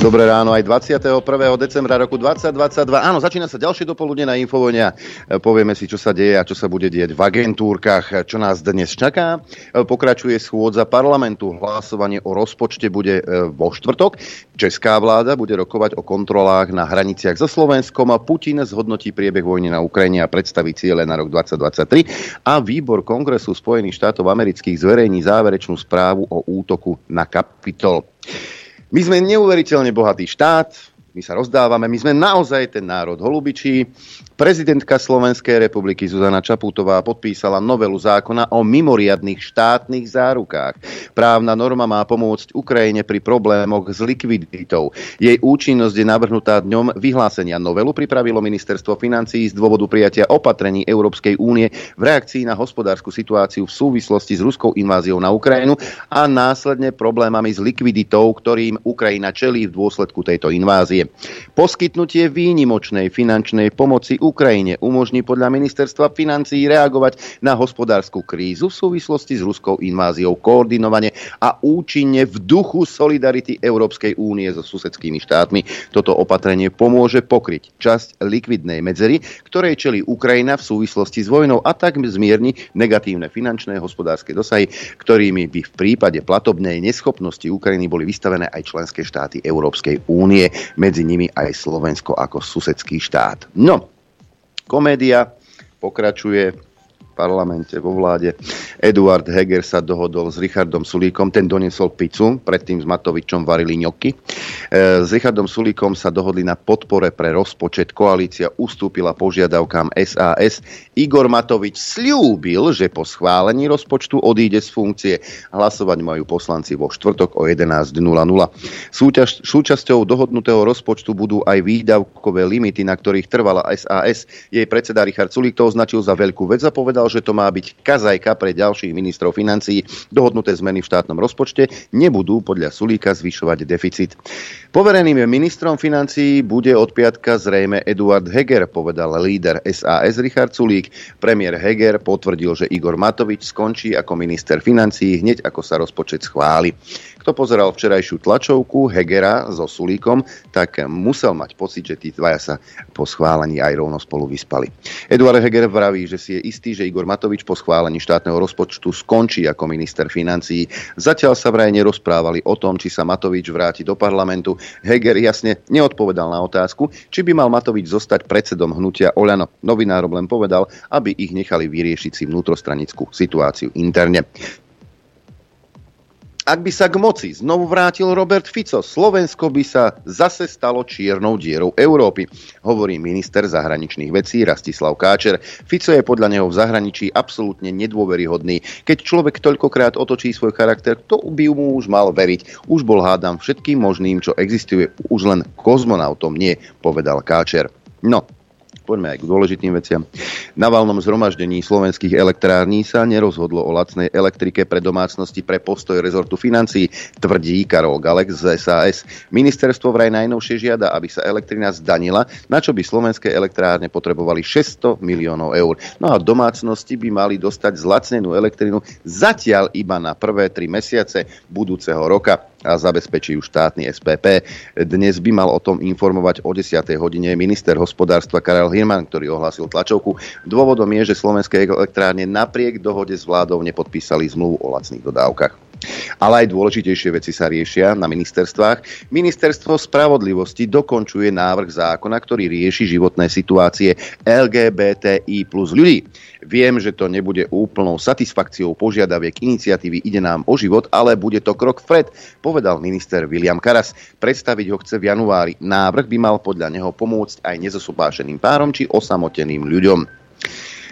Dobré ráno aj 21. decembra roku 2022. Áno, začína sa ďalšie dopoludne na Infovojne povieme si, čo sa deje a čo sa bude dieť v agentúrkach. Čo nás dnes čaká? Pokračuje schôdza parlamentu. Hlasovanie o rozpočte bude e, vo štvrtok. Česká vláda bude rokovať o kontrolách na hraniciach so Slovenskom a Putin zhodnotí priebeh vojny na Ukrajine a predstaví ciele na rok 2023 a výbor Kongresu Spojených štátov amerických zverejní záverečnú správu o útoku na Kapitol. My sme neuveriteľne bohatý štát, my sa rozdávame, my sme naozaj ten národ holubičí Prezidentka Slovenskej republiky Zuzana Čaputová podpísala novelu zákona o mimoriadných štátnych zárukách. Právna norma má pomôcť Ukrajine pri problémoch s likviditou. Jej účinnosť je navrhnutá dňom vyhlásenia. Novelu pripravilo ministerstvo financií z dôvodu prijatia opatrení Európskej únie v reakcii na hospodárskú situáciu v súvislosti s ruskou inváziou na Ukrajinu a následne problémami s likviditou, ktorým Ukrajina čelí v dôsledku tejto invázie. Poskytnutie výnimočnej finančnej pomoci Ukrajine umožní podľa ministerstva financií reagovať na hospodárskú krízu v súvislosti s ruskou inváziou koordinovane a účinne v duchu solidarity Európskej únie so susedskými štátmi. Toto opatrenie pomôže pokryť časť likvidnej medzery, ktorej čelí Ukrajina v súvislosti s vojnou a tak zmierni negatívne finančné hospodárske dosahy, ktorými by v prípade platobnej neschopnosti Ukrajiny boli vystavené aj členské štáty Európskej únie, medzi nimi aj Slovensko ako susedský štát. No, Komédia pokračuje parlamente, vo vláde. Eduard Heger sa dohodol s Richardom Sulíkom, ten doniesol pizzu, predtým s Matovičom varili ňoky. E, s Richardom Sulíkom sa dohodli na podpore pre rozpočet. Koalícia ustúpila požiadavkám SAS. Igor Matovič slúbil, že po schválení rozpočtu odíde z funkcie. Hlasovať majú poslanci vo štvrtok o 11.00. Súťaž, súčasťou dohodnutého rozpočtu budú aj výdavkové limity, na ktorých trvala SAS. Jej predseda Richard Sulík to označil za veľkú vec a povedal, že to má byť kazajka pre ďalších ministrov financií. Dohodnuté zmeny v štátnom rozpočte nebudú podľa Sulíka zvyšovať deficit. Povereným ministrom financií bude od piatka zrejme Eduard Heger, povedal líder SAS Richard Sulík. Premiér Heger potvrdil, že Igor Matovič skončí ako minister financií hneď ako sa rozpočet schváli. Kto pozeral včerajšiu tlačovku Hegera so Sulíkom, tak musel mať pocit, že tí dvaja sa po schválení aj rovno spolu vyspali. Eduard Heger vraví, že si je istý, že Igor Matovič po schválení štátneho rozpočtu skončí ako minister financií. Zatiaľ sa vraj nerozprávali o tom, či sa Matovič vráti do parlamentu. Heger jasne neodpovedal na otázku, či by mal Matovič zostať predsedom hnutia Oľano. Novinárom len povedal, aby ich nechali vyriešiť si vnútrostranickú situáciu interne. Ak by sa k moci znovu vrátil Robert Fico, Slovensko by sa zase stalo čiernou dierou Európy, hovorí minister zahraničných vecí Rastislav Káčer. Fico je podľa neho v zahraničí absolútne nedôveryhodný. Keď človek toľkokrát otočí svoj charakter, to by mu už mal veriť. Už bol hádam všetkým možným, čo existuje, už len kozmonautom nie, povedal Káčer. No, poďme aj k dôležitým veciam. Na valnom zhromaždení slovenských elektrární sa nerozhodlo o lacnej elektrike pre domácnosti pre postoj rezortu financií, tvrdí Karol Galek z SAS. Ministerstvo vraj najnovšie žiada, aby sa elektrina zdanila, na čo by slovenské elektrárne potrebovali 600 miliónov eur. No a domácnosti by mali dostať zlacnenú elektrinu zatiaľ iba na prvé tri mesiace budúceho roka a zabezpečí ju štátny SPP. Dnes by mal o tom informovať o 10. hodine minister hospodárstva Karel Hirman, ktorý ohlásil tlačovku. Dôvodom je, že slovenské elektrárne napriek dohode s vládou nepodpísali zmluvu o lacných dodávkach. Ale aj dôležitejšie veci sa riešia na ministerstvách. Ministerstvo spravodlivosti dokončuje návrh zákona, ktorý rieši životné situácie LGBTI plus ľudí. Viem, že to nebude úplnou satisfakciou požiadaviek iniciatívy Ide nám o život, ale bude to krok vpred, povedal minister William Karas. Predstaviť ho chce v januári. Návrh by mal podľa neho pomôcť aj nezosúpášeným párom či osamoteným ľuďom.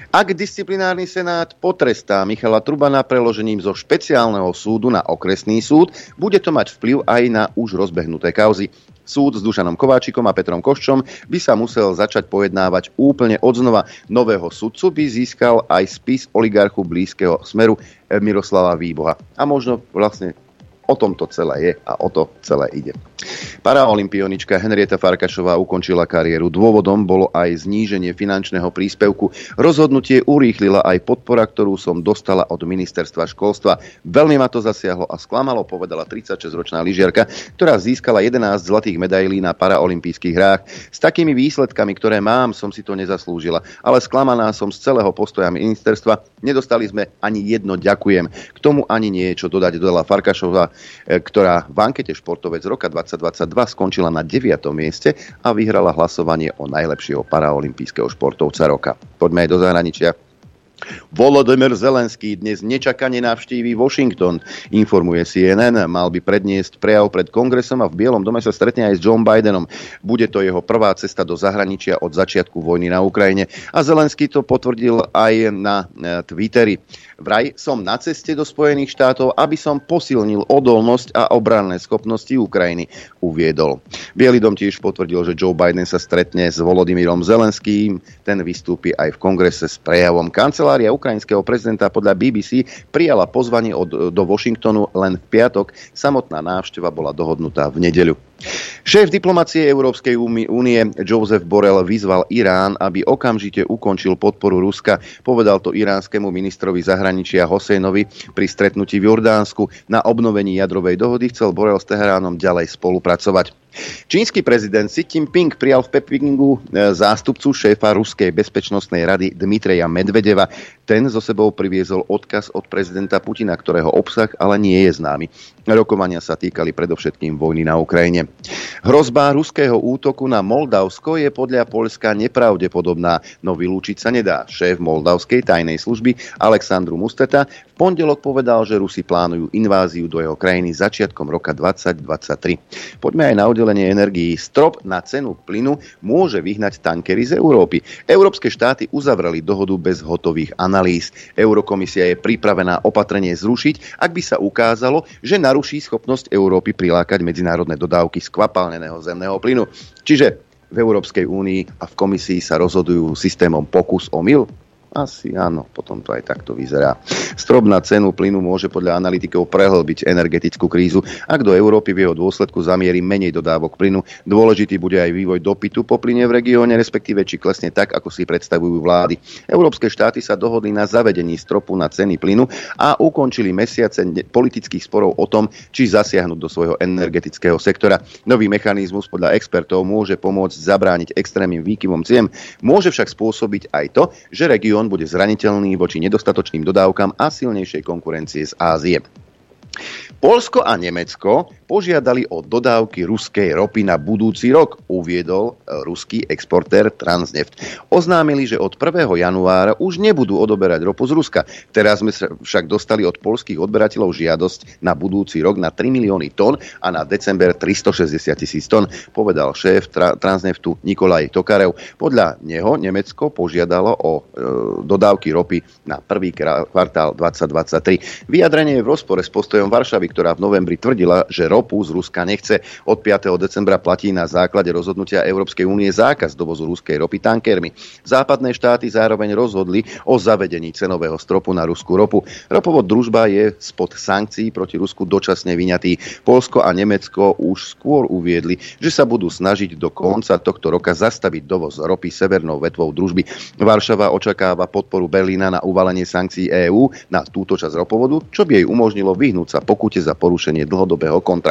Ak disciplinárny senát potrestá Michala Trubana preložením zo špeciálneho súdu na okresný súd, bude to mať vplyv aj na už rozbehnuté kauzy. Súd s Dušanom Kováčikom a Petrom Koščom by sa musel začať pojednávať úplne odznova. Nového sudcu by získal aj spis oligarchu blízkeho smeru Miroslava Výboha. A možno vlastne o tom to celé je a o to celé ide. Paraolimpionička Henrieta Farkašová ukončila kariéru. Dôvodom bolo aj zníženie finančného príspevku. Rozhodnutie urýchlila aj podpora, ktorú som dostala od ministerstva školstva. Veľmi ma to zasiahlo a sklamalo, povedala 36-ročná lyžiarka, ktorá získala 11 zlatých medailí na paraolympijských hrách. S takými výsledkami, ktoré mám, som si to nezaslúžila. Ale sklamaná som z celého postoja ministerstva. Nedostali sme ani jedno ďakujem. K tomu ani nie je čo dodať, dodala Farkašová, e, ktorá v ankete športovec roka 2022 skončila na 9. mieste a vyhrala hlasovanie o najlepšieho paraolimpijského športovca roka. Poďme aj do zahraničia. Volodymyr Zelenský dnes nečakane navštíví Washington, informuje CNN. Mal by predniesť prejav pred kongresom a v Bielom dome sa stretne aj s John Bidenom. Bude to jeho prvá cesta do zahraničia od začiatku vojny na Ukrajine. A Zelenský to potvrdil aj na e, Twitteri. Vraj som na ceste do Spojených štátov, aby som posilnil odolnosť a obranné schopnosti Ukrajiny, uviedol. Bielý dom tiež potvrdil, že Joe Biden sa stretne s Volodymyrom Zelenským. Ten vystúpi aj v kongrese s prejavom. Kancelária ukrajinského prezidenta podľa BBC prijala pozvanie od, do Washingtonu len v piatok. Samotná návšteva bola dohodnutá v nedeľu. Šéf diplomacie Európskej únie Joseph Borrell vyzval Irán, aby okamžite ukončil podporu Ruska. Povedal to iránskemu ministrovi zahraničia Hosejnovi pri stretnutí v Jordánsku. Na obnovení jadrovej dohody chcel Borrell s Teheránom ďalej spolupracovať. Čínsky prezident Xi Jinping prijal v Pekingu e, zástupcu šéfa Ruskej bezpečnostnej rady Dmitreja Medvedeva. Ten zo sebou priviezol odkaz od prezidenta Putina, ktorého obsah ale nie je známy. Rokovania sa týkali predovšetkým vojny na Ukrajine. Hrozba ruského útoku na Moldavsko je podľa Polska nepravdepodobná, no vylúčiť sa nedá. Šéf moldavskej tajnej služby Aleksandru Musteta v pondelok povedal, že Rusi plánujú inváziu do jeho krajiny začiatkom roka 2023. Poďme aj na oddelenie energií. Strop na cenu plynu môže vyhnať tankery z Európy. Európske štáty uzavreli dohodu bez hotových analýz. Eurokomisia je pripravená opatrenie zrušiť, ak by sa ukázalo, že na naruší schopnosť Európy prilákať medzinárodné dodávky skvapalneného zemného plynu. Čiže v Európskej únii a v komisii sa rozhodujú systémom pokus o mil. Asi áno, potom to aj takto vyzerá. Strop na cenu plynu môže podľa analytikov prehlbiť energetickú krízu, ak do Európy v jeho dôsledku zamierí menej dodávok plynu. Dôležitý bude aj vývoj dopytu po plyne v regióne, respektíve či klesne tak, ako si predstavujú vlády. Európske štáty sa dohodli na zavedení stropu na ceny plynu a ukončili mesiace politických sporov o tom, či zasiahnuť do svojho energetického sektora. Nový mechanizmus podľa expertov môže pomôcť zabrániť extrémnym výkyvom cien, môže však spôsobiť aj to, že región región bude zraniteľný voči nedostatočným dodávkam a silnejšej konkurencie z Ázie. Polsko a Nemecko požiadali o dodávky ruskej ropy na budúci rok, uviedol e, ruský exportér Transneft. Oznámili, že od 1. januára už nebudú odoberať ropu z Ruska. Teraz sme však dostali od polských odberateľov žiadosť na budúci rok na 3 milióny tón a na december 360 tisíc tón, povedal šéf tra- Transneftu Nikolaj Tokarev. Podľa neho Nemecko požiadalo o e, dodávky ropy na prvý kvartál 2023. Vyjadrenie je v rozpore s postojom Varšavy, ktorá v novembri tvrdila, že ropu z Ruska nechce. Od 5. decembra platí na základe rozhodnutia Európskej únie zákaz dovozu ruskej ropy tankermi. Západné štáty zároveň rozhodli o zavedení cenového stropu na ruskú ropu. Ropovod družba je spod sankcií proti Rusku dočasne vyňatý. Polsko a Nemecko už skôr uviedli, že sa budú snažiť do konca tohto roka zastaviť dovoz ropy severnou vetvou družby. Varšava očakáva podporu Berlína na uvalenie sankcií EÚ na túto časť ropovodu, čo by jej umožnilo vyhnúť sa pokute za porušenie dlhodobého kontraktu.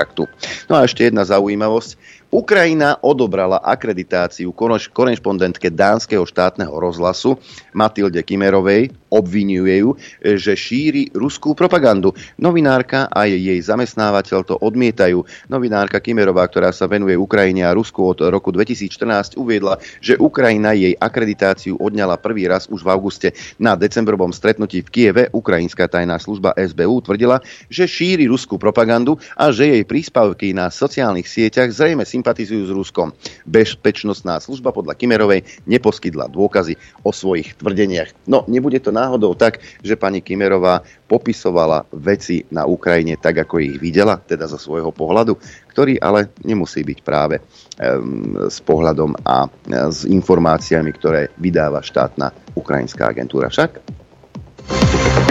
No a ešte jedna zaujímavosť. Ukrajina odobrala akreditáciu korešpondentke dánskeho štátneho rozhlasu Matilde Kimerovej, obvinuje ju, že šíri ruskú propagandu. Novinárka a jej zamestnávateľ to odmietajú. Novinárka Kimerová, ktorá sa venuje Ukrajine a Rusku od roku 2014, uviedla, že Ukrajina jej akreditáciu odňala prvý raz už v auguste. Na decembrovom stretnutí v Kieve ukrajinská tajná služba SBU tvrdila, že šíri ruskú propagandu a že jej príspevky na sociálnych sieťach zrejme sympatizujú s Ruskom. Bezpečnostná služba podľa Kimerovej neposkytla dôkazy o svojich tvrdeniach. No, nebude to náhodou tak, že pani Kimerová popisovala veci na Ukrajine tak, ako ich videla, teda zo svojho pohľadu, ktorý ale nemusí byť práve um, s pohľadom a e, s informáciami, ktoré vydáva štátna ukrajinská agentúra. Však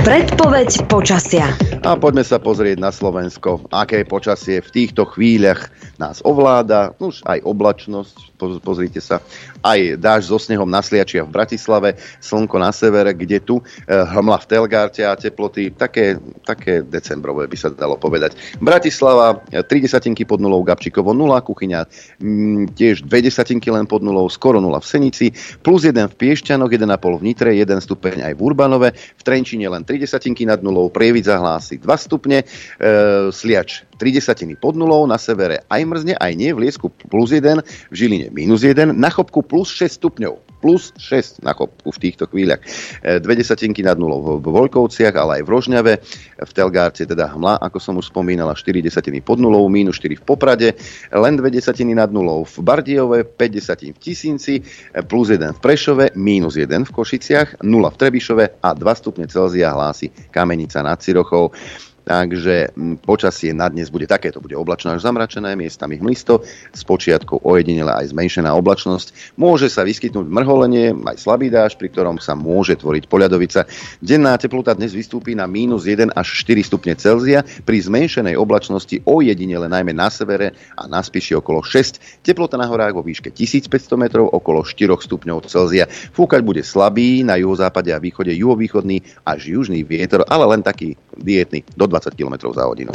Predpoveď počasia. A poďme sa pozrieť na Slovensko. Aké počasie v týchto chvíľach nás ovláda, už aj oblačnosť, pozrite sa, aj dáž so snehom nasliačia v Bratislave, slnko na severe, kde tu eh, hmla v Telgárte a teploty také, také decembrové by sa dalo povedať. Bratislava 3 desatinky pod nulou, Gabčíkovo 0, Kuchyňa mm, tiež 2 desatinky len pod nulou, skoro 0 v Senici, plus 1 v Piešťanoch, 1,5 v Nitre, 1 stupeň aj v Urbanove, v Trenčine len 3 desatinky nad nulou, Prievidza hlási 2 stupne, e, Sliač 3 desatiny pod nulou, na severe aj mrzne, aj nie, v Liesku plus 1, v Žiline minus 1, na Chopku plus 6 stupňov plus 6 na Chopku v týchto chvíľach. E, dve desatinky nad nulou v Voľkovciach, ale aj v Rožňave. V Telgárte teda hmla, ako som už spomínala, 4 desatiny pod nulou, minus 4 v Poprade, len 2 desatiny nad nulou v Bardiove, 5 desatín v Tisinci, plus 1 v Prešove, minus 1 v Košiciach, 0 v Trebišove a 2 stupne Celzia hlási Kamenica nad Cirochou. Takže počasie na dnes bude takéto, bude oblačno až zamračené, miestami hmlisto, s počiatkou ojedinele aj zmenšená oblačnosť. Môže sa vyskytnúť mrholenie, aj slabý dáž, pri ktorom sa môže tvoriť poľadovica. Denná teplota dnes vystúpi na mínus 1 až 4 stupne Celzia, pri zmenšenej oblačnosti ojedinele najmä na severe a na spíši okolo 6. Teplota na horách vo výške 1500 metrov okolo 4 stupňov Celzia. Fúkať bude slabý, na juhozápade a východe juhovýchodný až južný vietor, ale len taký dietný do 20 km za hodinu.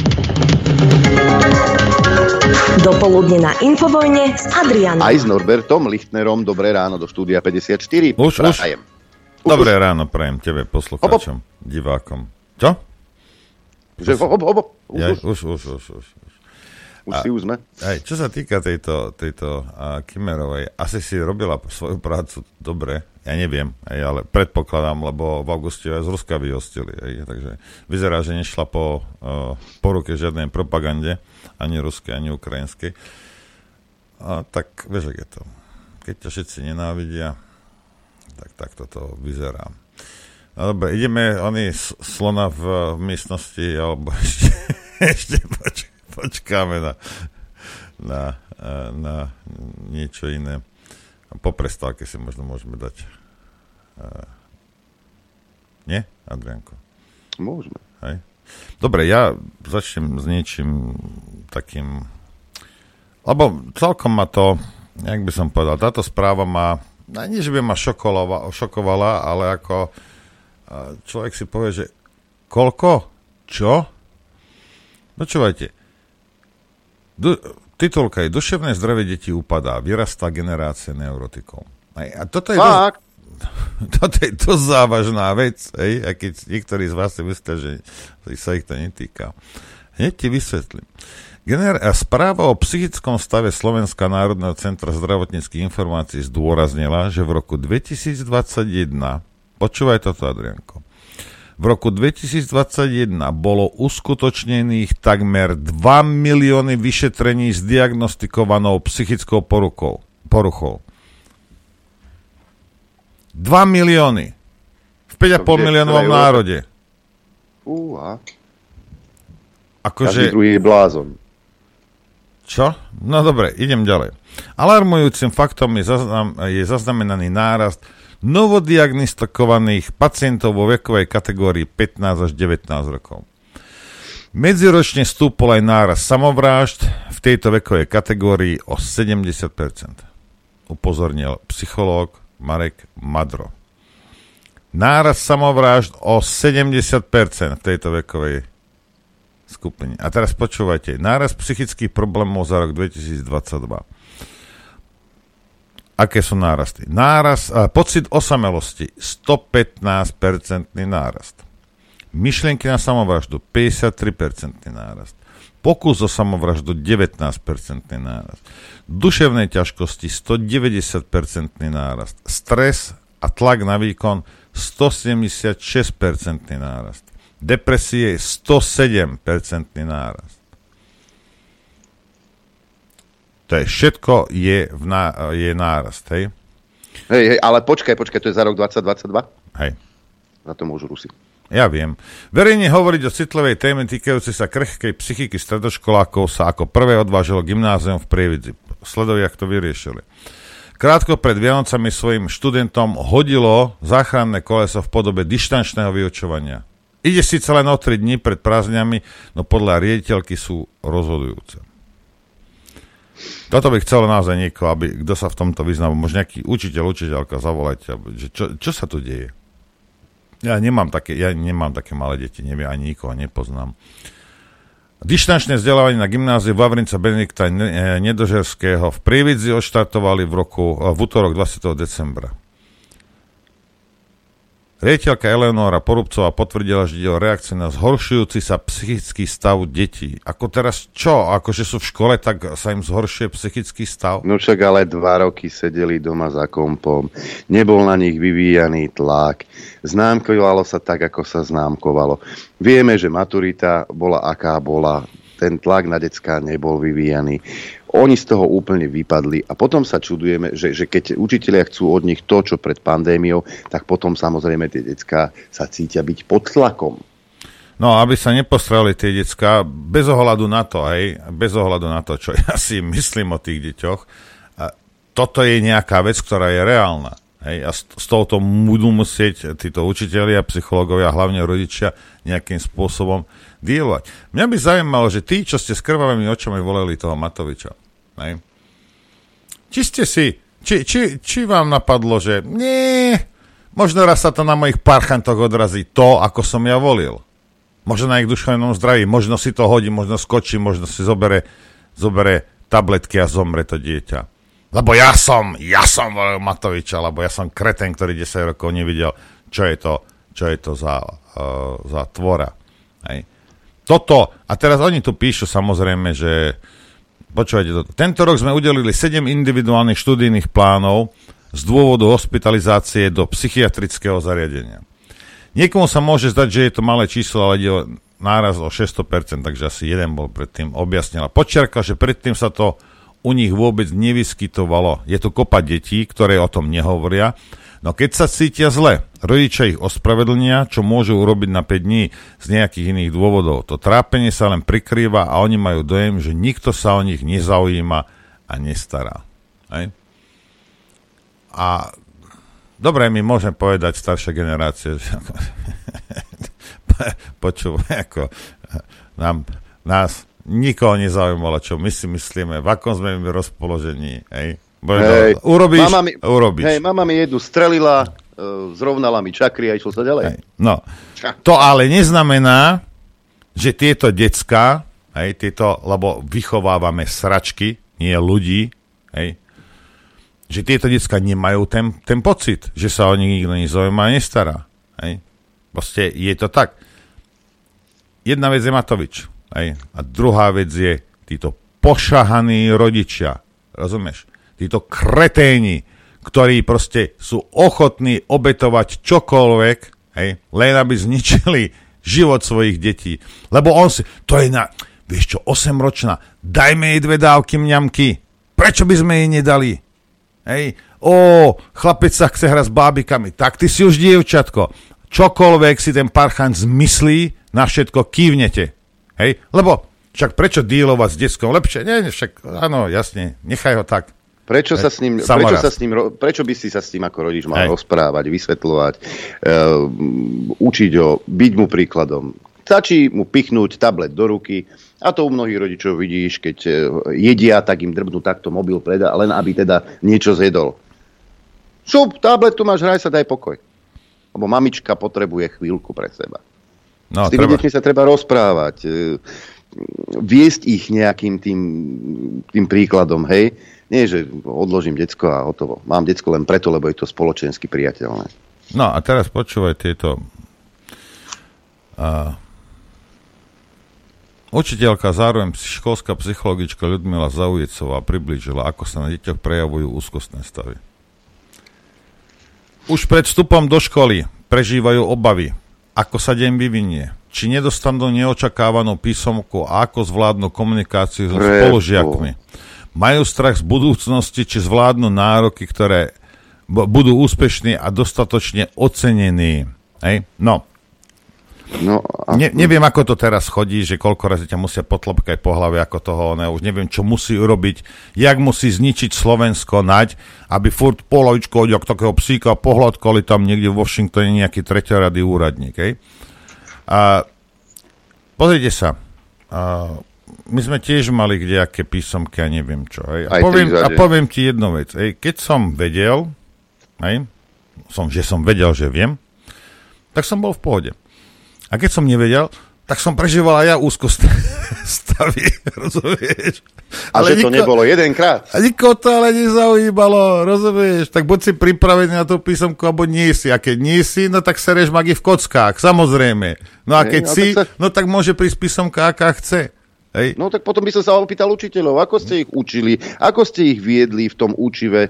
Dopoludne na Infovojne s Adrianom. Aj s Norbertom Lichtnerom. Dobré ráno do štúdia 54. Už, už. Dobré už. ráno prajem tebe, poslucháčom, divákom. Čo? Že hop, hop, hop. Už, ja, už, už, už, už. Už a, si už sme. Aj, čo sa týka tejto, tejto uh, Kimerovej, asi si robila svoju prácu dobre, ja neviem, aj, ale predpokladám, lebo v auguste aj z Ruska vyhostili. Aj, takže vyzerá, že nešla po, uh, po ruke žiadnej propagande, ani ruskej, ani ukrajinskej. A tak vieš, je to. Keď ťa všetci nenávidia, tak tak toto vyzerá. No dobre, ideme, oni slona v miestnosti, alebo ešte, ešte poč- počkáme na, na, na niečo iné. Po prestávke si možno môžeme dať. Nie, Adrianko? Môžeme. Hej. Dobre, ja začnem s niečím takým... Lebo celkom ma to, jak by som povedal, táto správa ma, nie že by ma šokovala, šokovala ale ako človek si povie, že koľko? Čo? Počúvajte, Du, titulka je Duševné zdravie detí upadá, vyrastá generácia neurotikov. A toto je, dosť, toto je dosť závažná vec, hej? a keď niektorí z vás si myslia, že sa ich to netýka. Hneď ti vysvetlím. Gener- správa o psychickom stave Slovenska národného centra zdravotníckých informácií zdôraznila, že v roku 2021, počúvaj toto, Adrianko, v roku 2021 bolo uskutočnených takmer 2 milióny vyšetrení s diagnostikovanou psychickou poruchou. poruchou. 2 milióny. V 5,5 miliónovom národe. Uha. Akože... Každý druhý je blázon. Čo? No dobre, idem ďalej. Alarmujúcim faktom je, zaznam, je zaznamenaný nárast novodiagnostikovaných pacientov vo vekovej kategórii 15 až 19 rokov. Medziročne stúpol aj náraz samovrážd v tejto vekovej kategórii o 70%. Upozornil psychológ Marek Madro. Náraz samovrážd o 70% v tejto vekovej skupine. A teraz počúvajte. Náraz psychických problémov za rok 2022 aké sú nárasty. Náraz, a pocit osamelosti, 115-percentný nárast. Myšlienky na samovraždu, 53-percentný nárast. Pokus o samovraždu, 19-percentný nárast. Duševnej ťažkosti, 190-percentný nárast. Stres a tlak na výkon, 176-percentný nárast. Depresie, 107-percentný nárast. To je všetko je, v ná, je nárast, hej? Hej, hej, ale počkaj, počkaj, to je za rok 2022? Hej. Na to môžu Rusi. Ja viem. Verejne hovoriť o citlivej téme týkajúcej sa krehkej psychiky stredoškolákov sa ako prvé odvážilo gymnázium v Prievidzi. Sledovi, ak to vyriešili. Krátko pred Vianocami svojim študentom hodilo záchranné koleso v podobe dištančného vyučovania. Ide síce len o 3 dní pred prázdňami, no podľa riediteľky sú rozhodujúce. Toto by chcelo naozaj niekoho, aby, kto sa v tomto vyznal, možno nejaký učiteľ, učiteľka, zavolať, že čo, čo sa tu deje? Ja nemám také, ja nemám také malé deti, neviem, ani nikoho nepoznám. Dištančné vzdelávanie na gymnáziu Vavrinca Benedikta Nedožerského v Prievidzi odštartovali v roku, v útorok 20. decembra. Riediteľka Eleonora Porubcová potvrdila, že ide o reakcie na zhoršujúci sa psychický stav detí. Ako teraz čo? Akože sú v škole, tak sa im zhoršuje psychický stav? No však ale dva roky sedeli doma za kompom. Nebol na nich vyvíjaný tlak. Známkovalo sa tak, ako sa známkovalo. Vieme, že maturita bola aká bola. Ten tlak na decka nebol vyvíjaný. Oni z toho úplne vypadli a potom sa čudujeme, že, že keď učitelia chcú od nich to, čo pred pandémiou, tak potom samozrejme tie decka sa cítia byť pod tlakom. No, aby sa nepostrali tie decka, bez ohľadu na to, hej, bez ohľadu na to, čo ja si myslím o tých deťoch, toto je nejaká vec, ktorá je reálna. Hej, a z, z tohoto budú musieť títo učiteľia, psychológovia, hlavne rodičia nejakým spôsobom dielovať. Mňa by zaujímalo, že tí, čo ste s krvavými očami volili toho Matoviča, hej, či ste si, či, či, či vám napadlo, že nie, možno raz sa to na mojich parchantoch odrazí to, ako som ja volil. Možno na ich duševnom zdraví, možno si to hodí, možno skočí, možno si zobere, zobere tabletky a zomre to dieťa. Lebo ja som, ja som volil Matoviča, lebo ja som kreten, ktorý 10 rokov nevidel, čo je to, čo je to za, uh, za tvora. Hej. Toto, a teraz oni tu píšu samozrejme, že počúvajte toto. Tento rok sme udelili 7 individuálnych študijných plánov z dôvodu hospitalizácie do psychiatrického zariadenia. Niekomu sa môže zdať, že je to malé číslo, ale ide o náraz o 600%, takže asi jeden bol predtým objasnila. Počiarka, že predtým sa to u nich vôbec nevyskytovalo. Je tu kopa detí, ktoré o tom nehovoria. No keď sa cítia zle, rodičia ich ospravedlnia, čo môžu urobiť na 5 dní z nejakých iných dôvodov. To trápenie sa len prikrýva a oni majú dojem, že nikto sa o nich nezaujíma a nestará. Hej? A dobre, my môžeme povedať staršie generácie, že počúvaj, ako nám, nás nikoho nezaujímalo, čo my si myslíme, v akom sme my rozpoložení. Hej? Hej, urobíš, mama mi, urobíš. Hej, mama mi jednu strelila, uh, zrovnala mi čakry a išlo sa ďalej. Hej, no, to ale neznamená, že tieto decka, hej, tieto, lebo vychovávame sračky, nie ľudí, hej, že tieto decka nemajú ten, ten pocit, že sa o nich nikto nezaujíma a nestará. Hej. Proste je to tak. Jedna vec je Matovič. Hej. A druhá vec je títo pošahaní rodičia. Rozumieš? Títo kreténi, ktorí proste sú ochotní obetovať čokoľvek, hej, len aby zničili život svojich detí. Lebo on si, to je na, vieš čo, 8-ročná, dajme jej dve dávky mňamky. Prečo by sme jej nedali? Hej, o, chlapec sa chce hrať s bábikami, tak ty si už dievčatko. Čokoľvek si ten parchan zmyslí, na všetko kývnete. Hej? Lebo však prečo dílovať s detskom? Lepšie, nie, však áno, jasne, nechaj ho tak. Prečo, sa s ním, prečo, sa s ním, prečo by si sa s tým ako rodič mal Hej. rozprávať, vysvetľovať, uh, učiť ho, byť mu príkladom? Stačí mu pichnúť tablet do ruky a to u mnohých rodičov vidíš, keď uh, jedia, tak im drbnú takto mobil preda, len aby teda niečo zjedol. Šup, tablet tu máš, hraj sa, daj pokoj. Lebo mamička potrebuje chvíľku pre seba. No, S tými treba... deťmi sa treba rozprávať, e, viesť ich nejakým tým, tým príkladom, hej. Nie, že odložím decko a hotovo. Mám decko len preto, lebo je to spoločensky priateľné. No a teraz počúvaj tieto... Uh, učiteľka, zároveň školská psychologička Ľudmila Zaujecová priblížila, ako sa na deťoch prejavujú úzkostné stavy. Už pred vstupom do školy prežívajú obavy, ako sa deň vyvinie, či nedostanú neočakávanú písomku a ako zvládnu komunikáciu so spolužiakmi. Majú strach z budúcnosti, či zvládnu nároky, ktoré budú úspešní a dostatočne ocenení. Hej? No, No, a... ne, neviem, ako to teraz chodí, že koľko razy ťa musia potlopkať po hlave ako toho, ne, už neviem, čo musí urobiť, jak musí zničiť Slovensko nať, aby furt polovičko od takého psíka pohľadkali tam niekde v Washingtone nejaký treťorady úradník. Hej. A, pozrite sa, a, my sme tiež mali kdejaké písomky a neviem čo. Hej. A, Aj poviem, a poviem ti jednu vec. Hej. Keď som vedel, hej, som, že som vedel, že viem, tak som bol v pohode. A keď som nevedel, tak som prežíval aj ja úzko st- stavy, rozumieš? A že to nebolo jedenkrát. A nikoho to ale nezaujímalo, rozumieš? Tak buď si pripravený na tú písomku, alebo nie si. A keď nie si, no tak sereš magi v kockách, samozrejme. No a keď no si, tak sa- no tak môže prísť písomka, aká chce. Hej? No tak potom by som sa opýtal učiteľov, ako ste ich učili, ako ste ich viedli v tom učive,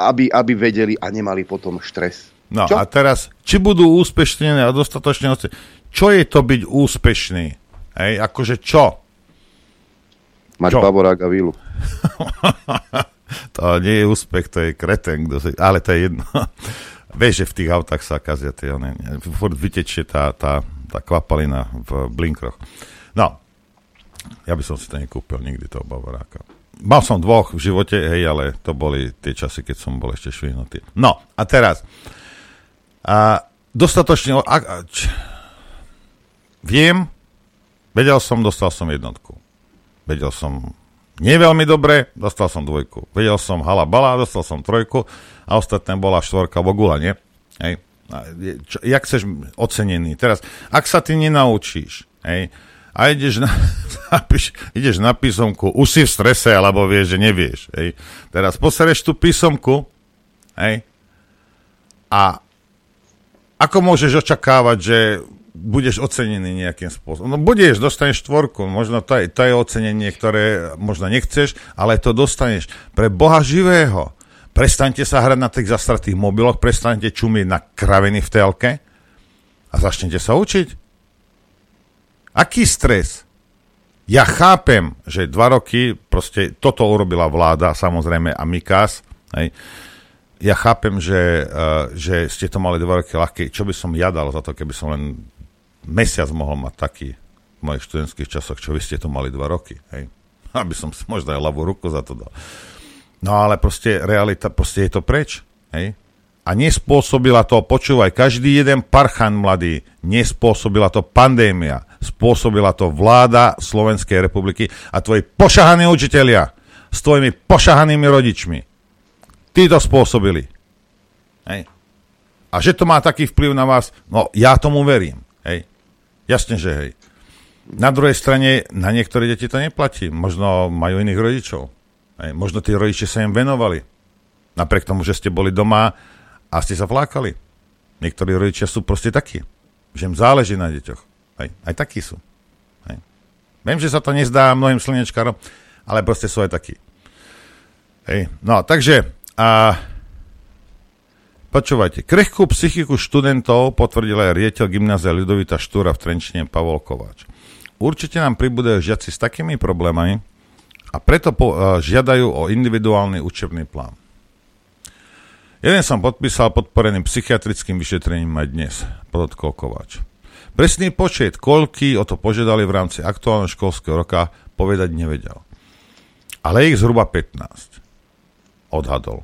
aby, aby vedeli a nemali potom štres. No Čo? a teraz, či budú úspešní a dostatočne... Čo je to byť úspešný? Hej, akože čo? Mať Čo? baborák a vílu. To nie je úspech, to je kreten, kto si, ale to je jedno. Vieš, že v tých autách sa kazia tie, furt vytečie tá, tá, tá kvapalina v blinkroch. Ja by som si to nekúpil nikdy, toho Bavoráka. Mal som dvoch v živote, hej, ale to boli tie časy, keď som bol ešte švihnutý. No, a teraz, a dostatočne, a, a, č, viem, vedel som, dostal som jednotku. Vedel som nie veľmi dobre, dostal som dvojku. Vedel som hala bala, dostal som trojku a ostatné bola štvorka bogula, nie? Hej. Čo, jak chceš ocenený? Teraz, ak sa ty nenaučíš, hej, a ideš na, napíš, ideš na písomku, už si v strese, alebo vieš, že nevieš, hej. Teraz posereš tú písomku, hej, a ako môžeš očakávať, že budeš ocenený nejakým spôsobom? No budeš, dostaneš štvorku, možno to je, to je ocenenie, ktoré možno nechceš, ale to dostaneš. Pre Boha živého. Prestaňte sa hrať na tých zastratých mobiloch, prestaňte čumieť na kraviny v telke a začnete sa učiť. Aký stres? Ja chápem, že dva roky, proste toto urobila vláda, samozrejme, a Mikas, hej, ja chápem, že, uh, že ste to mali dva roky ľahké. Čo by som ja dal za to, keby som len mesiac mohol mať taký v mojich študentských časoch, čo vy ste to mali dva roky. Hej? Aby som si možno aj ľavú ruku za to dal. No ale proste realita, proste je to preč. Hej? A nespôsobila to, počúvaj, každý jeden parchan mladý, nespôsobila to pandémia, spôsobila to vláda Slovenskej republiky a tvoji pošahaní učitelia s tvojimi pošahanými rodičmi. Tí to spôsobili. Hej. A že to má taký vplyv na vás, no ja tomu verím. Hej. Jasne, že hej. Na druhej strane, na niektoré deti to neplatí. Možno majú iných rodičov. Hej. Možno tí rodičia sa im venovali. Napriek tomu, že ste boli doma a ste sa vlákali. Niektorí rodičia sú proste takí, že im záleží na deťoch. Hej. Aj takí sú. Hej. Viem, že sa to nezdá mnohým slnečkárom, ale proste sú aj takí. Hej. No, takže a počúvajte, krehkú psychiku študentov potvrdil aj riaditeľ gymnázia Ľudovita Štúra v Trenčine Pavol Kováč. Určite nám pribúdajú žiaci s takými problémami a preto po, uh, žiadajú o individuálny učebný plán. Jeden som podpísal podporený psychiatrickým vyšetrením aj dnes, podotkol Kováč. Presný počet, koľky o to požiadali v rámci aktuálneho školského roka, povedať nevedel. Ale ich zhruba 15. Odhadol.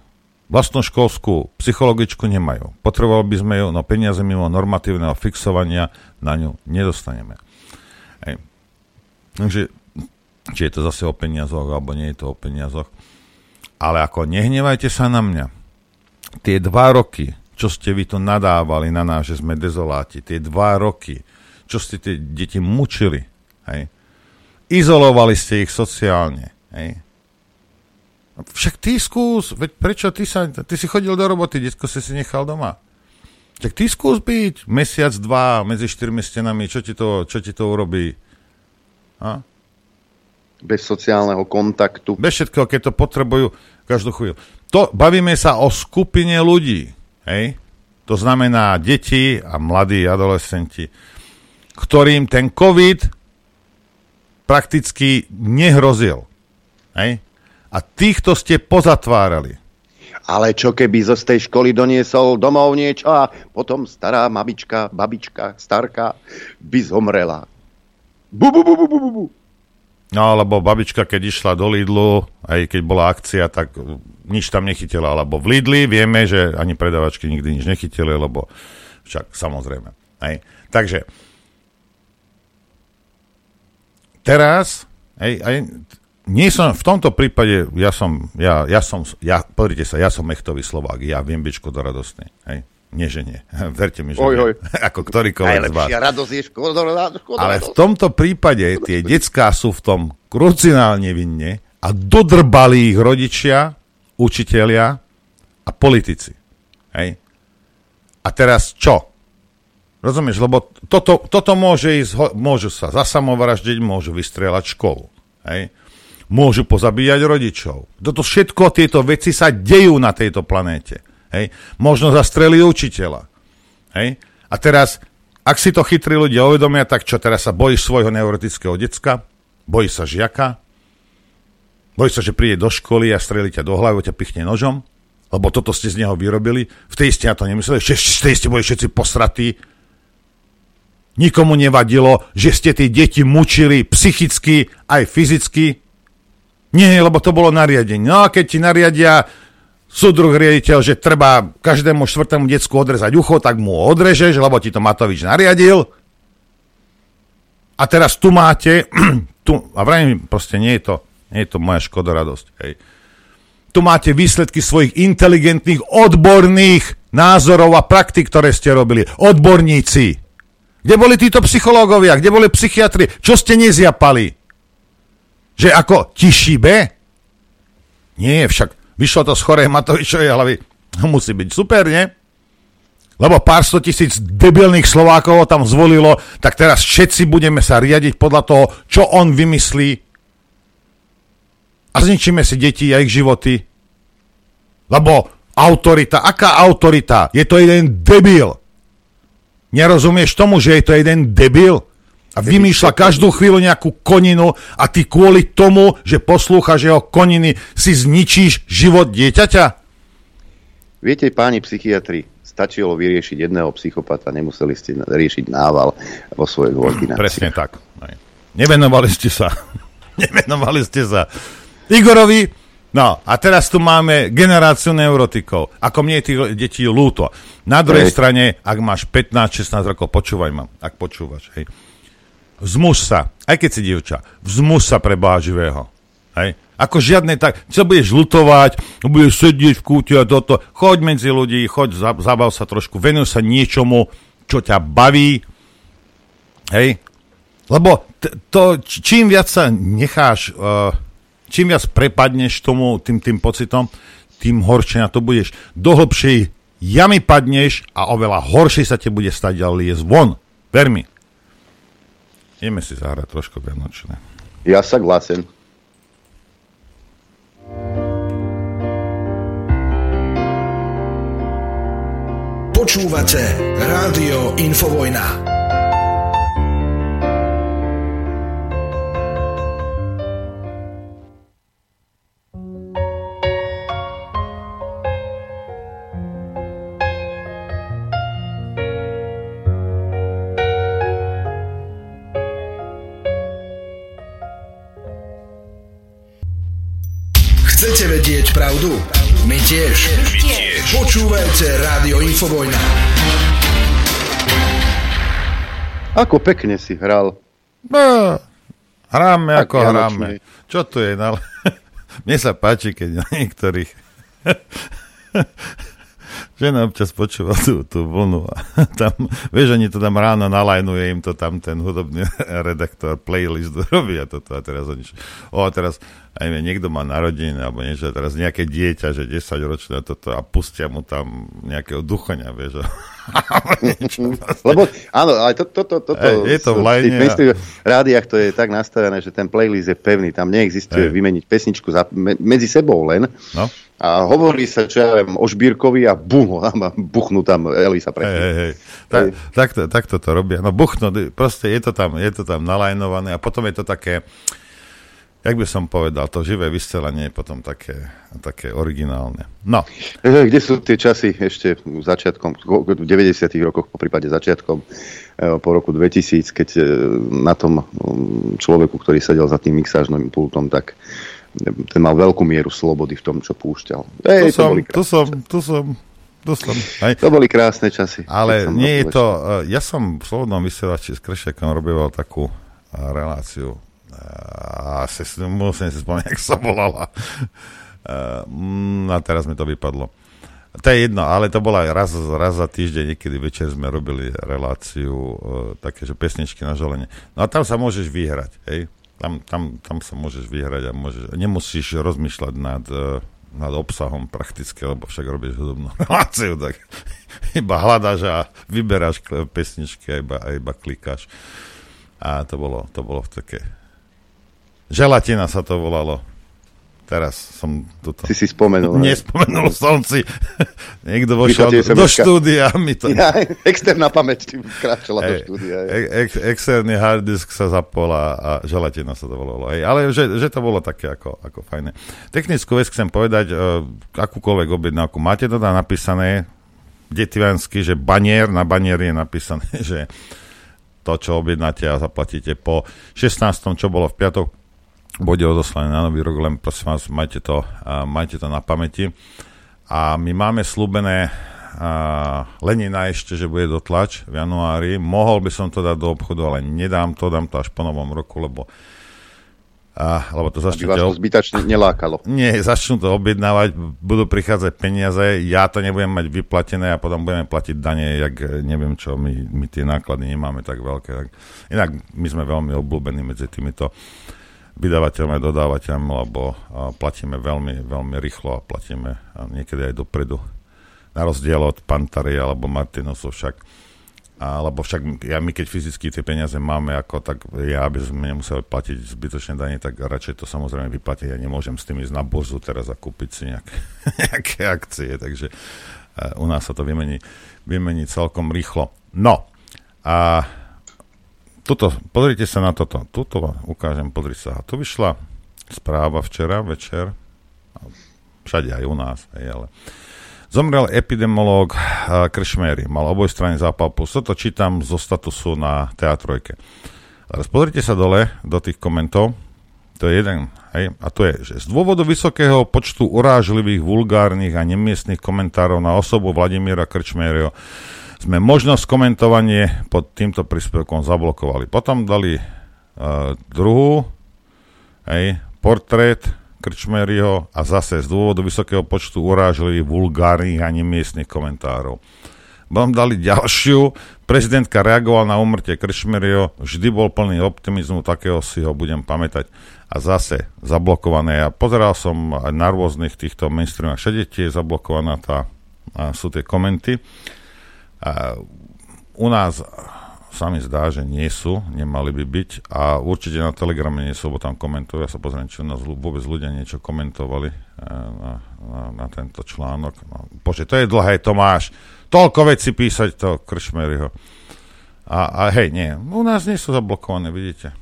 Vlastnú školskú psychologičku nemajú. Potrebovali by sme ju, no peniaze mimo normatívneho fixovania na ňu nedostaneme. Hej. Takže, či je to zase o peniazoch, alebo nie je to o peniazoch. Ale ako nehnevajte sa na mňa. Tie dva roky, čo ste vy to nadávali na nás, že sme dezoláti, tie dva roky, čo ste tie deti mučili, hej, izolovali ste ich sociálne, hej, však ty skús, veď prečo ty sa, ty si chodil do roboty, detko si si nechal doma. Tak ty skús byť mesiac, dva medzi štyrmi stenami, čo ti to, čo ti to urobí? A? Bez sociálneho kontaktu. Bez všetkého, keď to potrebujú každú chvíľu. To, bavíme sa o skupine ľudí, hej? To znamená deti a mladí adolescenti, ktorým ten COVID prakticky nehrozil. Hej? A týchto ste pozatvárali. Ale čo keby zo tej školy doniesol domov niečo a potom stará mamička, babička, starka by zomrela. Bu, bu, bu, bu, bu, bu. No, lebo babička, keď išla do Lidlu, aj keď bola akcia, tak uh, nič tam nechytila. Alebo v Lidli vieme, že ani predavačky nikdy nič nechytili, lebo však samozrejme. Hej. Takže teraz Hej, aj, nie som, v tomto prípade, ja som, ja, ja som, ja, sa, ja som mechtový Slovák, ja viem byť škodoradostný, hej. Nie, že nie. Verte mi, že Oj, oj. Ako ktorýkoľvek z vás. Radosť je škoda, škoda Ale v tomto prípade tie decká sú v tom krucinálne vinne a dodrbali ich rodičia, učitelia a politici. Hej? A teraz čo? Rozumieš? Lebo toto, toto môže ísť, môžu sa zasamovraždiť, môžu vystrieľať školu. Hej? Môžu pozabíjať rodičov. Toto všetko, tieto veci sa dejú na tejto planéte. Hej? Možno zastrelí učiteľa. Hej? A teraz, ak si to chytrí ľudia uvedomia, tak čo, teraz sa bojíš svojho neurotického decka? Bojíš sa žiaka? Bojíš sa, že príde do školy a strelí ťa do hlavy, ťa pichne nožom? Lebo toto ste z neho vyrobili? V tej ste na to nemysleli? V tej ste boli všetci posratí? Nikomu nevadilo, že ste tie deti mučili psychicky aj fyzicky? Nie, lebo to bolo nariadenie. No a keď ti nariadia súdruh riaditeľ, že treba každému štvrtému decku odrezať ucho, tak mu ho odrežeš, lebo ti to Matovič nariadil. A teraz tu máte, tu, a vrajím, proste nie je to, nie je to moja škodoradosť. Hej. Tu máte výsledky svojich inteligentných, odborných názorov a praktik, ktoré ste robili. Odborníci. Kde boli títo psychológovia? Kde boli psychiatri? Čo ste nezjapali? Že ako ti šíbe? Nie, však vyšlo to z chorej Matovičovej hlavy. Musí byť super, nie? Lebo pár sto tisíc debilných Slovákov tam zvolilo, tak teraz všetci budeme sa riadiť podľa toho, čo on vymyslí a zničíme si deti a ich životy. Lebo autorita, aká autorita? Je to jeden debil. Nerozumieš tomu, že je to jeden debil? A vymýšľa každú chvíľu nejakú koninu a ty kvôli tomu, že poslúchaš jeho koniny, si zničíš život dieťaťa? Viete, páni psychiatri, stačilo vyriešiť jedného psychopata, nemuseli ste riešiť nával vo svojej ordinácii. Presne tak. Nevenovali ste sa. Nevenovali ste sa. Igorovi, no a teraz tu máme generáciu neurotikov. Ako mne je tých detí lúto. Na druhej Hej. strane, ak máš 15-16 rokov, počúvaj ma, ak počúvaš, hej. Vzmuž sa, aj keď si dievča, vzmuž sa pre Boha živého. Hej. Ako žiadne tak, čo budeš lutovať, budeš sedieť v kúte a toto, choď medzi ľudí, choď, za- zabav sa trošku, venuj sa niečomu, čo ťa baví, hej. Lebo t- to, čím viac sa necháš, uh, čím viac prepadneš tomu, tým, tým pocitom, tým horšie na to budeš. Do hlbšej jamy padneš a oveľa horšie sa ti bude stať ďalej liesť von. Ver mi. Ideme si zahrať trošku vianočné. Ja sa glasen. Počúvate Rádio Infovojna. Chcete vedieť pravdu? My tiež. My tiež. Počúvajte Rádio Infovojna. Ako pekne si hral. No, hráme Tak ako hráme. Čo tu je? No, mne sa páči, keď na niektorých žena občas počúva tú, tú vlnu a tam, vieš, oni to tam ráno nalajnuje im to tam ten hudobný redaktor, playlist robí a toto a teraz oni, o a teraz aj niekto má narodiny alebo niečo, teraz nejaké dieťa, že 10 ročné toto a pustia mu tam nejakého duchoňa, vieš. Lebo áno, ale to, to, to, toto Ej, je to v tých mainstream rádiách to je tak nastavené, že ten playlist je pevný, tam neexistuje Ej. vymeniť pesničku za, me, medzi sebou len No, a hovorí sa, čo ja viem, o Žbírkovi a bum, a buchnú tam Elisa pre. hej, hej. Tak, takto, takto to robia. No buchnú, proste je to tam, je to tam nalajnované a potom je to také, jak by som povedal, to živé vysielanie je potom také, také originálne. No, Eh, Kde sú tie časy ešte začiatkom, v 90. rokoch, po prípade začiatkom eh, po roku 2000, keď eh, na tom mm, človeku, ktorý sedel za tým mixážnym pultom, tak eh, ten mal veľkú mieru slobody v tom, čo púšťal. Ej, to, som, krásne, som, tu som, tu som. Hej. to boli krásne časy. Ale nie je to, ja som v Slobodnom vysielači s Krešekom robil takú eh, asi musím si spomenúť, jak sa volala. Uh, a teraz mi to vypadlo. To je jedno, ale to bola raz, raz za týždeň, niekedy večer sme robili reláciu, uh, také, že pesničky na želenie. No a tam sa môžeš vyhrať, hej? Tam, tam, tam sa môžeš vyhrať a môžeš, nemusíš rozmýšľať nad, uh, nad obsahom prakticky, lebo však robíš hudobnú reláciu, tak iba hľadáš a vyberáš pesničky a iba, a iba klikáš. A to bolo, to bolo také... Želatina sa to volalo. Teraz som toto... Si si spomenul. Nespomenul som si. Niekto vošiel do, do štúdia mi to... Ja, externá pamäť ti kráčala do štúdia. Ex, ex, externý hard disk sa zapol a, želatina sa to volalo. Hej. Ale že, že to bolo také ako, ako fajné. Technickú vec chcem povedať, uh, akúkoľvek objednávku. Máte tam napísané detivansky, že banier, na banier je napísané, že to, čo objednáte a zaplatíte po 16. čo bolo v piatok, bude odoslané na nový rok, len prosím vás, majte to, uh, majte to na pamäti. A my máme slúbené uh, Lenina ešte, že bude dotlač v januári. Mohol by som to dať do obchodu, ale nedám to, dám to až po novom roku, lebo a, lebo to začnú... Aby vás to zbytačne nelákalo. Nie, začnú to objednávať, budú prichádzať peniaze, ja to nebudem mať vyplatené a potom budeme platiť dane, jak neviem čo, my, my tie náklady nemáme tak veľké. Tak. Inak my sme veľmi obľúbení medzi týmito vydavateľmi a dodávateľmi, lebo platíme veľmi, veľmi rýchlo a platíme niekedy aj dopredu. Na rozdiel od Pantary alebo Martinusov však. Alebo však ja, my keď fyzicky tie peniaze máme, ako, tak ja, aby sme nemuseli platiť zbytočne dane, tak radšej to samozrejme vyplatiť. Ja nemôžem s tým ísť na burzu teraz a kúpiť si nejaké, nejaké akcie, takže u nás sa to vymení, vymení celkom rýchlo. No, a tuto, pozrite sa na toto. Tuto ukážem, pozrite sa. Tu vyšla správa včera večer, všade aj u nás, hej, ale Zomrel epidemológ Kršmery, mal oboj strany zápal plus. Toto čítam zo statusu na teatrojke. Teraz pozrite sa dole do tých komentov. To je jeden, hej, a to je, že z dôvodu vysokého počtu urážlivých, vulgárnych a nemiestných komentárov na osobu Vladimíra Krčmeryho sme možnosť komentovanie pod týmto príspevkom zablokovali. Potom dali uh, druhú, hej, portrét Krčmeryho a zase z dôvodu vysokého počtu urážlivých, vulgárnych a nemiestných komentárov. Potom dali ďalšiu. Prezidentka reagoval na umrtie Krčmeryho, vždy bol plný optimizmu, takého si ho budem pamätať. A zase zablokované. Ja pozeral som na rôznych týchto mainstreamách, všade tie je zablokovaná tá, sú tie komenty. A u nás sa mi zdá, že nie sú, nemali by byť a určite na Telegrame nie sú, lebo tam komentujú. Ja sa pozriem, či u nás vôbec ľudia niečo komentovali e, na, na, na tento článok. No, bože, to je dlhé, Tomáš. Toľko veci písať to Kršmeryho. A, a hej, nie, u nás nie sú zablokované, vidíte.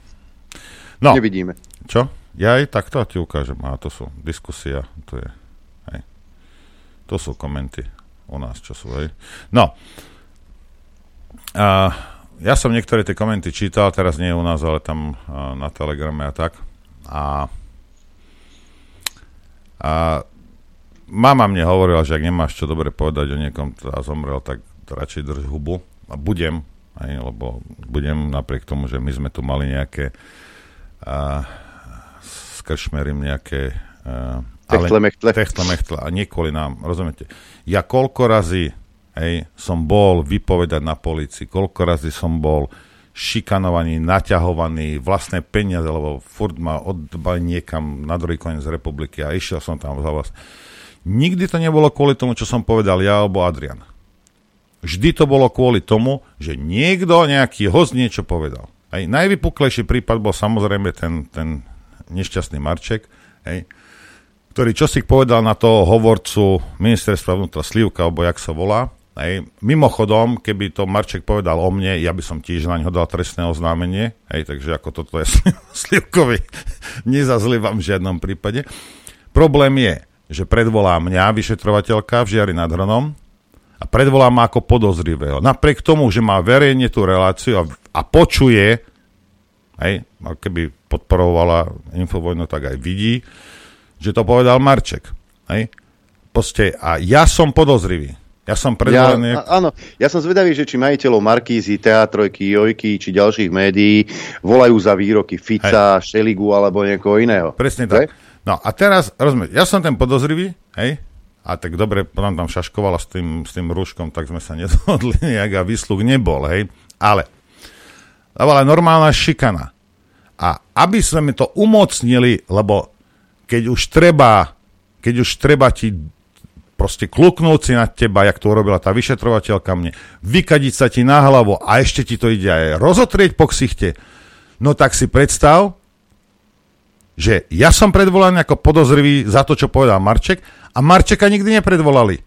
No. Nevidíme. Čo? Ja aj takto ti ukážem. A to sú diskusia, to je, hej. To sú komenty u nás, čo sú, hej. No. A, ja som niektoré tie komenty čítal, teraz nie u nás, ale tam a, na Telegrame a tak. A, a mama mne hovorila, že ak nemáš čo dobre povedať o niekom, a zomrel, tak radšej drž hubu. A budem, aj, lebo budem napriek tomu, že my sme tu mali nejaké a, s kršmerím nejaké a, techtle, mechtle. techtle, mechtle. A nie kvôli nám, rozumiete? Ja koľko razy hej, som bol vypovedať na policii, koľko razy som bol šikanovaný, naťahovaný, vlastné peniaze, lebo furt ma odbali niekam na druhý koniec republiky a išiel som tam za vás. Nikdy to nebolo kvôli tomu, čo som povedal ja alebo Adrian. Vždy to bolo kvôli tomu, že niekto, nejaký host niečo povedal. Hej. Najvypuklejší prípad bol samozrejme ten, ten nešťastný Marček, hej, ktorý čo si povedal na toho hovorcu ministerstva vnútra Slivka, alebo jak sa volá, Hej. Mimochodom, keby to Marček povedal o mne, ja by som tiež na ňo dal trestné oznámenie, hej, takže ako toto je Slivkovi, nezazlievam v žiadnom prípade. Problém je, že predvolá mňa vyšetrovateľka v Žiari nad Hronom a predvolá ma ako podozrivého. Napriek tomu, že má verejne tú reláciu a, a počuje, hej, keby podporovala Infovojnu, tak aj vidí, že to povedal Marček. Hej. Proste, a ja som podozrivý Ja som predvolený... Ja, áno, ja som zvedavý, že či majiteľov Markízy, Teatrojky, Jojky či ďalších médií volajú za výroky Fica, hej. Šeligu alebo niekoho iného. Presne tak. No a teraz, rozumieš, ja som ten podozrivý, hej, a tak dobre, potom tam šaškovala s tým, s tým rúškom, tak sme sa nezhodli nejak a výsluh nebol, hej. Ale dávala normálna šikana. A aby sme to umocnili, lebo keď už treba, keď už treba ti proste kluknúť si na teba, jak to urobila tá vyšetrovateľka mne, vykadiť sa ti na hlavu a ešte ti to ide aj rozotrieť po ksichte, no tak si predstav, že ja som predvolaný ako podozrivý za to, čo povedal Marček a Marčeka nikdy nepredvolali.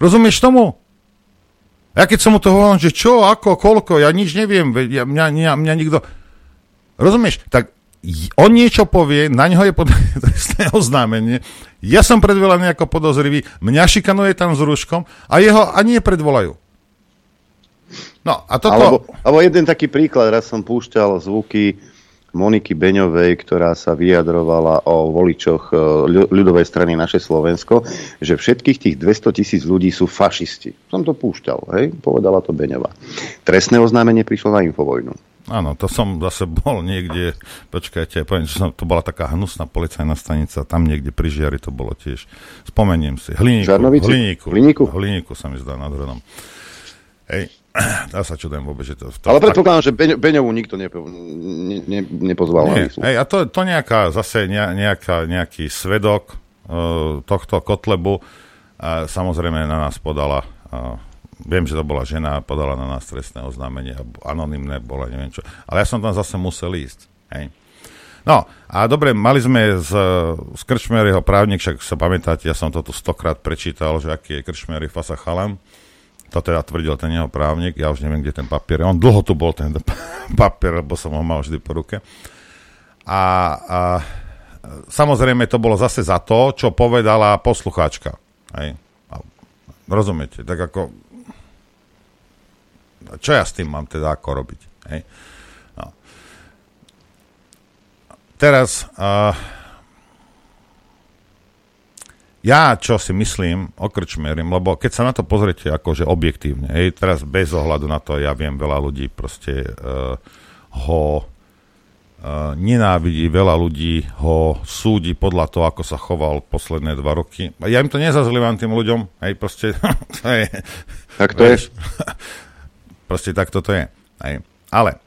Rozumieš tomu? Ja keď som mu to hovoril, že čo, ako, koľko, ja nič neviem, ja, mňa, mňa, mňa nikto... Rozumieš? Tak on niečo povie, na ňo je trestné oznámenie, ja som predvolaný ako podozrivý, mňa šikanuje tam s rúškom a jeho ani nepredvolajú. No a toto... Alebo, alebo jeden taký príklad, raz som púšťal zvuky Moniky Beňovej, ktorá sa vyjadrovala o voličoch e, ľudovej strany naše Slovensko, že všetkých tých 200 tisíc ľudí sú fašisti. Som to púšťal, hej? povedala to Beňová. Trestné oznámenie prišlo na Infovojnu. Áno, to som zase bol niekde, počkajte, poviem, že som, to bola taká hnusná policajná stanica, tam niekde pri Žiari to bolo tiež. Spomeniem si, Hliníku, Hliníku, Hliníku, Hliníku sa mi zdá nad Hronom. Hej, ja sa čudujem vôbec, že to... to Ale predpokladám, že Beň, Beňovú nikto nepo, ne, ne, nepozval. Nie, hej, a to, to nejaká, zase nejaká, nejaký svedok uh, tohto Kotlebu uh, samozrejme na nás podala uh, Viem, že to bola žena, podala na nás trestné oznámenie, anonimné bola, neviem čo. Ale ja som tam zase musel ísť. Hej. No, a dobre, mali sme z, z Krčmeryho právnik, však sa pamätáte, ja som to tu stokrát prečítal, že aký je Krčmery Fasa Chalam. To teda tvrdil ten jeho právnik, ja už neviem, kde ten papier je. On dlho tu bol ten papier, lebo som ho mal vždy po ruke. A, a samozrejme to bolo zase za to, čo povedala poslucháčka. Hej. Rozumiete? Tak ako čo ja s tým mám teda ako robiť? Hej? No. Teraz uh, ja čo si myslím o Krčmerim, lebo keď sa na to pozriete akože objektívne, hej, teraz bez ohľadu na to, ja viem, veľa ľudí proste uh, ho uh, nenávidí, veľa ľudí ho súdi podľa toho, ako sa choval posledné dva roky. Ja im to nezazlievam tým ľuďom, hej, proste to je... Tak to vieš, je. Proste tak toto je. Hej. Ale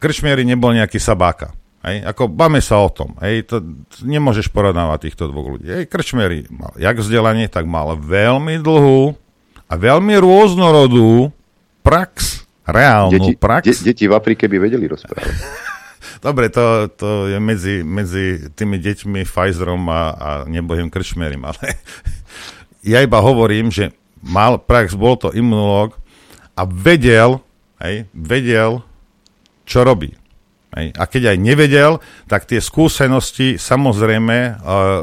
Krčmieri nebol nejaký sabáka. Hej. Ako báme sa o tom. Hej. To, to nemôžeš porovnávať týchto dvoch ľudí. Hej. Krčmieri mal jak vzdelanie, tak mal veľmi dlhú a veľmi rôznorodú prax, reálnu deti, prax. De, deti v Afrike by vedeli rozprávať. Dobre, to, to je medzi, medzi tými deťmi Pfizerom a, a nebohým krčmerim, ale ja iba hovorím, že mal prax, bol to imunológ, a vedel, hej, vedel, čo robí. Hej. A keď aj nevedel, tak tie skúsenosti samozrejme uh,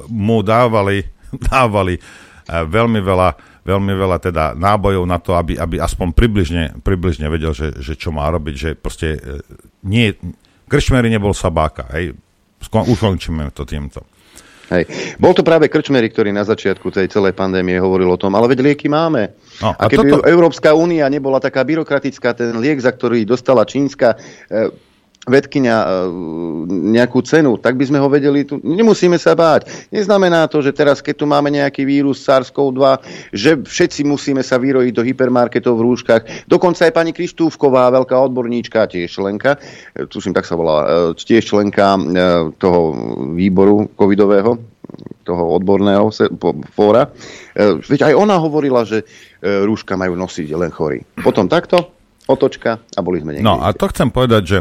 mu dávali, dávali uh, veľmi veľa veľmi veľa teda nábojov na to, aby, aby aspoň približne, približne vedel, že, že čo má robiť, že proste uh, nie, Kršmery nebol sabáka, hej, ukončíme to týmto. Hej. Bol to práve Krčmery, ktorý na začiatku tej celej pandémie hovoril o tom, ale veď lieky máme. No, a, a keby toto... Európska únia nebola taká byrokratická, ten liek, za ktorý dostala čínska e, vedkynia e, nejakú cenu, tak by sme ho vedeli, tu, nemusíme sa báť. Neznamená to, že teraz, keď tu máme nejaký vírus SARS-CoV-2, že všetci musíme sa vyrojiť do hypermarketov v rúškach. Dokonca aj pani Kristúvková, veľká odborníčka, tiež členka, e, tuším, tak sa volá, e, tiež členka toho výboru covidového, toho odborného fóra. Veď aj ona hovorila, že rúška majú nosiť len chorí. Potom takto, otočka a boli sme niekde. No a to chcem povedať, že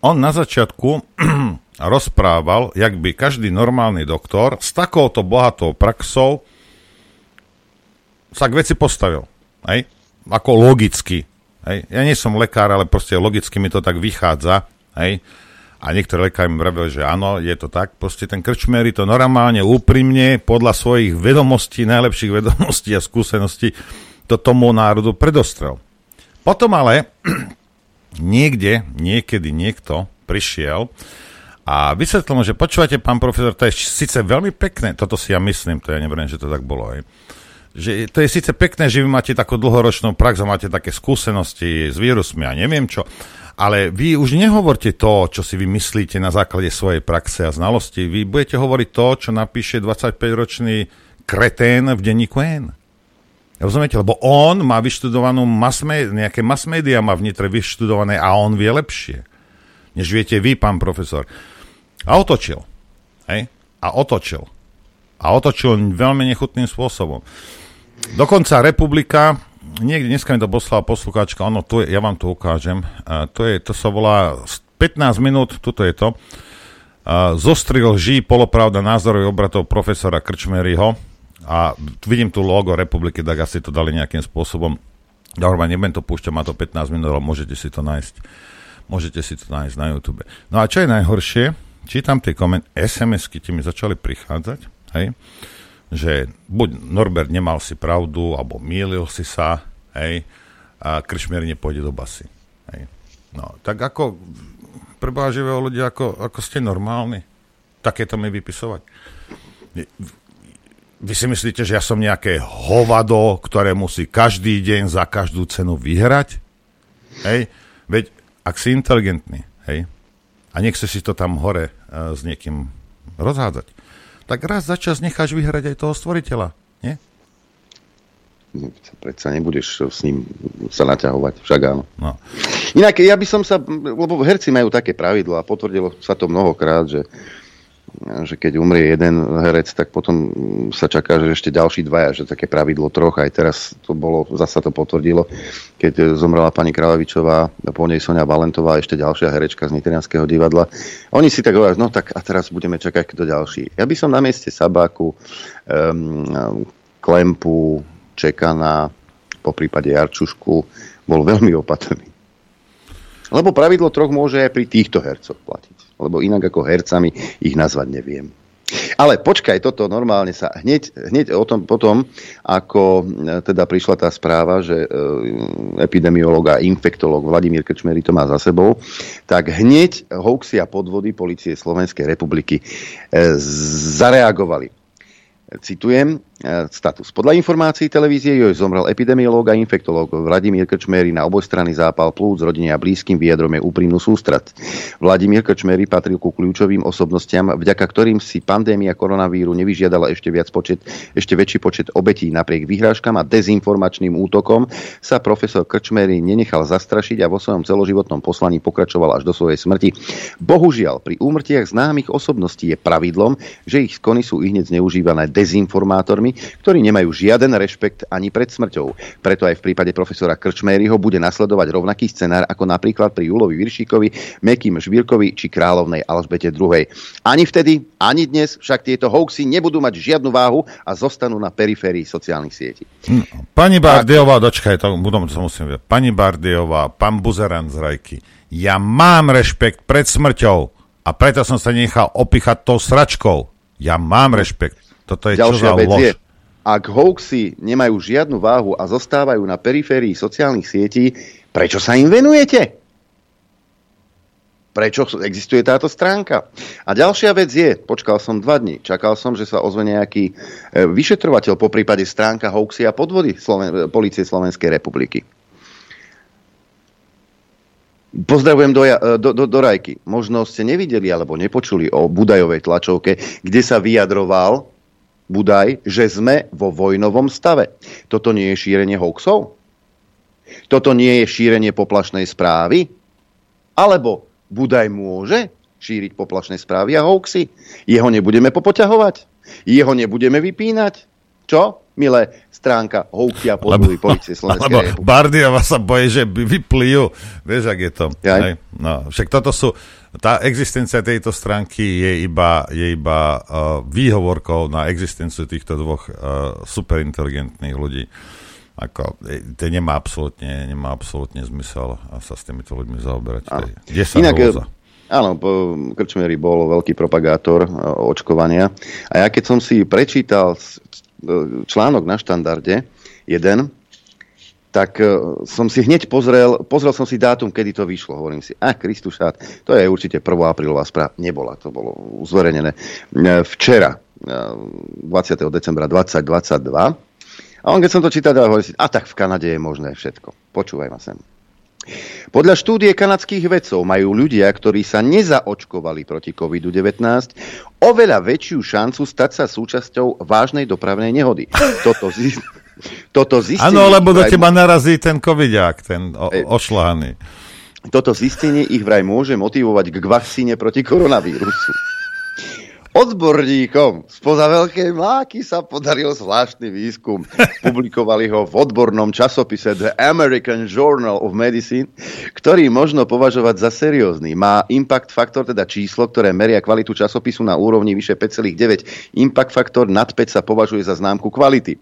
on na začiatku rozprával, jak by každý normálny doktor s takouto bohatou praxou sa k veci postavil. Hej? Ako logicky. Hej? Ja nie som lekár, ale proste logicky mi to tak vychádza. Hej? A niektorí lekári mi vravili, že áno, je to tak. Proste ten krčmery to normálne, úprimne, podľa svojich vedomostí, najlepších vedomostí a skúseností to tomu národu predostrel. Potom ale niekde, niekedy niekto prišiel a vysvetlil mu, že počúvate, pán profesor, to je síce veľmi pekné, toto si ja myslím, to ja neviem, že to tak bolo, aj, že to je síce pekné, že vy máte takú dlhoročnú prax a máte také skúsenosti s vírusmi a neviem čo, ale vy už nehovorte to, čo si vy myslíte na základe svojej praxe a znalosti. Vy budete hovoriť to, čo napíše 25-ročný kretén v denníku N. Rozumiete? Lebo on má vyštudovanú mass nejaké mass media má vnitre vyštudované a on vie lepšie, než viete vy, pán profesor. A otočil. Hej? A otočil. A otočil veľmi nechutným spôsobom. Dokonca republika, niekde dneska mi to poslala poslucháčka, ono, tu je, ja vám to ukážem, uh, to, je, to sa volá 15 minút, tuto je to, uh, zostril ží polopravda názorových obratov profesora Krčmeryho, a vidím tu logo republiky, tak asi to dali nejakým spôsobom. Dobre, nebudem to púšťať, má to 15 minút, ale môžete si to nájsť. Môžete si to nájsť na YouTube. No a čo je najhoršie, čítam tie koment, SMS-ky ti mi začali prichádzať, hej, že buď Norbert nemal si pravdu, alebo mýlil si sa, hej, a Kršmier nepôjde do basy. Hej. No, tak ako preboha živého ľudia, ako, ako ste normálni, takéto mi vypisovať vy si myslíte, že ja som nejaké hovado, ktoré musí každý deň za každú cenu vyhrať? Hej? Veď ak si inteligentný, hej, a nechce si to tam hore uh, s niekým rozhádzať, tak raz za čas necháš vyhrať aj toho stvoriteľa, nie? Predsa nebudeš s ním sa naťahovať, však áno. No. Inak ja by som sa, lebo herci majú také pravidlo a potvrdilo sa to mnohokrát, že že keď umrie jeden herec, tak potom sa čaká, že ešte ďalší dvaja, že také pravidlo troch, aj teraz to bolo, zasa to potvrdilo, keď zomrela pani Kráľovičová, po nej Sonia Valentová a ešte ďalšia herečka z Nitrianského divadla. Oni si tak hovoria, no tak a teraz budeme čakať kto ďalší. Ja by som na mieste Sabáku, um, Klempu, Čekana, po prípade Jarčušku, bol veľmi opatrný. Lebo pravidlo troch môže aj pri týchto hercoch platiť lebo inak ako hercami ich nazvať neviem. Ale počkaj, toto normálne sa hneď, hneď o tom potom, ako e, teda prišla tá správa, že e, epidemiolog a infektolog Vladimír Krčmery to má za sebou, tak hneď hoaxy a podvody policie Slovenskej republiky e, zareagovali. Citujem, status. Podľa informácií televízie Joj zomrel epidemiológ a infektológ Vladimír Krčmery na obojstranný zápal plúc rodine a blízkym vyjadrome úprimnú sústrat. Vladimír Krčmery patril ku kľúčovým osobnostiam, vďaka ktorým si pandémia koronavíru nevyžiadala ešte, viac počet, ešte väčší počet obetí. Napriek vyhrážkam a dezinformačným útokom sa profesor Krčmery nenechal zastrašiť a vo svojom celoživotnom poslaní pokračoval až do svojej smrti. Bohužiaľ, pri úmrtiach známych osobností je pravidlom, že ich skony sú i hneď zneužívané dezinformátormi ľuďmi, ktorí nemajú žiaden rešpekt ani pred smrťou. Preto aj v prípade profesora Krčméryho bude nasledovať rovnaký scenár ako napríklad pri Julovi Viršíkovi, Mekým Žvírkovi či kráľovnej Alžbete II. Ani vtedy, ani dnes však tieto hoaxy nebudú mať žiadnu váhu a zostanú na periférii sociálnych sietí. Hm, pani Bardiová, dočkaj, to, budem, to musím vedieť. Pani Bardiová, pán Buzeran z Rajky, ja mám rešpekt pred smrťou a preto som sa nechal opichať tou sračkou. Ja mám rešpekt. Toto je Ďalšia čo vec lož? je, ak hoaxy nemajú žiadnu váhu a zostávajú na periférii sociálnych sietí, prečo sa im venujete? Prečo existuje táto stránka? A ďalšia vec je, počkal som dva dní, čakal som, že sa ozve nejaký e, vyšetrovateľ po prípade stránka hoaxy a podvody Sloven- Polície Slovenskej republiky. Pozdravujem do, e, do, do, do Rajky. Možno ste nevideli alebo nepočuli o Budajovej tlačovke, kde sa vyjadroval Budaj, že sme vo vojnovom stave. Toto nie je šírenie hoaxov? Toto nie je šírenie poplašnej správy? Alebo Budaj môže šíriť poplašné správy a hoaxy? Jeho nebudeme popoťahovať? Jeho nebudeme vypínať? Čo? Milé stránka hoaxy a podvody policie Slovenskej Lebo Bardiova sa bojí, že vyplijú. Vieš, ak je to. No, však toto sú tá existencia tejto stránky je iba, je iba uh, výhovorkou na existenciu týchto dvoch uh, superinteligentných ľudí. Ako, e, to nemá absolútne, nemá absolútne zmysel sa s týmito ľuďmi zaoberať. Kde sa Inak, hrôza? Áno, Krčmery bol veľký propagátor očkovania. A ja keď som si prečítal článok na štandarde, jeden, tak e, som si hneď pozrel, pozrel som si dátum, kedy to vyšlo. Hovorím si, a Kristušát, to je určite 1. aprílová správa. Nebola, to bolo zverejnené e, včera, 20. E, decembra 2022. A on keď som to čítal, hovorí si, a tak v Kanade je možné všetko. Počúvaj ma sem. Podľa štúdie kanadských vedcov majú ľudia, ktorí sa nezaočkovali proti COVID-19, oveľa väčšiu šancu stať sa súčasťou vážnej dopravnej nehody. Toto, zi... Toto zistenie... Áno, lebo do teba narazí ten covidiak, ten o- ošlány. Toto zistenie ich vraj môže motivovať k vakcíne proti koronavírusu. Odborníkom spoza veľkej mláky sa podaril zvláštny výskum. Publikovali ho v odbornom časopise The American Journal of Medicine, ktorý možno považovať za seriózny. Má impact faktor, teda číslo, ktoré meria kvalitu časopisu na úrovni vyše 5,9. Impact faktor nad 5 sa považuje za známku kvality.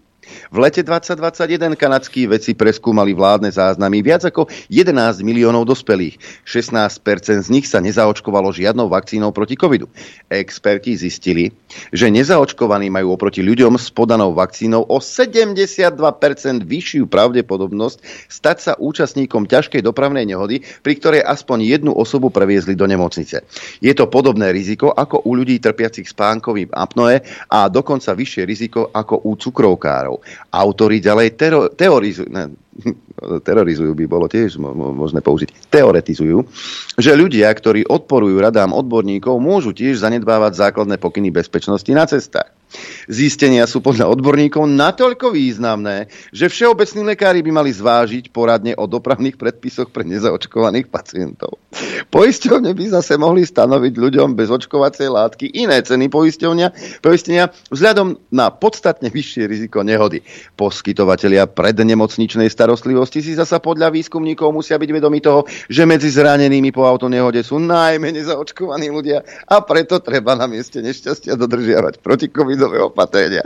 V lete 2021 kanadskí vedci preskúmali vládne záznamy viac ako 11 miliónov dospelých. 16% z nich sa nezaočkovalo žiadnou vakcínou proti covidu. Experti zistili, že nezaočkovaní majú oproti ľuďom s podanou vakcínou o 72% vyššiu pravdepodobnosť stať sa účastníkom ťažkej dopravnej nehody, pri ktorej aspoň jednu osobu previezli do nemocnice. Je to podobné riziko ako u ľudí trpiacich spánkovým apnoe a dokonca vyššie riziko ako u cukrovkárov štátov. Autori ďalej tero, teorizujú, ne, terorizujú by bolo tiež možné použiť, teoretizujú, že ľudia, ktorí odporujú radám odborníkov, môžu tiež zanedbávať základné pokyny bezpečnosti na cestách. Zistenia sú podľa odborníkov natoľko významné, že všeobecní lekári by mali zvážiť poradne o dopravných predpisoch pre nezaočkovaných pacientov. Poisťovne by zase mohli stanoviť ľuďom bez očkovacej látky iné ceny poisťovňa, poistenia vzhľadom na podstatne vyššie riziko nehody. Poskytovatelia prednemocničnej starostlivosti si zasa podľa výskumníkov musia byť vedomi toho, že medzi zranenými po autonehode sú najmä nezaočkovaní ľudia a preto treba na mieste nešťastia dodržiavať proti covidové opatrenia.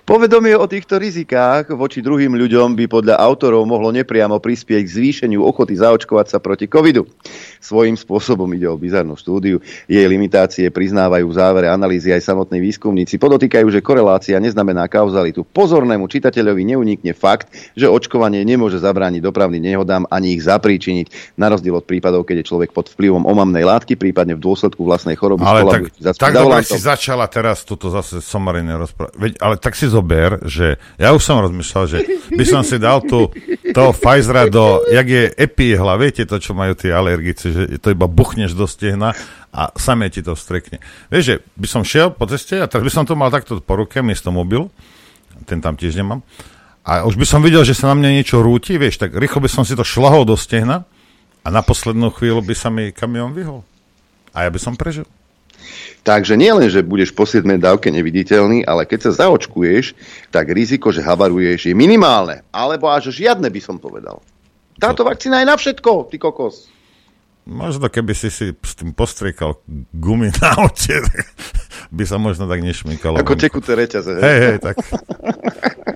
Povedomie o týchto rizikách voči druhým ľuďom by podľa autorov mohlo nepriamo prispieť k zvýšeniu ochoty zaočkovať sa proti covidu. Svojím spôsobom ide o bizarnú štúdiu. Jej limitácie priznávajú v závere analýzy aj samotní výskumníci. Podotýkajú, že korelácia neznamená kauzalitu. Pozornému čitateľovi neunikne fakt, že očkovanie nemôže zabrániť dopravným nehodám ani ich zapríčiniť. Na rozdiel od prípadov, keď je človek pod vplyvom omamnej látky, prípadne v dôsledku vlastnej choroby. Ale tak, tak dobre si začala teraz túto zase somarine rozprávať. Ale tak si zober, že ja už som rozmýšľal, že by som si dal tu toho Pfizera do, jak je epihla, viete to, čo majú tie alergici, že to iba buchneš do stehna a samé ti to vstrekne. Vieš, že by som šiel po ceste a teraz by som to mal takto po ruke, miesto mobil, ten tam tiež nemám, a už by som videl, že sa na mňa niečo rúti, vieš, tak rýchlo by som si to šlahol do stehna a na poslednú chvíľu by sa mi kamión vyhol. A ja by som prežil. Takže nie len, že budeš po 7 dávke neviditeľný, ale keď sa zaočkuješ, tak riziko, že havaruješ, je minimálne. Alebo až žiadne by som povedal. Táto vakcína je na všetko, ty kokos. Možno keby si si s tým postriekal gumy na aute, by sa možno tak nešmykalo. Ako tekuté reťaze. Hej, hej, tak.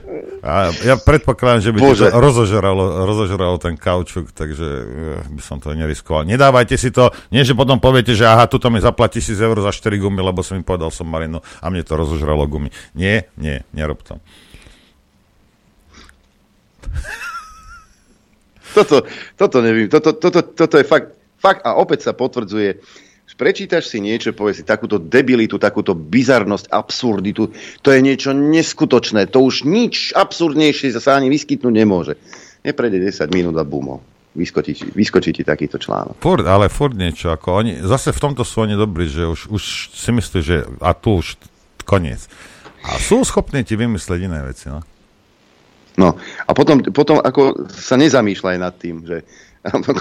A ja predpokladám, že by Bože. to rozožralo, rozožralo ten kaučuk, takže eh, by som to neriskoval. Nedávajte si to, nie že potom poviete, že aha, tuto mi zaplatí 1000 eur za 4 gumy, lebo som mi povedal som Marinu a mne to rozožralo gumy. Nie, nie, nerob to. Toto, toto nevím, toto, toto, toto je fakt, fakt a opäť sa potvrdzuje, prečítaš si niečo, povie si takúto debilitu, takúto bizarnosť, absurditu, to je niečo neskutočné, to už nič absurdnejšie sa ani vyskytnúť nemôže. Neprejde 10 minút a bumo. Vyskočí, vyskočí ti takýto článok. Ford, ale Ford niečo, ako oni, zase v tomto sú oni dobrí, že už, už si myslí, že a tu už koniec. A sú schopní ti vymysleť iné veci, no? No, a potom, potom ako sa nezamýšľaj nad tým, že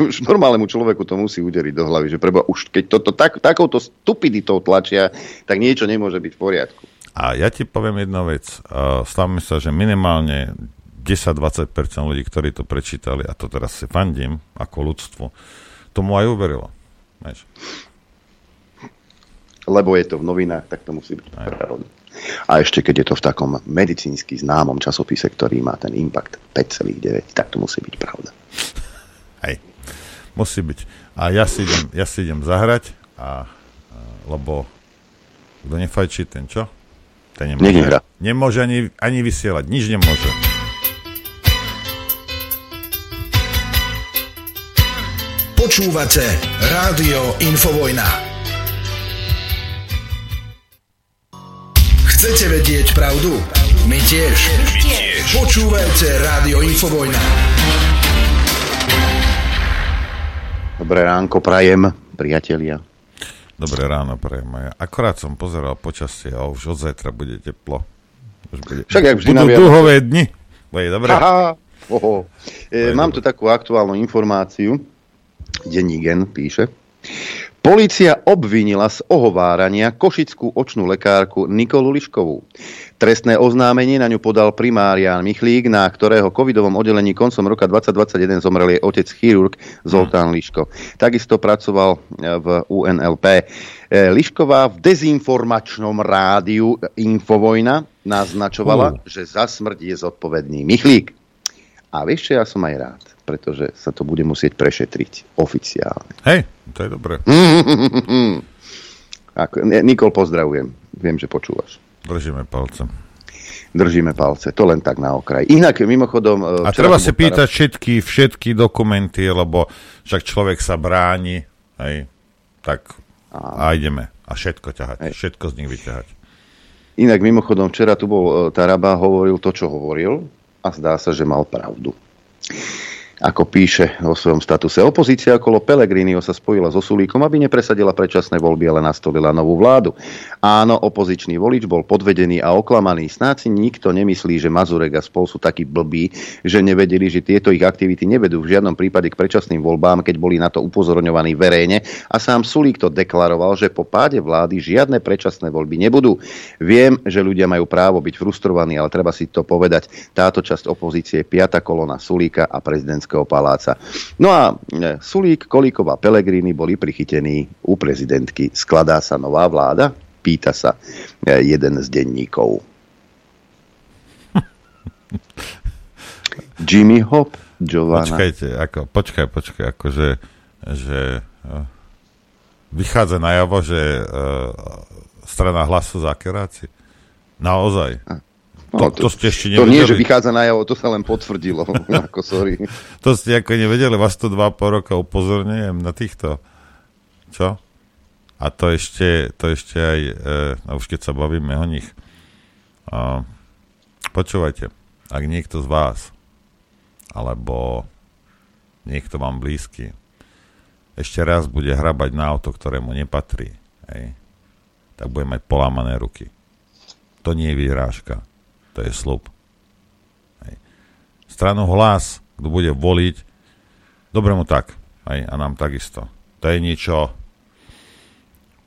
už normálnemu človeku to musí uderiť do hlavy, že preba už keď toto tak, takouto stupiditou tlačia, tak niečo nemôže byť v poriadku. A ja ti poviem jednu vec. Stavme sa, že minimálne 10-20% ľudí, ktorí to prečítali, a to teraz si fandím ako ľudstvo, tomu aj uverilo. Vieš? Lebo je to v novinách, tak to musí byť pravda. A ešte keď je to v takom medicínsky známom časopise, ktorý má ten impact 5,9, tak to musí byť pravda. Musí byť. A ja si idem, ja si idem zahrať, a, a, lebo kto nefajčí, ten čo? Ten nemôže, Nehra. nemôže ani, ani vysielať, nič nemôže. Počúvate Rádio Infovojna. Chcete vedieť pravdu? My tiež. My tiež. Počúvajte Rádio Infovojna. Dobré ránko prajem, priatelia. Dobré ráno prajem aj. Akorát som pozeral počasie a už od zajtra bude teplo. Už bude, Však jak vždy budú naviac- dúhové dni. Bude dobre. Aha, oho. E, mám dobré. tu takú aktuálnu informáciu. Dennígen píše. Polícia obvinila z ohovárania košickú očnú lekárku Nikolu Liškovú. Trestné oznámenie na ňu podal primár Jan Michlík, na ktorého covidovom oddelení koncom roka 2021 zomrel jej otec chirurg Zoltán Liško. Takisto pracoval e, v UNLP. E, Lišková v dezinformačnom rádiu Infovojna naznačovala, Uh. že za smrť je zodpovedný Michlík. A vieš čo, ja som aj rád, pretože sa to bude musieť prešetriť oficiálne. Hej, to je dobré. Ako, Nikol, pozdravujem. Viem, že počúvaš. Držíme palce. Držíme palce. To len tak na okraj. Inak, mimochodom... e, A treba si pýtať všetky, všetky dokumenty, lebo však človek sa bráni, hej, tak a ideme. A všetko ťahať, Hej. všetko z nich vyťahať. Inak mimochodom, včera tu bol e, Taraba, hovoril to, čo hovoril a zdá sa, že mal pravdu. Ako píše vo svojom statuse, opozícia okolo Pelegriniho sa spojila so Sulíkom, aby nepresadila predčasné voľby, ale nastolila novú vládu. Áno, opozičný volič bol podvedený a oklamaný. Snáď si nikto nemyslí, že Mazurek a spol sú takí blbí, že nevedeli, že tieto ich aktivity nevedú v žiadnom prípade k predčasným voľbám, keď boli na to upozorňovaní verejne. A sám Sulík to deklaroval, že po páde vlády žiadne predčasné voľby nebudú. Viem, že ľudia majú právo byť frustrovaní, ale treba si to povedať. Táto časť opozície je piata kolona Sulíka a prezidentského paláca. No a e, Sulík, Kolíková, Pelegrini boli prichytení u prezidentky. Skladá sa nová vláda? Pýta sa e, jeden z denníkov. Jimmy Hop, Giovanna. Počkajte, ako, počkaj, počkaj, akože, že uh, vychádza najavo, že uh, strana hlasu za keráci. Naozaj. No, to, to ste ešte to nie, že nevedeli. vychádza na javo, to sa len potvrdilo. ako sorry. To ste ako nevedeli, vás to dva po roka upozorňujem na týchto. Čo? A to ešte, to ešte aj, e, a už keď sa bavíme o nich. A, počúvajte, ak niekto z vás, alebo niekto vám blízky, ešte raz bude hrabať na auto, ktorému nepatrí, hej, tak bude mať polámané ruky. To nie je vyhrážka, to je slub. Hej. Stranu hlas, kto bude voliť, dobre mu tak, hej, a nám takisto. To je niečo,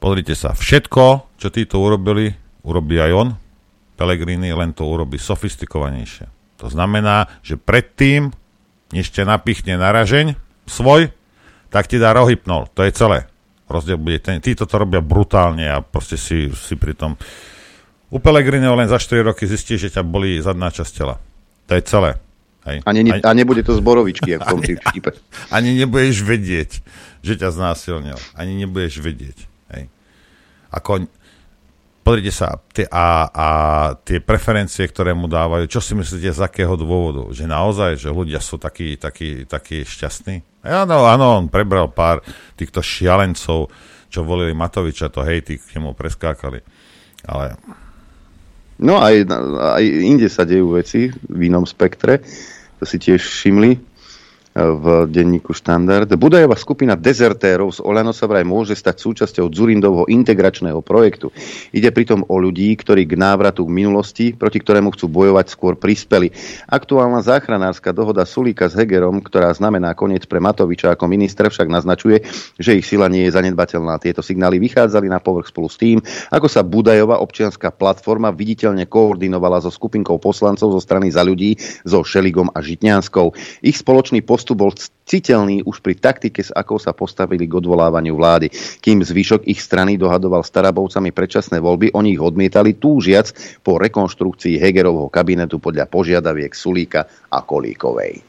pozrite sa, všetko, čo títo urobili, urobí aj on, Pelegrini, len to urobí sofistikovanejšie. To znamená, že predtým, než ťa napichne na ražeň svoj, tak ti dá rohypnol. To je celé. Rozdiel bude ten. Títo to robia brutálne a proste si, si pri tom... U Pelegriniho len za 4 roky zistí, že ťa bolí zadná časť tela. To je celé. Hej. A, ne, a nebude to z borovičky, ako v tom vtipe. Ani nebudeš vedieť, že ťa znásilnil. Ani nebudeš vedieť. Hej. Ako, pozrite sa, tie, a, a tie preferencie, ktoré mu dávajú, čo si myslíte, z akého dôvodu? Že naozaj, že ľudia sú takí, takí, takí šťastní? Áno, áno, on prebral pár týchto šialencov, čo volili Matoviča, to hej, tí k nemu preskákali. Ale No aj, aj inde sa dejú veci v inom spektre. To si tiež všimli v denníku Štandard. Budajová skupina dezertérov z Olano sa vraj môže stať súčasťou Dzurindovho integračného projektu. Ide pritom o ľudí, ktorí k návratu k minulosti, proti ktorému chcú bojovať, skôr prispeli. Aktuálna záchranárska dohoda Sulíka s Hegerom, ktorá znamená koniec pre Matoviča ako minister, však naznačuje, že ich sila nie je zanedbateľná. Tieto signály vychádzali na povrch spolu s tým, ako sa Budajová občianská platforma viditeľne koordinovala so skupinkou poslancov zo strany za ľudí, so Šeligom a Žitňanskou. Ich spoločný postup bol citeľný už pri taktike, s akou sa postavili k odvolávaniu vlády. Kým zvyšok ich strany dohadoval starabovcami predčasné voľby, oni ich odmietali túžiac po rekonštrukcii Hegerovho kabinetu podľa požiadaviek Sulíka a Kolíkovej.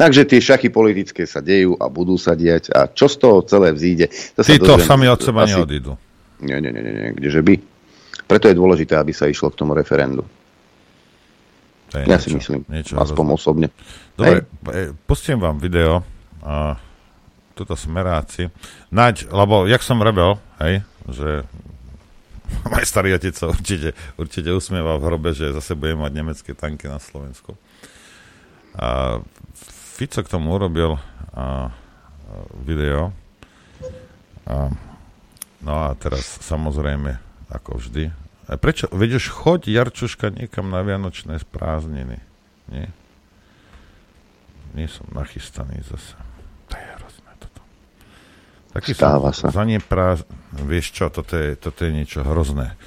Takže tie šachy politické sa dejú a budú sa diať. A čo z toho celé vzíde? To títo sami od seba asi- neodídu. Nie, nie, nie, nie, kdeže by. Preto je dôležité, aby sa išlo k tomu referendu. To Ja niečo, si myslím, niečo aspoň hrozné. osobne. Dobre, e, pustím vám video. A, tuto smeráci. Naď, lebo jak som rebel, hej, že Môj starý otec sa určite, určite usmieva v hrobe, že zase bude mať nemecké tanky na Slovensku. A Fico k tomu urobil a, video. A, no a teraz samozrejme, ako vždy. A prečo? Veď už choď, Jarčuška, niekam na Vianočné prázdniny. Nie? Nie som nachystaný zase. To je hrozné toto. Taký Stáva sa. Za nie práz... Vieš čo, toto je, toto je niečo hrozné.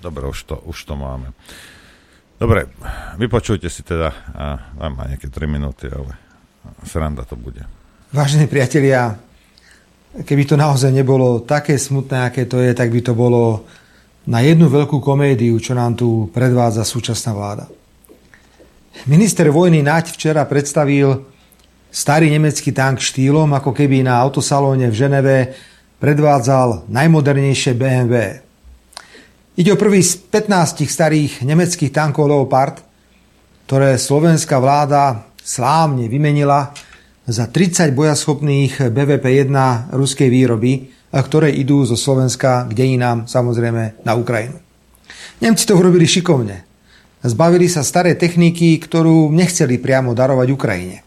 Dobre, už to, už to máme. Dobre, vypočujte si teda, a mám nejaké 3 minúty, ale sranda to bude. Vážení priatelia, keby to naozaj nebolo také smutné, aké to je, tak by to bolo na jednu veľkú komédiu, čo nám tu predvádza súčasná vláda. Minister vojny Naď včera predstavil starý nemecký tank štýlom, ako keby na autosalóne v Ženeve predvádzal najmodernejšie BMW. Ide o prvý z 15 starých nemeckých tankov Leopard, ktoré slovenská vláda slávne vymenila za 30 bojaschopných BVP-1 ruskej výroby, ktoré idú zo Slovenska k dejinám, samozrejme, na Ukrajinu. Nemci to urobili šikovne. Zbavili sa staré techniky, ktorú nechceli priamo darovať Ukrajine.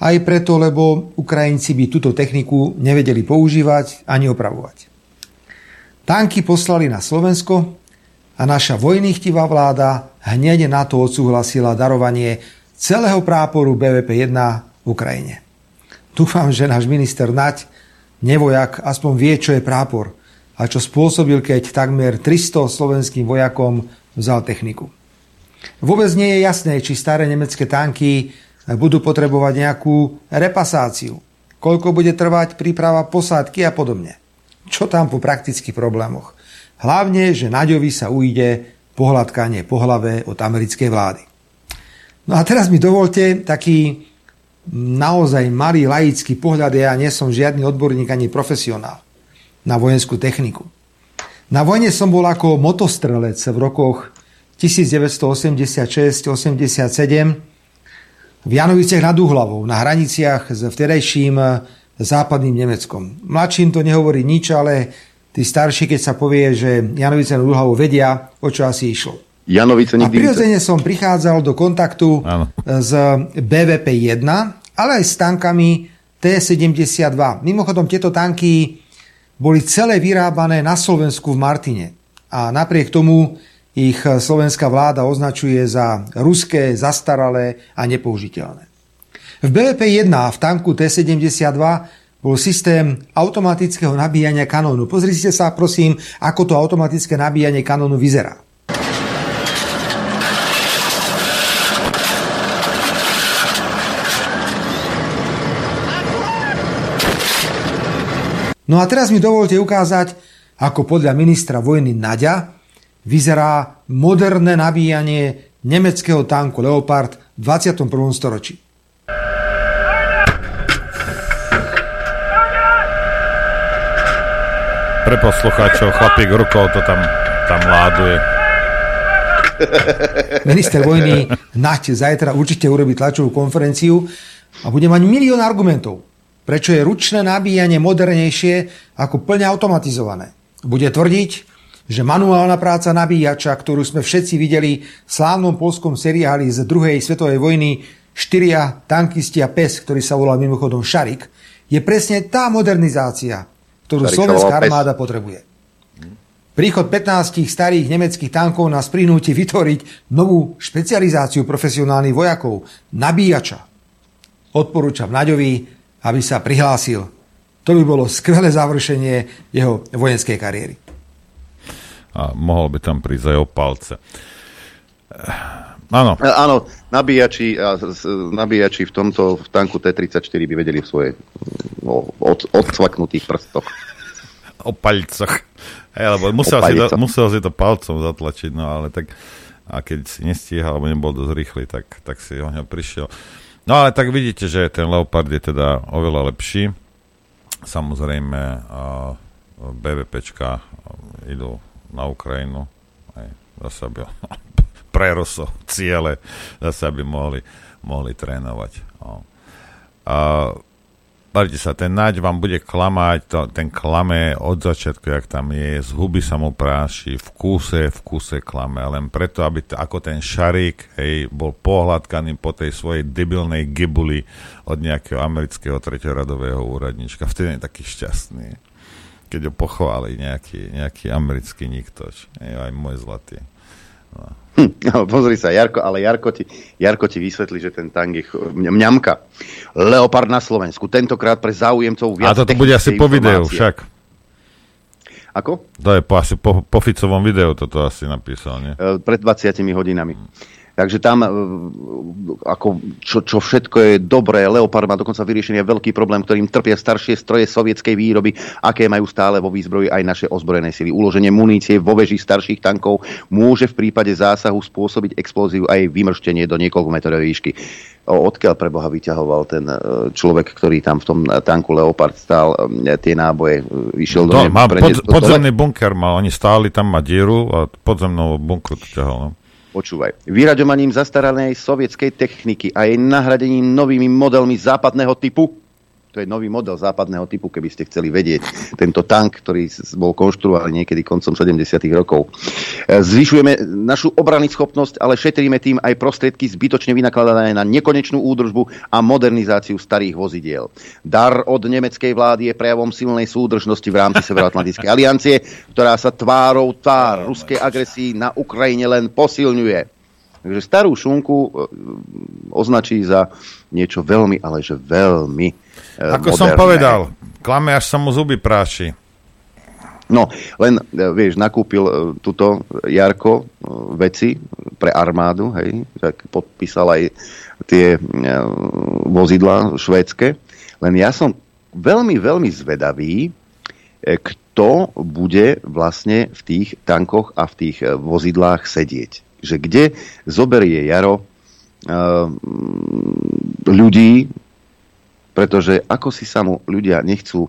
Aj preto, lebo Ukrajinci by túto techniku nevedeli používať ani opravovať. Tanky poslali na Slovensko a naša vojnýchtivá vláda hneď na to odsúhlasila darovanie celého práporu BVP-1 v Ukrajine. Dúfam, že náš minister Nať, nevojak, aspoň vie, čo je prápor a čo spôsobil, keď takmer 300 slovenským vojakom vzal techniku. Vôbec nie je jasné, či staré nemecké tanky budú potrebovať nejakú repasáciu, koľko bude trvať príprava posádky a podobne čo tam po praktických problémoch. Hlavne, že Naďovi sa ujde pohľadkanie po hlave od americkej vlády. No a teraz mi dovolte taký naozaj malý laický pohľad, ja nie som žiadny odborník ani profesionál na vojenskú techniku. Na vojne som bol ako motostrelec v rokoch 1986-87 v Janoviciach nad Uhlavou na hraniciach s vtedajším západným Nemeckom. Mladším to nehovorí nič, ale tí starší, keď sa povie, že Janovice na Dlhavo vedia, o čo asi išlo. Janovice A prirodzene som prichádzal do kontaktu Áno. s BVP-1, ale aj s tankami T-72. Mimochodom, tieto tanky boli celé vyrábané na Slovensku v Martine. A napriek tomu ich slovenská vláda označuje za ruské, zastaralé a nepoužiteľné. V BVP-1 v tanku T-72 bol systém automatického nabíjania kanónu. Pozrite sa prosím, ako to automatické nabíjanie kanónu vyzerá. No a teraz mi dovolte ukázať, ako podľa ministra vojny Nadia vyzerá moderné nabíjanie nemeckého tanku Leopard v 21. storočí. Pre poslucháčov, chlapík rukou to tam, tam láduje. Minister vojny Nať zajtra určite urobí tlačovú konferenciu a bude mať milión argumentov, prečo je ručné nabíjanie modernejšie ako plne automatizované. Bude tvrdiť, že manuálna práca nabíjača, ktorú sme všetci videli v slávnom polskom seriáli z druhej svetovej vojny štyria tankisti a pes, ktorý sa volal mimochodom Šarik, je presne tá modernizácia, ktorú slovenská armáda potrebuje. Príchod 15 starých nemeckých tankov nás prinúti vytvoriť novú špecializáciu profesionálnych vojakov, nabíjača. Odporúčam Naďovi, aby sa prihlásil. To by bolo skvelé završenie jeho vojenskej kariéry. A mohol by tam prísť aj o palce. Áno. Áno, nabíjači, nabíjači v tomto v tanku T-34 by vedeli v svojej o, od, odcvaknutých prstoch. O palcoch. Hey, lebo musel, si to, musel si to palcom zatlačiť, no ale tak a keď si nestíhal, alebo nebol dosť rýchly, tak, tak si o ňo prišiel. No ale tak vidíte, že ten Leopard je teda oveľa lepší. Samozrejme BVPčka idú na Ukrajinu. Aj, zase by prerosol ciele, zase by mohli, mohli trénovať. No. A Bavite sa, ten naď vám bude klamať, to, ten klame od začiatku, jak tam je, z huby sa mu práši, v kúse, v kúse klame, len preto, aby t- ako ten šarík, hej, bol pohľadkaný po tej svojej debilnej gibuli od nejakého amerického treťoradového úradnička. Vtedy je taký šťastný, keď ho pochváli nejaký, nejaký americký niktoč, hej, aj môj zlatý. No. Hm, no, pozri sa, Jarko, ale Jarko ti, Jarko ti vysvetlí, že ten tank je mňamka. Leopard na Slovensku, tentokrát pre záujemcov viac A to bude asi po videu však. Ako? To je po, asi po, po Ficovom videu toto asi napísal, nie? E, pred 20 hodinami. Takže tam, e, ako, čo, čo všetko je dobré, Leopard má dokonca vyriešený veľký problém, ktorým trpia staršie stroje sovietskej výroby, aké majú stále vo výzbroji aj naše ozbrojené sily. Uloženie munície vo veži starších tankov môže v prípade zásahu spôsobiť explóziu aj vymrštenie do niekoľko metrovej výšky. Odkiaľ pre Boha vyťahoval ten e, človek, ktorý tam v tom tanku Leopard stál e, tie náboje, vyšiel do no, má pod, podzemný bunker mal, oni stáli tam, má dieru a podzemnou bunkru to ťahal. No. Počúvaj. Vyraďovaním zastaralej sovietskej techniky a jej nahradením novými modelmi západného typu to je nový model západného typu, keby ste chceli vedieť. Tento tank, ktorý bol konštruovaný niekedy koncom 70. rokov. E, zvyšujeme našu obrany schopnosť, ale šetríme tým aj prostriedky zbytočne vynakladané na nekonečnú údržbu a modernizáciu starých vozidiel. Dar od nemeckej vlády je prejavom silnej súdržnosti v rámci Severoatlantickej aliancie, ktorá sa tvárou tvár ruskej agresii na Ukrajine len posilňuje. Takže starú šunku e, označí za niečo veľmi, ale že veľmi Ako moderné. som povedal, klame, až sa mu zuby práši. No, len, eh, vieš, nakúpil uh, tuto Jarko veci pre armádu, hej, tak podpísal aj tie vozidla švédske. Len ja som veľmi, veľmi zvedavý, kto bude vlastne v tých tankoch a v tých vozidlách sedieť. Že kde zoberie Jaro ľudí, pretože ako si sa mu ľudia nechcú,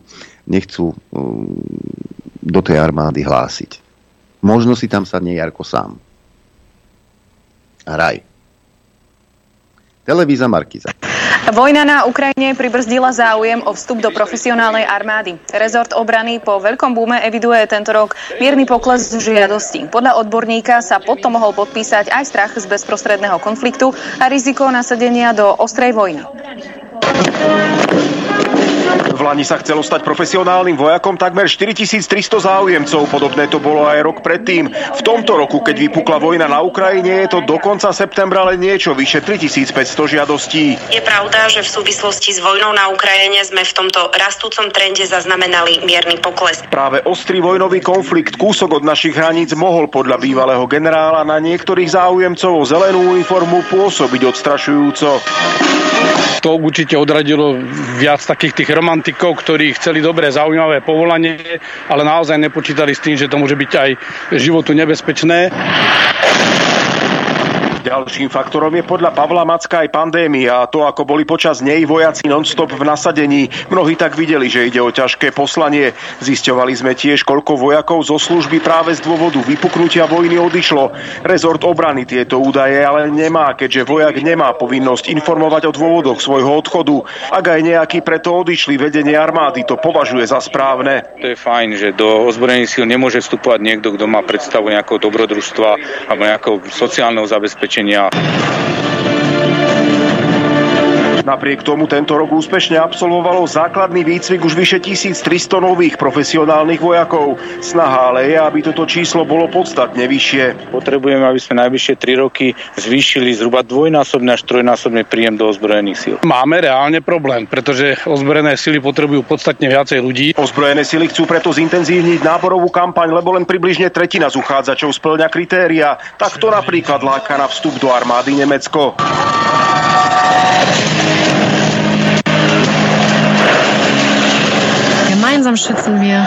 nechcú um, do tej armády hlásiť. Možno si tam sadne Jarko sám. Hraj. Televíza Markiza. Vojna na Ukrajine pribrzdila záujem o vstup do profesionálnej armády. Rezort obrany po veľkom búme eviduje tento rok mierny pokles žiadosti. Podľa odborníka sa potom mohol podpísať aj strach z bezprostredného konfliktu a riziko nasadenia do ostrej vojny. V Lani sa chcelo stať profesionálnym vojakom takmer 4300 záujemcov. Podobné to bolo aj rok predtým. V tomto roku, keď vypukla vojna na Ukrajine, je to do konca septembra len niečo vyše 3500 žiadostí. Je pravda, že v súvislosti s vojnou na Ukrajine sme v tomto rastúcom trende zaznamenali mierny pokles. Práve ostrý vojnový konflikt kúsok od našich hraníc mohol podľa bývalého generála na niektorých záujemcov o zelenú uniformu pôsobiť odstrašujúco. To určite odradilo viac takých tých romantikov, ktorí chceli dobré, zaujímavé povolanie, ale naozaj nepočítali s tým, že to môže byť aj životu nebezpečné. Ďalším faktorom je podľa Pavla Macka aj pandémia a to, ako boli počas nej vojaci non-stop v nasadení. Mnohí tak videli, že ide o ťažké poslanie. Zisťovali sme tiež, koľko vojakov zo služby práve z dôvodu vypuknutia vojny odišlo. Rezort obrany tieto údaje ale nemá, keďže vojak nemá povinnosť informovať o dôvodoch svojho odchodu. Ak aj nejaký preto odišli, vedenie armády to považuje za správne. To je fajn, že do ozbrojených síl nemôže vstupovať niekto, kto má predstavu nejakého dobrodružstva alebo nejakého sociálneho zabezpečenia zabezpečenia. Napriek tomu tento rok úspešne absolvovalo základný výcvik už vyše 1300 nových profesionálnych vojakov. Snaha ale je, aby toto číslo bolo podstatne vyššie. Potrebujeme, aby sme najvyššie 3 roky zvýšili zhruba dvojnásobný až trojnásobný príjem do ozbrojených síl. Máme reálne problém, pretože ozbrojené síly potrebujú podstatne viacej ľudí. Ozbrojené síly chcú preto zintenzívniť náborovú kampaň, lebo len približne tretina z uchádzačov splňa kritéria. Tak to napríklad láka na vstup do armády Nemecko. Thank you. Gemeinsam schützen wir,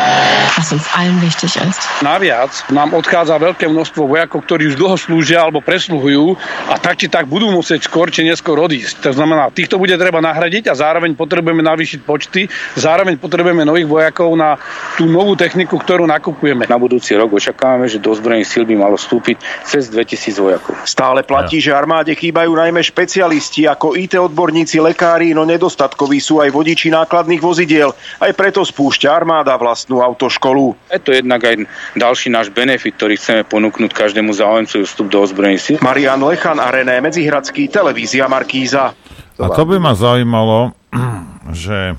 was uns allen wichtig ist. Naviac nám odchádza veľké množstvo vojakov, ktorí už dlho slúžia alebo presluhujú a tak či tak budú musieť skôr či neskôr odísť. To znamená, týchto bude treba nahradiť a zároveň potrebujeme navýšiť počty, zároveň potrebujeme nových vojakov na tú novú techniku, ktorú nakupujeme. Na budúci rok očakávame, že do ozbrojených síl by malo vstúpiť cez 2000 vojakov. Stále platí, že armáde chýbajú najmä špecialisti ako IT odborníci, lekári, no nedostatkoví sú aj vodiči nákladných vozidiel. Aj preto spúšťa armáda vlastnú autoškolu. Je to jednak aj ďalší náš benefit, ktorý chceme ponúknuť každému záujemcu vstup do ozbrojených síl. Marian Lechan a René Medzihradský, televízia Markíza. A to by ma zaujímalo, že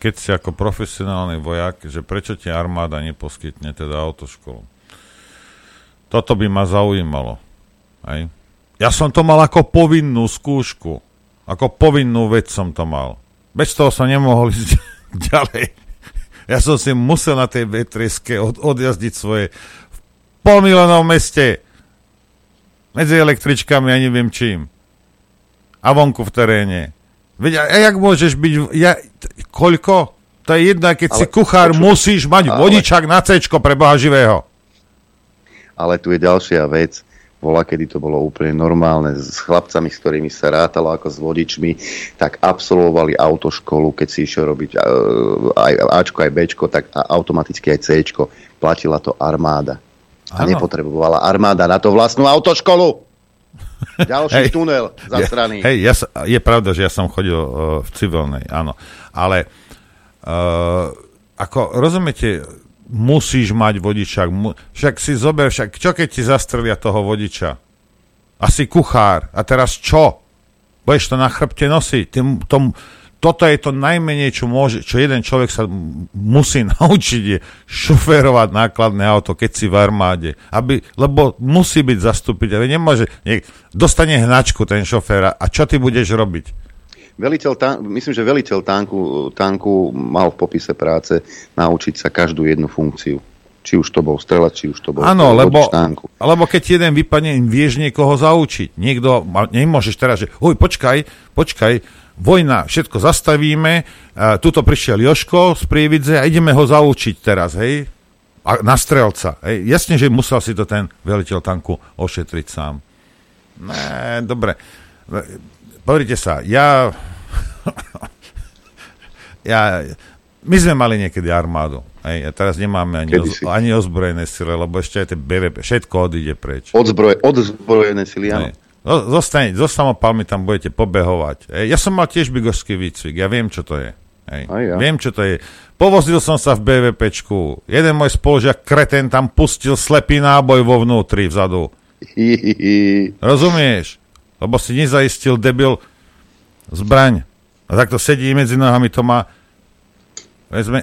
keď si ako profesionálny vojak, že prečo ti armáda neposkytne teda autoškolu. Toto by ma zaujímalo. Aj? Ja som to mal ako povinnú skúšku. Ako povinnú vec som to mal. Bez toho som nemohol ísť ďalej. Ja som si musel na tej vetreske od, odjazdiť svoje v polmilionom meste medzi električkami a neviem čím. A vonku v teréne. Veď a, a jak môžeš byť... Ja, koľko? To je jedno, keď ale, si kuchár, počuť, musíš mať ale, vodičak na C pre Boha živého. Ale tu je ďalšia vec. Bola, kedy to bolo úplne normálne s chlapcami, s ktorými sa rátalo ako s vodičmi, tak absolvovali autoškolu, keď si išiel robiť uh, aj Ačko, aj Bčko, tak automaticky aj Cčko. Platila to armáda. A ano. nepotrebovala armáda na to vlastnú autoškolu. Ďalší hey, tunel za strany. Hej, ja, je pravda, že ja som chodil uh, v civilnej, áno. Ale uh, ako, rozumiete, musíš mať vodičák. Mu, však si zober, však čo keď ti zastrelia toho vodiča? Asi kuchár. A teraz čo? Budeš to na chrbte nosiť. Ty, to, toto je to najmenej, čo, môže, čo jeden človek sa musí naučiť, je šoférovať nákladné auto, keď si v armáde. Aby, lebo musí byť zastúpiť. Ale nemôže, nie, dostane hnačku ten šofér a čo ty budeš robiť? Veliteľ, myslím, že veliteľ tanku, tanku mal v popise práce naučiť sa každú jednu funkciu. Či už to bol strelec, či už to bol Áno, lebo, lebo keď jeden vypadne, vieš niekoho zaučiť. Niekto, nemôžeš teraz, že oj, počkaj, počkaj, vojna, všetko zastavíme, uh, tuto prišiel Joško z Prievidze a ideme ho zaučiť teraz, hej, a na strelca. Hej. Jasne, že musel si to ten veliteľ tanku ošetriť sám. Ne, dobre. Pozrite sa, ja ja, my sme mali niekedy armádu. Hej, a teraz nemáme ani, oz, ani ozbrojené sily, lebo ešte aj tie BVP, všetko odíde preč. Odzbroje, odzbrojené sily, áno. Zostane, so samopalmi tam budete pobehovať. Hej, ja som mal tiež bigorský výcvik, ja viem, čo to je. Hej. ja. Viem, čo to je. Povozil som sa v BVPčku. Jeden môj spolužiak kreten tam pustil slepý náboj vo vnútri, vzadu. Rozumieš? Lebo si nezaistil debil zbraň. A takto sedí medzi nohami, to má... Vezme...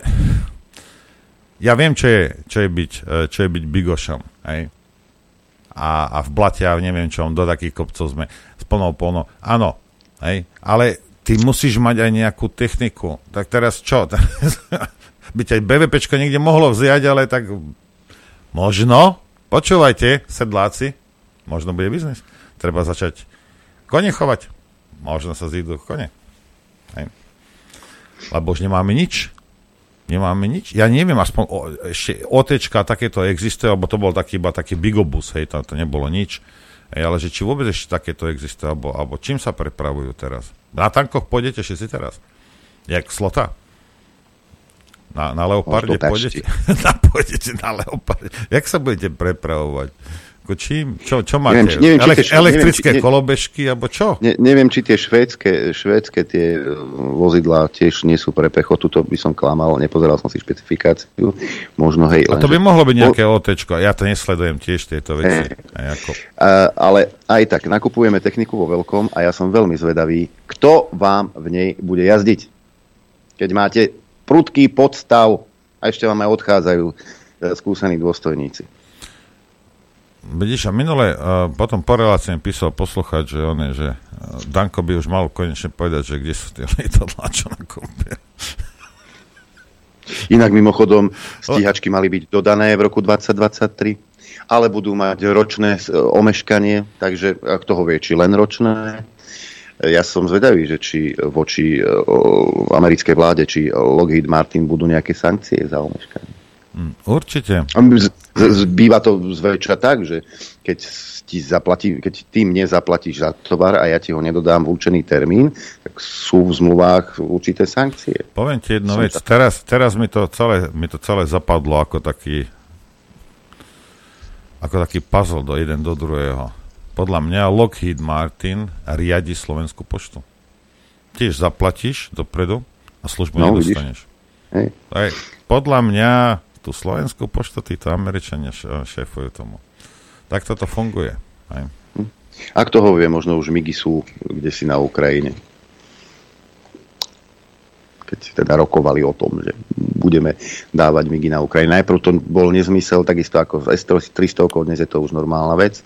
Ja viem, čo je, čo je, byť, e, čo je byť bigošom. Hej? A, a v blate, ja neviem čom, do takých kopcov sme s plnou polnou. Áno, hej? ale ty musíš mať aj nejakú techniku. Tak teraz čo? by ťa BVPčko niekde mohlo vziať, ale tak možno, počúvajte, sedláci, možno bude biznis. Treba začať kone chovať. Možno sa zídu kone. Lebo už nemáme nič. Nemáme nič. Ja neviem, aspoň o, ešte OTčka takéto existuje, alebo to bol taký iba taký bigobus, hej, to, to nebolo nič. Hej, ale že či vôbec ešte takéto existuje, alebo, alebo čím sa prepravujú teraz? Na tankoch pôjdete všetci teraz? Jak slota? Na, na Leoparde pôjdete? na, pôjdete na Leoparde. Jak sa budete prepravovať? Čím? Čo, čo máte? Neviem, či, neviem, či tie, elektrické neviem, či, kolobežky, alebo čo? Ne, neviem, či tie švédske, švédske tie e, vozidlá tiež nie sú pre pechotu, to by som klamal, nepozeral som si špecifikáciu. Možno, hej. A to by mohlo byť nejaké o... Ja to nesledujem tiež tieto veci. Hey. Ako... A, ale aj tak, nakupujeme techniku vo veľkom a ja som veľmi zvedavý, kto vám v nej bude jazdiť. Keď máte prudký podstav a ešte vám aj odchádzajú e, skúsení dôstojníci. Vidíš, a minule, uh, potom po relácii mi písal posluchať, že on je, že uh, Danko by už mal konečne povedať, že kde sú tie lietadlá, čo nakúpia. Inak mimochodom, stíhačky mali byť dodané v roku 2023, ale budú mať ročné omeškanie, takže kto ho vie, či len ročné. Ja som zvedavý, že či voči o, americkej vláde, či Lockheed Martin budú nejaké sankcie za omeškanie. Hm, určite. Býva to zväčša tak, že keď, ti zaplatí, keď ty mne zaplatíš za tovar a ja ti ho nedodám v určený termín, tak sú v zmluvách určité sankcie. Poviem ti jednu vec. Teraz, teraz mi, to celé, mi to celé zapadlo ako taký ako taký puzzle do jeden do druhého. Podľa mňa Lockheed Martin riadi Slovenskú poštu. Tiež zaplatíš dopredu a službu no, nedostaneš. Hej. Aj, podľa mňa tú Slovenskú poštu títo Američania šéfujú tomu. Tak toto funguje. Aj. Ak toho vie, možno už Migy sú kde si na Ukrajine keď teda rokovali o tom, že budeme dávať migy na Ukrajinu. Najprv to bol nezmysel, takisto ako S-300, dnes je to už normálna vec.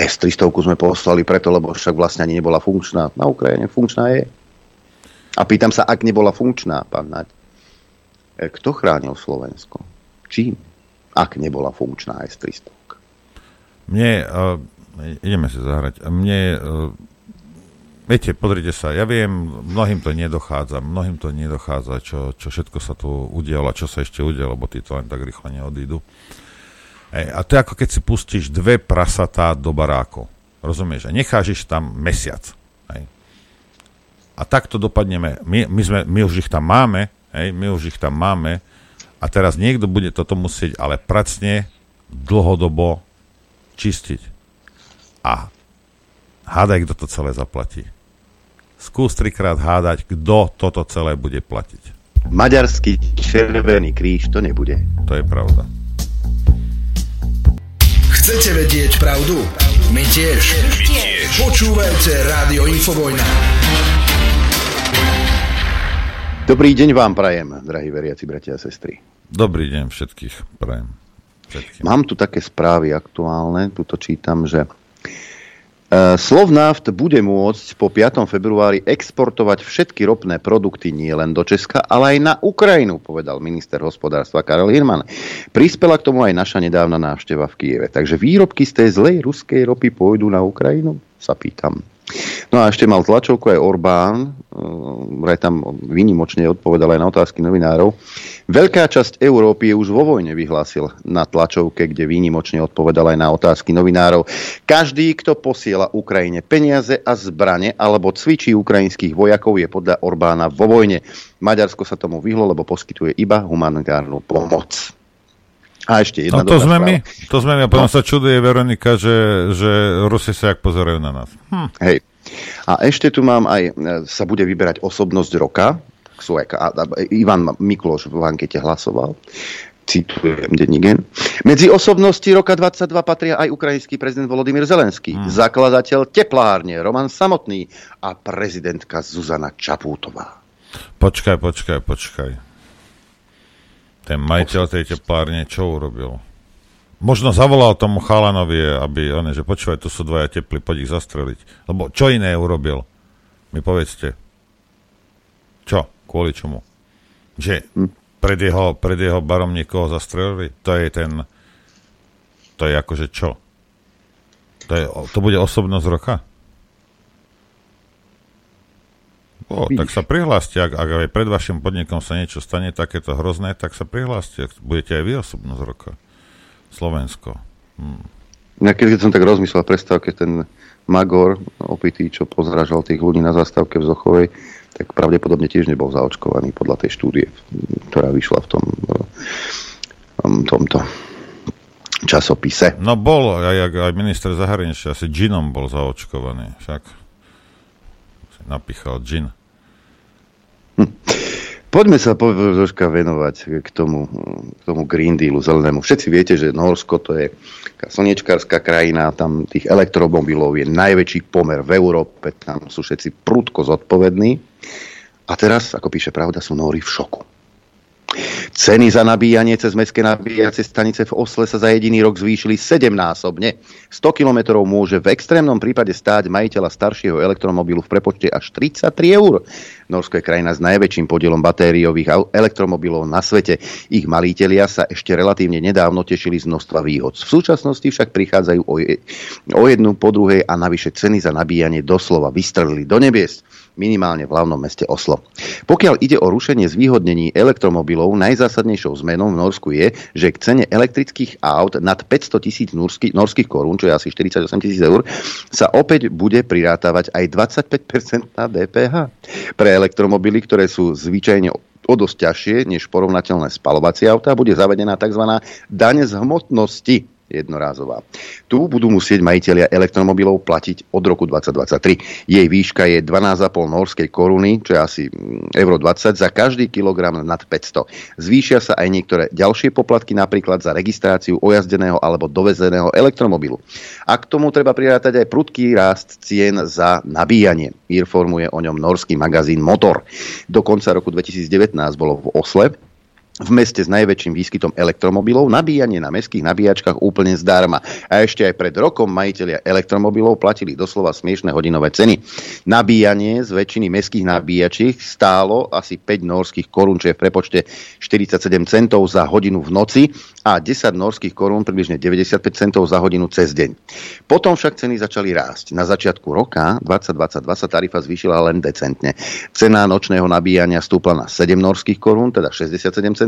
S-300 sme poslali preto, lebo však vlastne ani nebola funkčná. Na Ukrajine funkčná je. A pýtam sa, ak nebola funkčná, pán Naď, e, kto chránil Slovensko? Čím? Ak nebola funkčná S-300? Mne, uh, ideme si zahrať, mne uh, Viete, pozrite sa, ja viem, mnohým to nedochádza, mnohým to nedochádza, čo, čo všetko sa tu udialo, čo sa ešte udialo, lebo tí to len tak rýchlo neodídu. Ej, a to je ako keď si pustíš dve prasatá do baráku. Rozumieš? A necháš tam mesiac. Ej. A takto dopadneme. My, my, sme, my už ich tam máme, ej, my už ich tam máme a teraz niekto bude toto musieť ale pracne dlhodobo čistiť. A hádaj, kto to celé zaplatí skús trikrát hádať, kto toto celé bude platiť. Maďarský červený kríž to nebude. To je pravda. Chcete vedieť pravdu? My tiež. My tiež. Počúvajte Rádio Infovojna. Dobrý deň vám prajem, drahí veriaci bratia a sestry. Dobrý deň všetkých prajem. Všetkým. Mám tu také správy aktuálne, tuto čítam, že E, Slovnaft bude môcť po 5. februári exportovať všetky ropné produkty nie len do Česka, ale aj na Ukrajinu, povedal minister hospodárstva Karel Hirman. Prispela k tomu aj naša nedávna návšteva v Kieve. Takže výrobky z tej zlej ruskej ropy pôjdu na Ukrajinu? Sa pýtam. No a ešte mal tlačovku aj Orbán, vraj tam vynimočne odpovedal aj na otázky novinárov. Veľká časť Európy je už vo vojne, vyhlásil na tlačovke, kde výnimočne odpovedal aj na otázky novinárov. Každý, kto posiela Ukrajine peniaze a zbrane alebo cvičí ukrajinských vojakov, je podľa Orbána vo vojne. Maďarsko sa tomu vyhlo, lebo poskytuje iba humanitárnu pomoc. A ešte jedna no to sme my, to sme my. A potom no. sa čuduje Veronika, že, že Rusi sa jak pozerajú na nás. Hm. Hej. A ešte tu mám aj, e, sa bude vyberať osobnosť roka. Ivan Mikloš v ankete hlasoval citujem Denigen. Medzi osobnosti roka 22 patria aj ukrajinský prezident Volodymyr Zelenský, hmm. zakladateľ teplárne Roman Samotný a prezidentka Zuzana Čapútová. Počkaj, počkaj, počkaj. Ten majiteľ tej teplárne čo urobil? Možno zavolal tomu chalanovi, aby on, že počúvaj, tu sú dvaja tepli, poď ich zastreliť. Lebo čo iné urobil? Mi povedzte. Čo? Kvôli čomu? Že pred jeho, pred jeho barom niekoho zastrelili? To je ten... To je akože čo? To, je, to bude osobnosť roka? O, tak sa prihláste, ak, ak aj pred vašim podnikom sa niečo stane takéto hrozné, tak sa prihláste. Budete aj vy osobnosť roka. Slovensko. Hm. Ja keď som tak rozmyslel predstavke, ten Magor, opitý, čo pozražal tých ľudí na zastávke v Zochovej, tak pravdepodobne tiež nebol zaočkovaný podľa tej štúdie, ktorá vyšla v tom v tomto časopise. No bol, aj, aj minister zahraničia, asi džinom bol zaočkovaný, však napichal džin. Poďme sa po, troška venovať k tomu, k tomu Green Dealu zelenému. Všetci viete, že Norsko to je slnečkárska krajina, tam tých elektromobilov je najväčší pomer v Európe, tam sú všetci prudko zodpovední. A teraz, ako píše pravda, sú Nóri v šoku. Ceny za nabíjanie cez mestské nabíjacie stanice v Osle sa za jediný rok zvýšili 7-násobne. 100 km môže v extrémnom prípade stáť majiteľa staršieho elektromobilu v prepočte až 33 eur. Norsko je krajina s najväčším podielom batériových elektromobilov na svete. Ich malítelia sa ešte relatívne nedávno tešili z množstva výhod. V súčasnosti však prichádzajú o, je, o jednu po druhej a navyše ceny za nabíjanie doslova vystrelili do nebies minimálne v hlavnom meste Oslo. Pokiaľ ide o rušenie zvýhodnení elektromobilov, najzásadnejšou zmenou v Norsku je, že k cene elektrických aut nad 500 tisíc norských, norských korún, čo je asi 48 tisíc eur, sa opäť bude prirátavať aj 25% na DPH. Pre elektromobily, ktoré sú zvyčajne o dosť ťažšie než porovnateľné spalovacie autá, bude zavedená tzv. daň z hmotnosti jednorázová. Tu budú musieť majiteľia elektromobilov platiť od roku 2023. Jej výška je 12,5 norskej koruny, čo je asi mm, euro 20 za každý kilogram nad 500. Zvýšia sa aj niektoré ďalšie poplatky, napríklad za registráciu ojazdeného alebo dovezeného elektromobilu. A k tomu treba prirátať aj prudký rást cien za nabíjanie. Informuje o ňom norský magazín Motor. Do konca roku 2019 bolo v Osle v meste s najväčším výskytom elektromobilov, nabíjanie na mestských nabíjačkách úplne zdarma. A ešte aj pred rokom majiteľia elektromobilov platili doslova smiešné hodinové ceny. Nabíjanie z väčšiny mestských nabíjačiek stálo asi 5 norských korún, čo je v prepočte 47 centov za hodinu v noci a 10 norských korún, približne 95 centov za hodinu cez deň. Potom však ceny začali rásť. Na začiatku roka 2022 sa tarifa zvýšila len decentne. Cena nočného nabíjania stúpla na 7 norských korún, teda 67 centov centov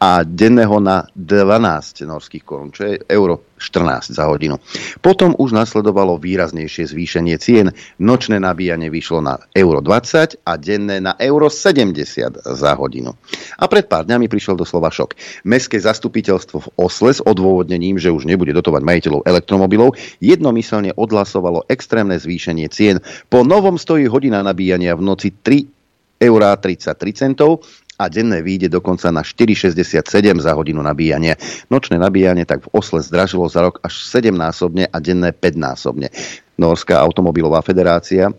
a denného na 12 norských korún, čo je euro 14 za hodinu. Potom už nasledovalo výraznejšie zvýšenie cien. Nočné nabíjanie vyšlo na euro 20 a denné na euro 70 za hodinu. A pred pár dňami prišiel doslova šok. Mestské zastupiteľstvo v Osle s odôvodnením, že už nebude dotovať majiteľov elektromobilov, jednomyselne odhlasovalo extrémne zvýšenie cien. Po novom stojí hodina nabíjania v noci 3 eurá 33 centov a denné výjde dokonca na 4,67 za hodinu nabíjania. Nočné nabíjanie tak v Osle zdražilo za rok až 7-násobne a denné 5-násobne. Norská automobilová federácia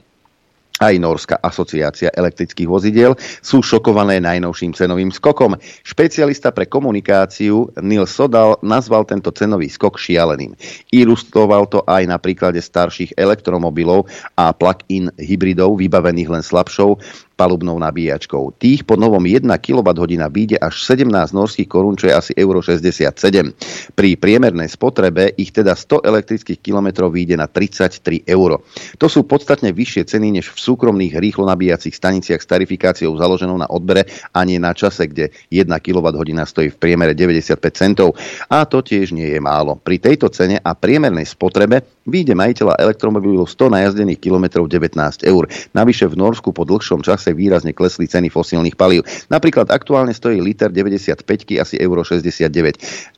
aj Norská asociácia elektrických vozidiel sú šokované najnovším cenovým skokom. Špecialista pre komunikáciu Neil Sodal nazval tento cenový skok šialeným. Ilustroval to aj na príklade starších elektromobilov a plug-in hybridov vybavených len slabšou palubnou nabíjačkou. Tých po novom 1 kWh vyjde až 17 norských korún, čo je asi euro 67. Pri priemernej spotrebe ich teda 100 elektrických kilometrov vyjde na 33 euro. To sú podstatne vyššie ceny než v súkromných rýchlo nabíjacích staniciach s tarifikáciou založenou na odbere a nie na čase, kde 1 kWh stojí v priemere 95 centov. A to tiež nie je málo. Pri tejto cene a priemernej spotrebe vyjde majiteľa elektromobilu 100 najazdených kilometrov 19 eur. Navyše v Norsku po dlhšom čase čase výrazne klesli ceny fosílnych palív. Napríklad aktuálne stojí liter 95 asi euro 69.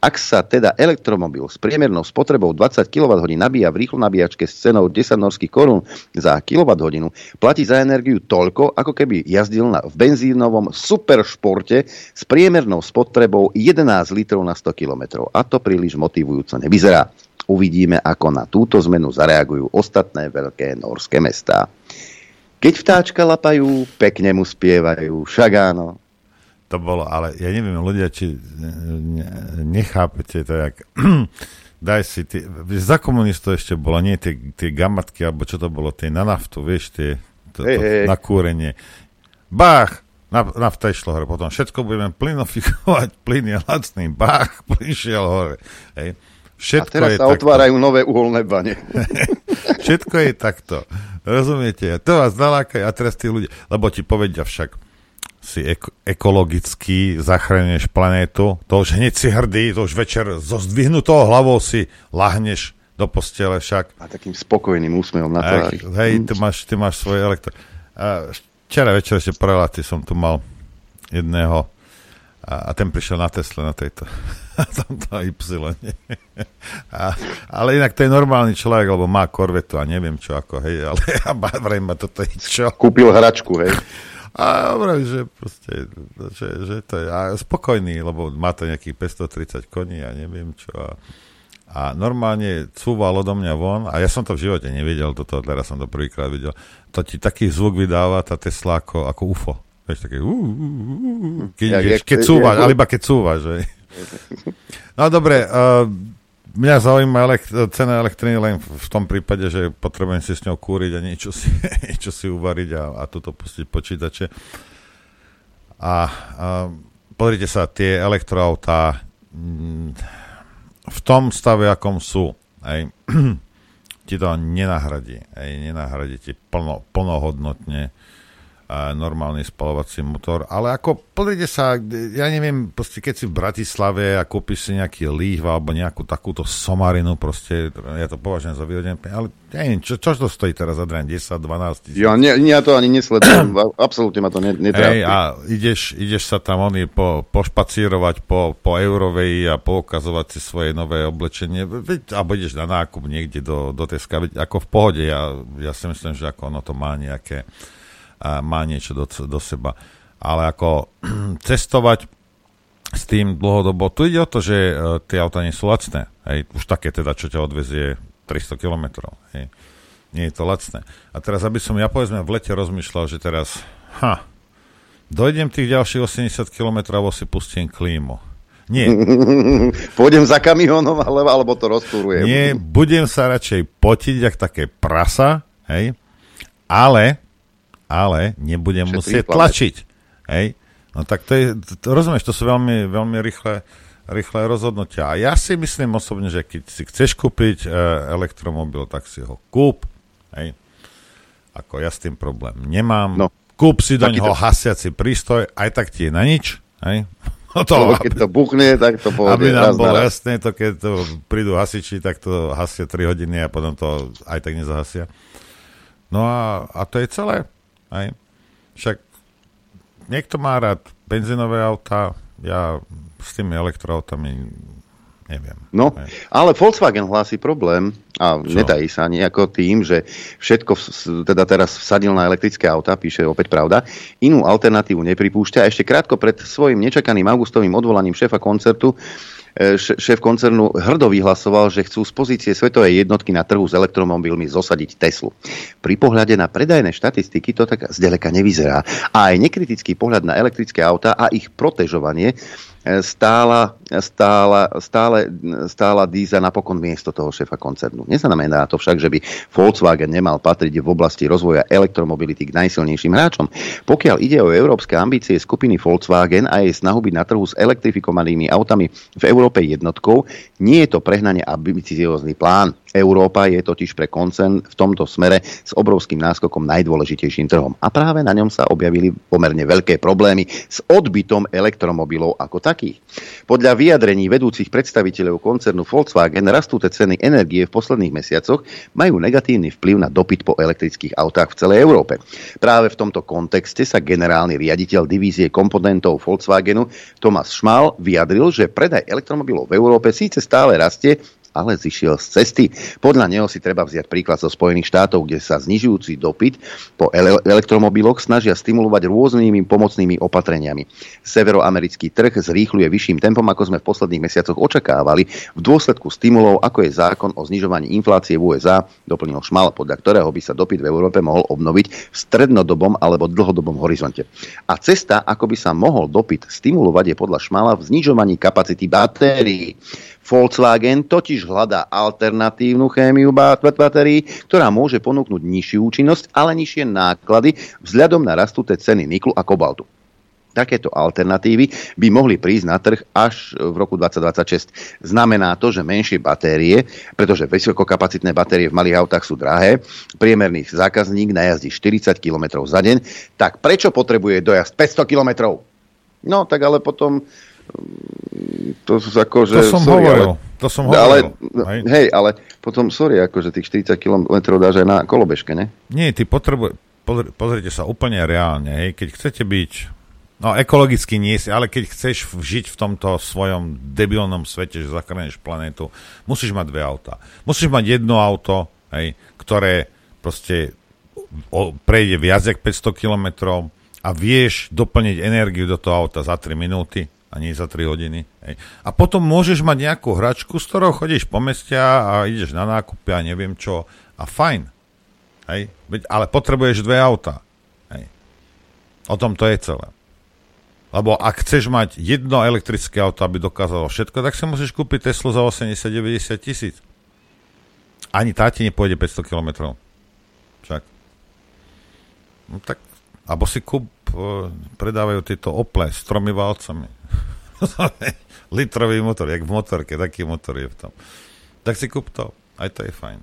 Ak sa teda elektromobil s priemernou spotrebou 20 kWh nabíja v rýchlo nabíjačke s cenou 10 norských korún za kWh, platí za energiu toľko, ako keby jazdil na, v benzínovom superšporte s priemernou spotrebou 11 litrov na 100 km. A to príliš motivujúco nevyzerá. Uvidíme, ako na túto zmenu zareagujú ostatné veľké norské mestá. Keď vtáčka lapajú, pekne mu spievajú, však áno. To bolo, ale ja neviem, ľudia, či nechápete to, jak... Daj si, ty, za komunistov ešte bolo, nie tie, tie gamatky, alebo čo to bolo, tie na naftu, vieš, tie, to, hey, to, hey. na kúrenie. Bách, nafta išlo hore, potom všetko budeme plynofikovať, plyn je lacný, bách, prišiel hore. Hej. Všetko a teraz sa takto. otvárajú nové uholné bane. Všetko je takto. Rozumiete? To vás nalákajú a teraz tí ľudia, lebo ti povedia však, si ek- ekologicky zachraňuješ planétu, to už hneď si hrdý, to už večer so zdvihnutou hlavou si lahneš do postele však. A takým spokojným úsmevom na tvári. Hej, ty máš, ty máš svoje elektro... A včera večer ešte pre som tu mal jedného a, a ten prišiel na Tesla, na tejto, na tomto Y. A, ale inak to je normálny človek, lebo má korvetu a neviem čo ako, hej, ale ja vrajím ma toto je čo. Kúpil hračku, hej. A vrajím, že proste, že, že to je a spokojný, lebo má to nejakých 530 koní a neviem čo. A, a normálne cúval odo mňa von a ja som to v živote nevidel, toto teraz som to prvýkrát videl. To ti taký zvuk vydáva tá Tesla ako, ako UFO Vieš, také, uh, uh, uh, keď, Jak- ideš, keď cúvaš, jak- ale iba keď cúvaš. Že? No dobre, uh, mňa zaujíma elekt- cena elektriny len v, tom prípade, že potrebujem si s ňou kúriť a niečo si, niečo si uvariť a, a toto pustiť počítače. A, a pozrite sa, tie elektroautá mm, v tom stave, akom sú, hej, ti to nenahradí. Hej, nenahradí ti plno, plnohodnotne normálny spalovací motor, ale ako, pozrite sa, ja neviem, proste keď si v Bratislave a kúpiš si nejaký líh alebo nejakú takúto somarinu, proste, ja to považujem za vyhodené, ale ja neviem, čo, čo to stojí teraz, Adrian, 10, 12 tisíc? Ja, ne, ja to ani nesledujem, absolútne ma to ne, Hej, netrápi. a ideš, ideš sa tam oni po, pošpacírovať po, po Eurovej a poukazovať si svoje nové oblečenie, alebo ideš na nákup niekde do, do Teska, veď ako v pohode, ja, ja si myslím, že ako ono to má nejaké, má niečo do, do seba. Ale ako cestovať s tým dlhodobo, tu ide o to, že e, tie auta nie sú lacné. Hej, už také teda, čo ťa odvezie 300 kilometrov. Hej. Nie je to lacné. A teraz, aby som ja povedzme v lete rozmýšľal, že teraz, ha, dojdem tých ďalších 80 kilometrov, si pustím klímu. Nie, Pôjdem za kamionom, ale, alebo to roztúrujem. nie, budem sa radšej potiť, jak také prasa, hej, ale, ale nebudem Šetriť musieť planetu. tlačiť, hej. No tak to je, to, rozumieš, to sú veľmi, veľmi rýchle, rýchle rozhodnutia. A ja si myslím osobne, že keď si chceš kúpiť e, elektromobil, tak si ho kúp, hej. Ako ja s tým problém nemám. No. Kúp si do neho to- hasiaci prístroj, aj tak ti je na nič, hej. No to, Lebo keď to buchne, tak to pôjde aby nám bolo jasné, to keď to prídu hasiči, tak to hasia 3 hodiny a potom to aj tak nezahasia. No a, a to je celé. Aj. Však niekto má rád benzínové autá, ja s tými elektroautami neviem. No, Aj. ale Volkswagen hlási problém a netají sa nejako tým, že všetko teda teraz vsadil na elektrické auta, píše opäť pravda, inú alternatívu nepripúšťa. A ešte krátko pred svojim nečakaným augustovým odvolaním šéfa koncertu šéf koncernu hrdo vyhlasoval, že chcú z pozície svetovej jednotky na trhu s elektromobilmi zosadiť Teslu. Pri pohľade na predajné štatistiky to tak zďaleka nevyzerá. A aj nekritický pohľad na elektrické auta a ich protežovanie e, stála, stála, stále, stála Díza napokon miesto toho šéfa koncernu. Neznamená to však, že by Volkswagen nemal patriť v oblasti rozvoja elektromobility k najsilnejším hráčom. Pokiaľ ide o európske ambície skupiny Volkswagen a jej snahu byť na trhu s elektrifikovanými autami v Európe jednotkou, nie je to prehnane ambiciózny plán. Európa je totiž pre koncern v tomto smere s obrovským náskokom najdôležitejším trhom. A práve na ňom sa objavili pomerne veľké problémy s odbytom elektromobilov ako takých. Podľa vyjadrení vedúcich predstaviteľov koncernu Volkswagen rastúce ceny energie v posledných mesiacoch majú negatívny vplyv na dopyt po elektrických autách v celej Európe. Práve v tomto kontexte sa generálny riaditeľ divízie komponentov Volkswagenu Thomas Schmal vyjadril, že predaj elektromobilov v Európe síce stále rastie, ale zišiel z cesty. Podľa neho si treba vziať príklad zo Spojených štátov, kde sa znižujúci dopyt po ele- elektromobiloch snažia stimulovať rôznymi pomocnými opatreniami. Severoamerický trh zrýchluje vyšším tempom, ako sme v posledných mesiacoch očakávali, v dôsledku stimulov, ako je zákon o znižovaní inflácie v USA, doplnil Šmal, podľa ktorého by sa dopyt v Európe mohol obnoviť v strednodobom alebo dlhodobom horizonte. A cesta, ako by sa mohol dopyt stimulovať, je podľa Šmala v znižovaní kapacity batérií. Volkswagen totiž hľadá alternatívnu chémiu bat- batérií, ktorá môže ponúknuť nižšiu účinnosť, ale nižšie náklady vzhľadom na rastúce ceny niklu a kobaltu. Takéto alternatívy by mohli prísť na trh až v roku 2026. Znamená to, že menšie batérie, pretože vysokokapacitné batérie v malých autách sú drahé, priemerný zákazník najazdí 40 km za deň, tak prečo potrebuje dojazd 500 km? No, tak ale potom to sú ako, že... To som sorry, hovoril, ale- to som ale, hovoril, hej. hej, ale potom, sorry, akože tých 40 km dáš aj na kolobežke, ne? Nie, ty potrebuje, pozri, pozrite sa úplne reálne, hej, keď chcete byť, no ekologicky nie si, ale keď chceš žiť v tomto svojom debilnom svete, že zachráneš planétu, musíš mať dve auta. Musíš mať jedno auto, hej, ktoré proste o, prejde viac jak 500 kilometrov a vieš doplniť energiu do toho auta za 3 minúty a nie za 3 hodiny. Hej. A potom môžeš mať nejakú hračku, s ktorou chodíš po meste a ideš na nákupy a neviem čo. A fajn. Hej? Ale potrebuješ dve auta. Hej? O tom to je celé. Lebo ak chceš mať jedno elektrické auto, aby dokázalo všetko, tak si musíš kúpiť Teslu za 80-90 tisíc. Ani tá ti nepôjde 500 km. Však. No tak, alebo si kúp, uh, predávajú tieto Ople s tromi válcami. Litrový motor, jak v motorke, taký motor je v tom. Tak si kúp to, aj to je fajn.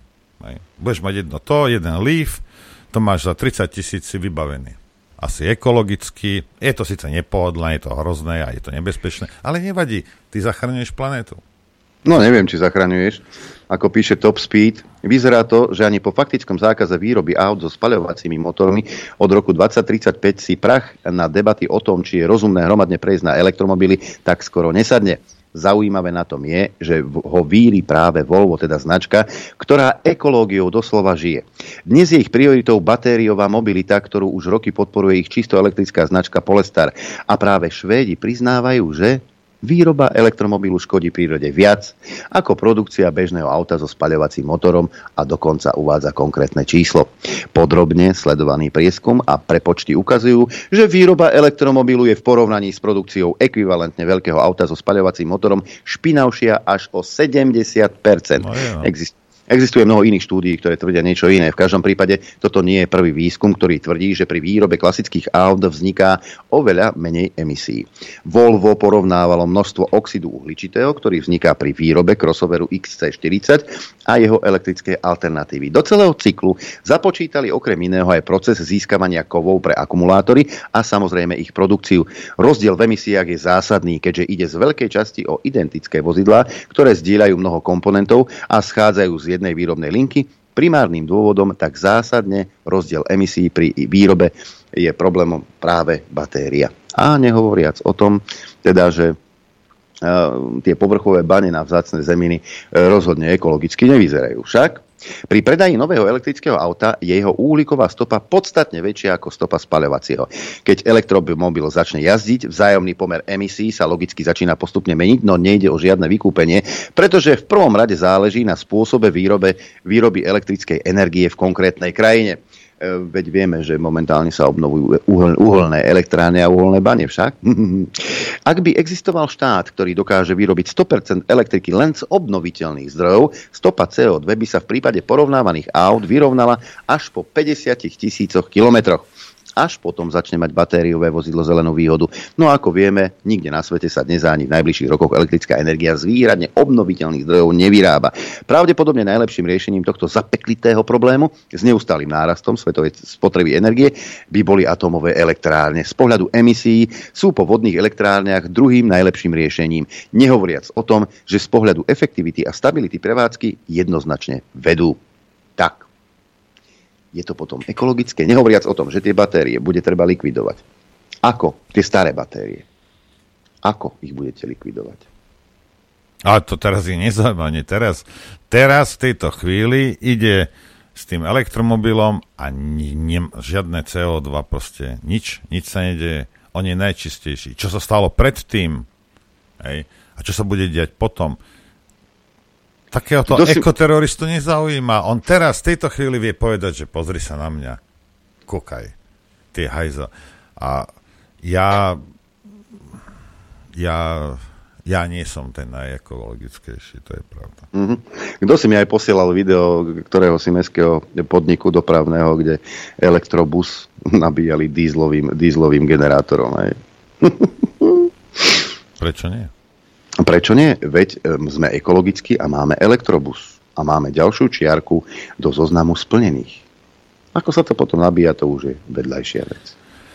Aj. Budeš mať jedno to, jeden Leaf, to máš za 30 tisíc vybavený asi ekologicky. Je to síce nepohodlné, je to hrozné a je to nebezpečné, ale nevadí, ty zachraňuješ planétu. No neviem, či zachraňuješ. Ako píše Top Speed, vyzerá to, že ani po faktickom zákaze výroby aut so spaľovacími motormi od roku 2035 si prach na debaty o tom, či je rozumné hromadne prejsť na elektromobily, tak skoro nesadne. Zaujímavé na tom je, že ho víri práve Volvo, teda značka, ktorá ekológiou doslova žije. Dnes je ich prioritou batériová mobilita, ktorú už roky podporuje ich čisto elektrická značka Polestar. A práve Švédi priznávajú, že Výroba elektromobilu škodí prírode viac ako produkcia bežného auta so spaľovacím motorom a dokonca uvádza konkrétne číslo. Podrobne sledovaný prieskum a prepočty ukazujú, že výroba elektromobilu je v porovnaní s produkciou ekvivalentne veľkého auta so spaľovacím motorom špinavšia až o 70%. No, Exist- Existuje mnoho iných štúdií, ktoré tvrdia niečo iné. V každom prípade toto nie je prvý výskum, ktorý tvrdí, že pri výrobe klasických aut vzniká oveľa menej emisí. Volvo porovnávalo množstvo oxidu uhličitého, ktorý vzniká pri výrobe crossoveru XC40 a jeho elektrickej alternatívy. Do celého cyklu započítali okrem iného aj proces získavania kovov pre akumulátory a samozrejme ich produkciu. Rozdiel v emisiách je zásadný, keďže ide z veľkej časti o identické vozidlá, ktoré zdieľajú mnoho komponentov a schádzajú z jednej výrobnej linky. Primárnym dôvodom tak zásadne rozdiel emisí pri výrobe je problémom práve batéria. A nehovoriac o tom, teda, že tie povrchové bane na vzácne zeminy e, rozhodne ekologicky nevyzerajú. Však pri predaji nového elektrického auta je jeho uhlíková stopa podstatne väčšia ako stopa spaľovacieho. Keď elektromobil začne jazdiť, vzájomný pomer emisí sa logicky začína postupne meniť, no nejde o žiadne vykúpenie, pretože v prvom rade záleží na spôsobe výrobe, výroby elektrickej energie v konkrétnej krajine. E, veď vieme, že momentálne sa obnovujú uhol, uholné elektrárne a uholné bane však. Ak by existoval štát, ktorý dokáže vyrobiť 100% elektriky len z obnoviteľných zdrojov, stopa CO2 by sa v prípade porovnávaných aut vyrovnala až po 50 tisícoch kilometroch až potom začne mať batériové vozidlo zelenú výhodu. No ako vieme, nikde na svete sa dnes ani v najbližších rokoch elektrická energia z výhradne obnoviteľných zdrojov nevyrába. Pravdepodobne najlepším riešením tohto zapeklitého problému s neustálým nárastom svetovej spotreby energie by boli atómové elektrárne. Z pohľadu emisí sú po vodných elektrárniach druhým najlepším riešením. Nehovoriac o tom, že z pohľadu efektivity a stability prevádzky jednoznačne vedú. Tak je to potom ekologické. Nehovoriac o tom, že tie batérie bude treba likvidovať. Ako tie staré batérie? Ako ich budete likvidovať? Ale to teraz je nezaujímavé. Teraz, teraz v tejto chvíli ide s tým elektromobilom a ni, ni, žiadne CO2 proste. Nič, nič sa nedeje. On je najčistejší. Čo sa stalo predtým hej, a čo sa bude diať potom Takéhoto si... ekoteroristu nezaujíma. On teraz v tejto chvíli vie povedať, že pozri sa na mňa. Kúkaj. Ty hajzo. A ja ja ja nie som ten najekologickejší, to je pravda. Mm-hmm. Kto si mi aj posielal video, ktorého si mestského podniku dopravného, kde elektrobus nabíjali dízlovým, dízlovým generátorom. Aj. Prečo nie? Prečo nie? Veď sme ekologickí a máme elektrobus. A máme ďalšiu čiarku do zoznamu splnených. Ako sa to potom nabíja, to už je vedľajšia vec.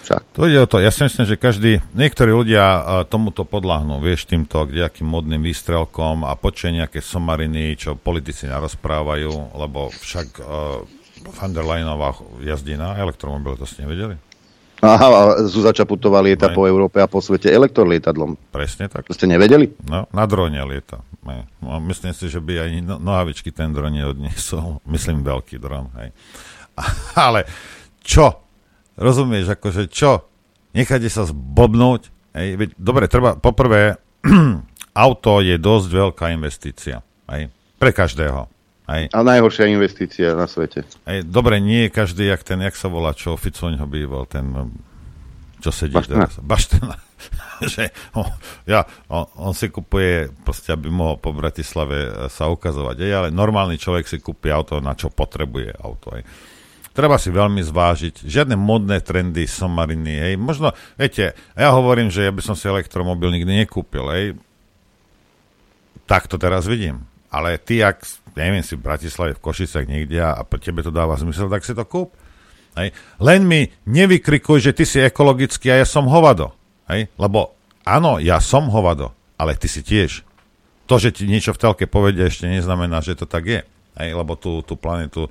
Však. To ide o to. Ja si myslím, že každý, niektorí ľudia tomuto podľahnú, vieš, týmto kdejakým modným výstrelkom a počuje nejaké somariny, čo politici narozprávajú, lebo však uh, van der Leyenová jazdí na elektromobil, to ste nevedeli? Aha, a Zuzá Čaputová lieta po Európe a po svete elektrolietadlom. Presne tak. To ste nevedeli? No, na drone lieta. No, myslím si, že by aj no, nohavičky ten dron neodniesol. Myslím veľký dron, hej. Ale čo? Rozumieš, akože čo? Nechajte sa zbobnúť. Hej. Veď, dobre, treba, poprvé, auto je dosť veľká investícia. Hej. Pre každého. Hej. A najhoršia investícia na svete. Hej, dobre, nie je každý, jak ten, jak sa volá, čo Fico ho býval, ten, čo sedí Baštena. teraz. Baštena. že on, ja, on, on si kupuje, proste, aby mohol po Bratislave e, sa ukazovať. Ej, ale normálny človek si kúpi auto, na čo potrebuje auto. Ej. Treba si veľmi zvážiť. Žiadne modné trendy, somariny. Ej. Možno, viete, ja hovorím, že ja by som si elektromobil nikdy nekúpil. Ej. Tak to teraz vidím. Ale ty, ak, neviem, si v Bratislave, v Košicach niekde a tebe to dáva zmysel, tak si to kúp. Hej. Len mi nevykrikuj, že ty si ekologický a ja som hovado. Hej? Lebo áno, ja som hovado, ale ty si tiež. To, že ti niečo v telke povedia, ešte neznamená, že to tak je. Hej? Lebo tú, tú planetu,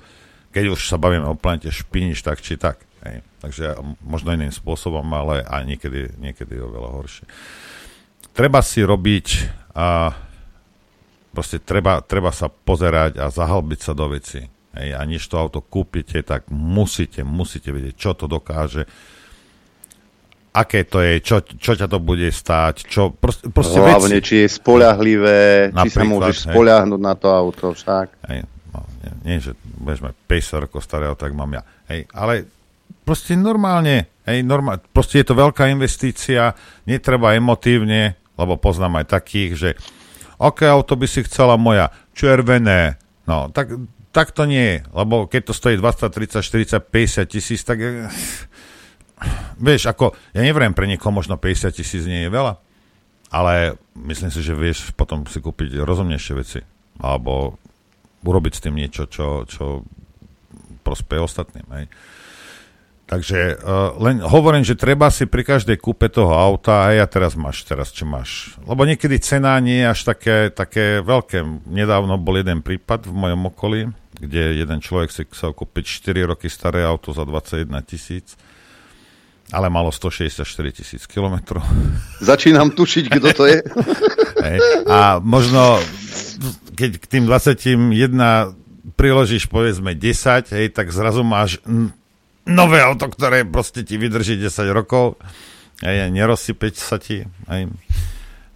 keď už sa bavíme o planete, špiníš tak či tak. Hej? Takže možno iným spôsobom, ale aj niekedy, niekedy oveľa horšie. Treba si robiť a proste treba, treba sa pozerať a zahalbiť sa do veci. Hej, a než to auto kúpite, tak musíte, musíte vedieť, čo to dokáže, aké to je, čo, čo ťa to bude stáť, čo proste, proste Hlavne, veci. či je spolahlivé, či sa môžeš spoľahnúť na to auto, však. Hej, no, nie, nie, že budeš mať 50 rokov starého, tak mám ja. Hej, ale proste normálne, hej, normálne, proste je to veľká investícia, netreba emotívne, lebo poznám aj takých, že aké auto by si chcela moja, červené, no, tak tak to nie je, lebo keď to stojí 20, 30, 40, 50 tisíc, tak vieš, ako, ja neviem, pre niekoho možno 50 tisíc nie je veľa, ale myslím si, že vieš potom si kúpiť rozumnejšie veci, alebo urobiť s tým niečo, čo, čo prospeje ostatným. Hej. Takže uh, len hovorím, že treba si pri každej kúpe toho auta, aj ja teraz máš, teraz čo máš. Lebo niekedy cena nie je až také, také veľké. Nedávno bol jeden prípad v mojom okolí, kde jeden človek si chcel kúpiť 4 roky staré auto za 21 tisíc, ale malo 164 tisíc kilometrov. Začínam tušiť, kto to je. Hej. A možno, keď k tým 21 priložíš povedzme 10, hej, tak zrazu máš nové auto, ktoré proste ti vydrží 10 rokov, hej, nerozsypeť sa ti. Hej.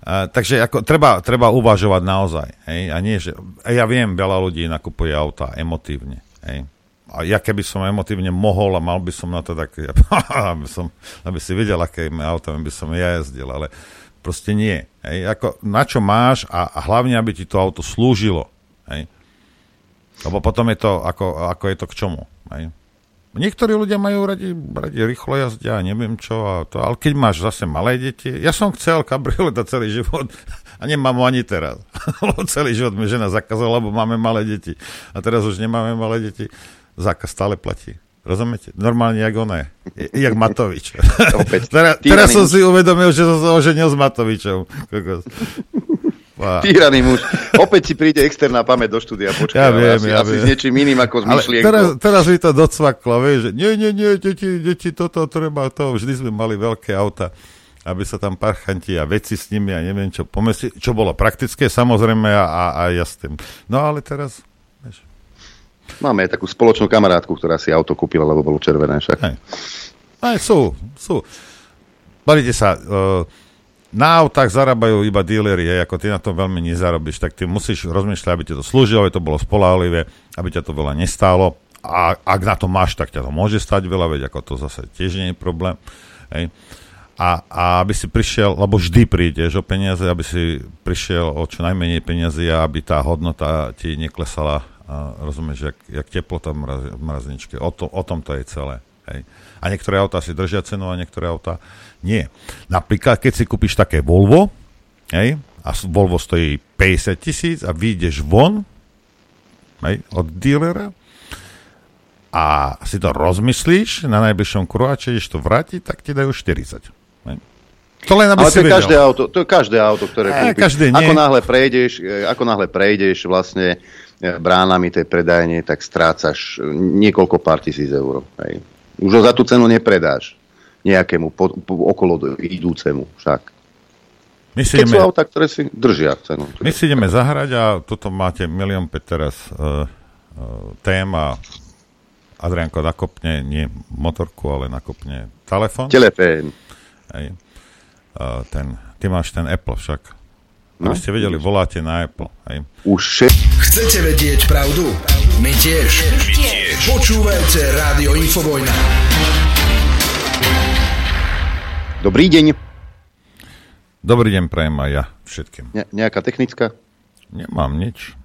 A, takže ako, treba, treba uvažovať naozaj. Hej, a nie, že, a ja viem, veľa ľudí nakupuje auta emotívne. Hej. A ja keby som emotívne mohol a mal by som na to tak, ja, aby, som, aby si videl, aké auto by som ja jazdil, ale proste nie. Hej. Ako, na čo máš a, a hlavne, aby ti to auto slúžilo. Hej. Lebo potom je to, ako, ako je to k čomu. Hej. Niektorí ľudia majú radi, radi rýchlo jazdia a neviem čo, a to, ale keď máš zase malé deti, ja som chcel kabrioleta celý život a nemám ho ani teraz. celý život mi žena zakázala, lebo máme malé deti. A teraz už nemáme malé deti. Zákaz stále platí. Rozumiete? Normálne, jak ona je. Jak Matovič. Opäť. teraz, teraz som si uvedomil, že som sa oženil s Matovičom. Týraný muž. Opäť si príde externá pamäť do štúdia. Počkaj, ja viem, asi, ja asi viem. s niečím iným ako s myšlienkou. Teraz, teraz mi to docvaklo, vieš, že nie, nie, nie, deti, deti, toto treba, to. Vždy sme mali veľké auta aby sa tam parchanti a veci s nimi a neviem čo pomesli, čo bolo praktické samozrejme a, a, a ja s tým. No ale teraz, vieš. Máme aj takú spoločnú kamarátku, ktorá si auto kúpila, lebo bolo červené však. Aj, aj sú, sú. Bavite sa, uh, na autách zarábajú iba dílery, hej, ako ty na to veľmi nezarobíš, tak ty musíš rozmýšľať, aby ti to slúžilo, aby to bolo spolahlivé, aby ťa to veľa nestálo. A ak na to máš, tak ťa to môže stať veľa, veď ako to zase tiež nie je problém. Hej. A, a aby si prišiel, lebo vždy prídeš o peniaze, aby si prišiel o čo najmenej peniazy a aby tá hodnota ti neklesala, a, rozumieš, jak, jak teplota v mrazničke. O, to, o tom to je celé. Hej. A niektoré autá si držia cenu a niektoré autá nie. Napríklad, keď si kúpiš také Volvo, hej, a Volvo stojí 50 tisíc a vyjdeš von hej, od dealera a si to rozmyslíš na najbližšom kruháče, ideš to vrátiť, tak ti dajú 40. Hej. To len, aby Ale to je každé auto, to je každé auto, ktoré e, kúpiš. Každé nie. Ako náhle prejdeš, e, ako náhle prejdeš vlastne e, bránami tej predajne, tak strácaš niekoľko pár tisíc eur. Hej. Už ho za tú cenu nepredáš nejakému po, po, okolo idúcemu však. My si ideme, sú auta, ktoré si držia cenu. My si ideme zahrať a toto máte milión 5 teraz uh, uh, téma. Adrianko nakopne nie motorku, ale nakopne telefon. Telefón. Hej. Uh, ten, ty máš ten Apple však. No. Aby ste vedeli, voláte na Apple. Hej. Už še... Chcete vedieť pravdu? My tiež. My tiež. Počúvajte Rádio Infovojna. Dobrý deň. Dobrý deň, prajem aj ja všetkým. Ne, nejaká technická? Nemám nič.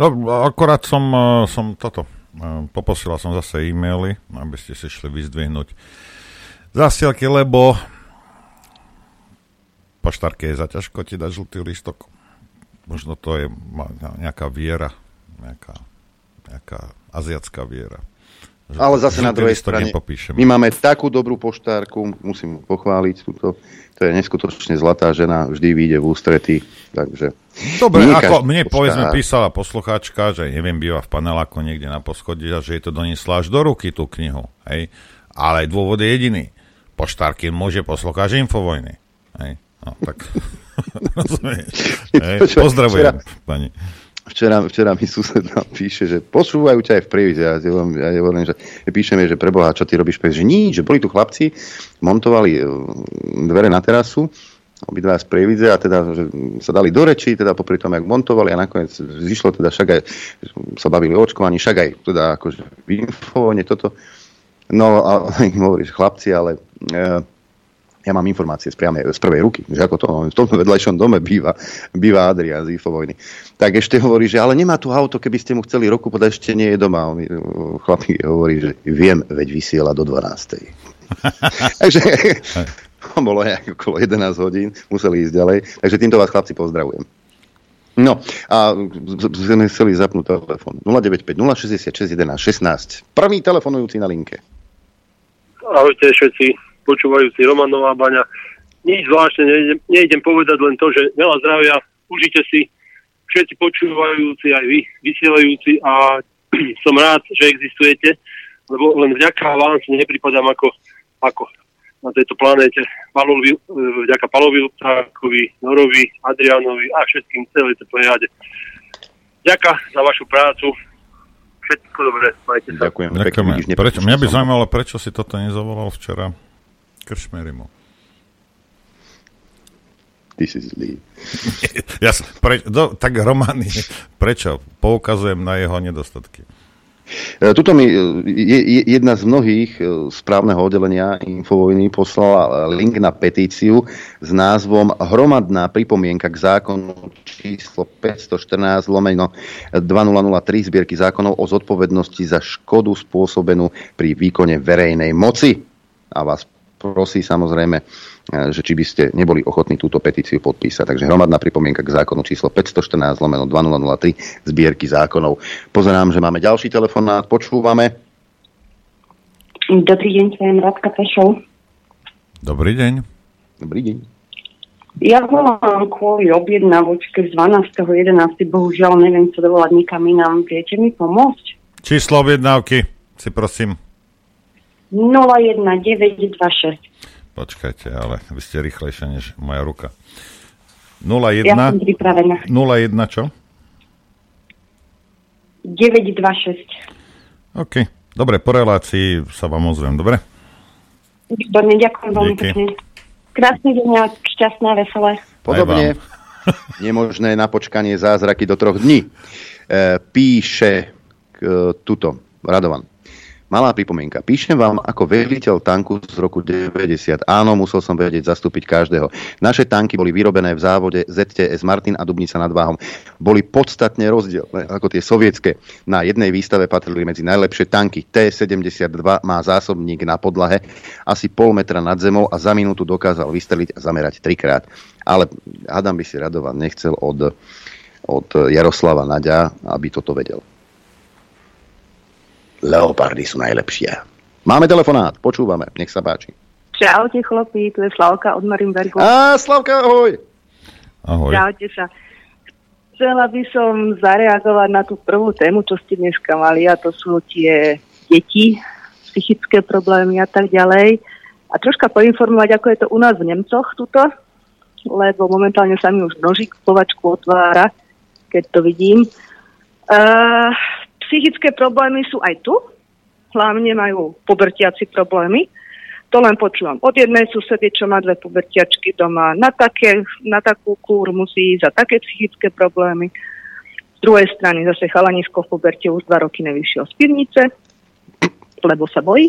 No, akorát som, eh, som toto, eh, poposielal som zase e-maily, aby ste si šli vyzdvihnúť zasielky, lebo poštárke je zaťažko ti dať žltý lístok. Možno to je nejaká viera, nejaká, nejaká aziatská viera. Ale zase na druhej strane, my máme takú dobrú poštárku, musím pochváliť túto, to je neskutočne zlatá žena, vždy vyjde v ústrety, takže... Dobre, ako mne povedzme písala poslucháčka, že neviem, býva v paneláku niekde na poschodí a že jej to doniesla až do ruky tú knihu, hej? Ale dôvod je jediný. Poštárky môže poslucháč Infovojny, hej? No, tak... Pozdravujem, pani včera, včera mi sused nám píše, že posúvajú ťa aj v prievize. Ja, ja, ja hovorím, že píšeme, že preboha, čo ty robíš? Že nie, že boli tu chlapci, montovali e, dvere na terasu, obidva z prievidze a teda že sa dali do reči, teda popri tom, jak montovali a nakoniec zišlo teda však aj, sa bavili o očkovaní, však aj teda akože v infovone toto. No a im hovorí, že chlapci, ale e, ja mám informácie z, priame, z prvej ruky, že ako to, v tom vedľajšom dome býva, býva Adrian z Infovojny. Tak ešte hovorí, že ale nemá tu auto, keby ste mu chceli roku podať, ešte nie je doma. On, chlapík hovorí, že viem, veď vysiela do 12. Takže bolo aj okolo 11 hodín, museli ísť ďalej. Takže týmto vás chlapci pozdravujem. No a sme chceli zapnúť telefón 095 066 11 16. Prvý telefonujúci na linke. Ahojte všetci počúvajúci Romanová baňa. Nič zvláštne nejdem, nejdem povedať len to, že veľa zdravia, užite si všetci počúvajúci, aj vy, vysielajúci a som rád, že existujete, lebo len vďaka vám si nepripadám ako, ako na tejto planéte. Palovi, vďaka Palovi Luptákovi, Norovi, Adrianovi a všetkým celej tej plejade. Ďakujem za vašu prácu. Všetko dobré. Majte sa. Ďakujem. Ďakujem. Prečo, mňa by zaujímalo, prečo si toto nezavolal včera. Kršmerimu. Ty si zlý. ja, pre, do, tak Roman, prečo? Poukazujem na jeho nedostatky. E, tuto mi e, jedna z mnohých e, správneho oddelenia Infovojny poslala link na petíciu s názvom Hromadná pripomienka k zákonu číslo 514 lomeno 2003 zbierky zákonov o zodpovednosti za škodu spôsobenú pri výkone verejnej moci. A vás prosí samozrejme, e, že či by ste neboli ochotní túto petíciu podpísať. Takže hromadná pripomienka k zákonu číslo 514 lomeno 2003 zbierky zákonov. Pozerám, že máme ďalší telefonát. Počúvame. Dobrý deň, som Radka Pešov. Dobrý deň. Dobrý deň. Ja volám kvôli objednavočke z 12.11. Bohužiaľ neviem sa dovolať nikam inám. Viete mi pomôcť? Číslo objednávky si prosím. 01926. Počkajte, ale vy ste rýchlejšia než moja ruka. 01... Ja som pripravená. 01 čo? 926. OK. Dobre, po relácii sa vám ozvem, dobre? Výborne, ďakujem veľmi pekne. Krásny deň a šťastné, veselé. Podobne. Nemožné na počkanie zázraky do troch dní. E, píše k, tuto, Radovan. Malá pripomienka. Píšem vám ako veliteľ tanku z roku 90. Áno, musel som vedieť zastúpiť každého. Naše tanky boli vyrobené v závode ZTS Martin a Dubnica nad Váhom. Boli podstatne rozdielne ako tie sovietské. Na jednej výstave patrili medzi najlepšie tanky. T-72 má zásobník na podlahe asi pol metra nad zemou a za minútu dokázal vystreliť a zamerať trikrát. Ale Adam by si Radovan nechcel od, od Jaroslava Naďa, aby toto vedel. Leopardy sú najlepšie. Máme telefonát, počúvame, nech sa páči. Čaute chlopí, tu je Slavka od Marimbergu. Á, Slavka, ahoj. Ahoj. Čaute sa. Chcela by som zareagovať na tú prvú tému, čo ste dneska mali, a to sú tie deti, psychické problémy a tak ďalej. A troška poinformovať, ako je to u nás v Nemcoch tuto, lebo momentálne sa mi už nožík povačku otvára, keď to vidím. Uh, Psychické problémy sú aj tu, hlavne majú pobertiaci problémy. To len počúvam od jednej susedy, čo má dve pubertiačky doma. Na, také, na takú kúr musí ísť za také psychické problémy. Z druhej strany zase chalanisko v puberte už dva roky nevyšiel z pivnice, lebo sa bojí,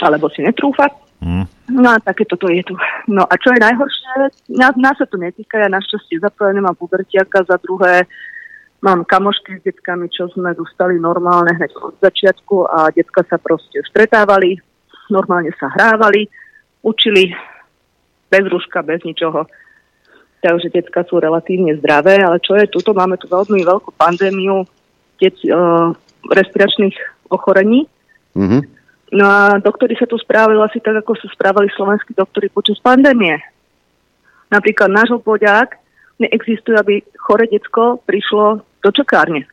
alebo si netrúfa. Hm. No a takéto to je tu. No a čo je najhoršie, nás, nás sa to netýka, ja našťastie za prvé nemám pubertiaka, za druhé mám kamošky s detkami, čo sme dostali normálne hneď od začiatku a detka sa proste stretávali, normálne sa hrávali, učili bez ruška, bez ničoho. Takže detka sú relatívne zdravé, ale čo je tuto, máme tu veľmi veľkú pandémiu dec, uh, respiračných ochorení. Mhm. No a doktori sa tu správali asi tak, ako sa správali slovenskí doktori počas pandémie. Napríklad náš poďák neexistuje, aby chore decko prišlo do čakárne.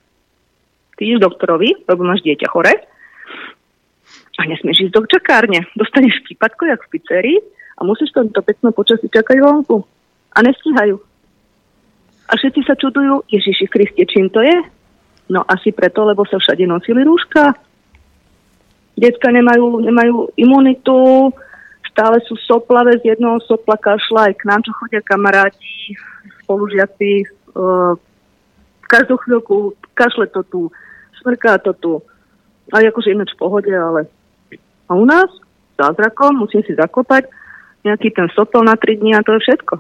Ty ideš doktorovi, lebo máš dieťa chore a nesmieš ísť do čakárne. Dostaneš prípadko, jak v pizzerii a musíš to pekné počasí čakať vonku. A nestíhajú. A všetci sa čudujú, Ježiši Kriste, čím to je? No asi preto, lebo sa všade nosili rúška. Decka nemajú, nemajú imunitu, stále sú soplavé, z jednoho sopla kašla aj k nám, čo chodia kamaráti, spolužiaci. Uh, každú chvíľku kašle to tu, smrká to tu. A akože ináč v pohode, ale a u nás zázrakom musím si zakopať nejaký ten sopel na 3 dní a to je všetko.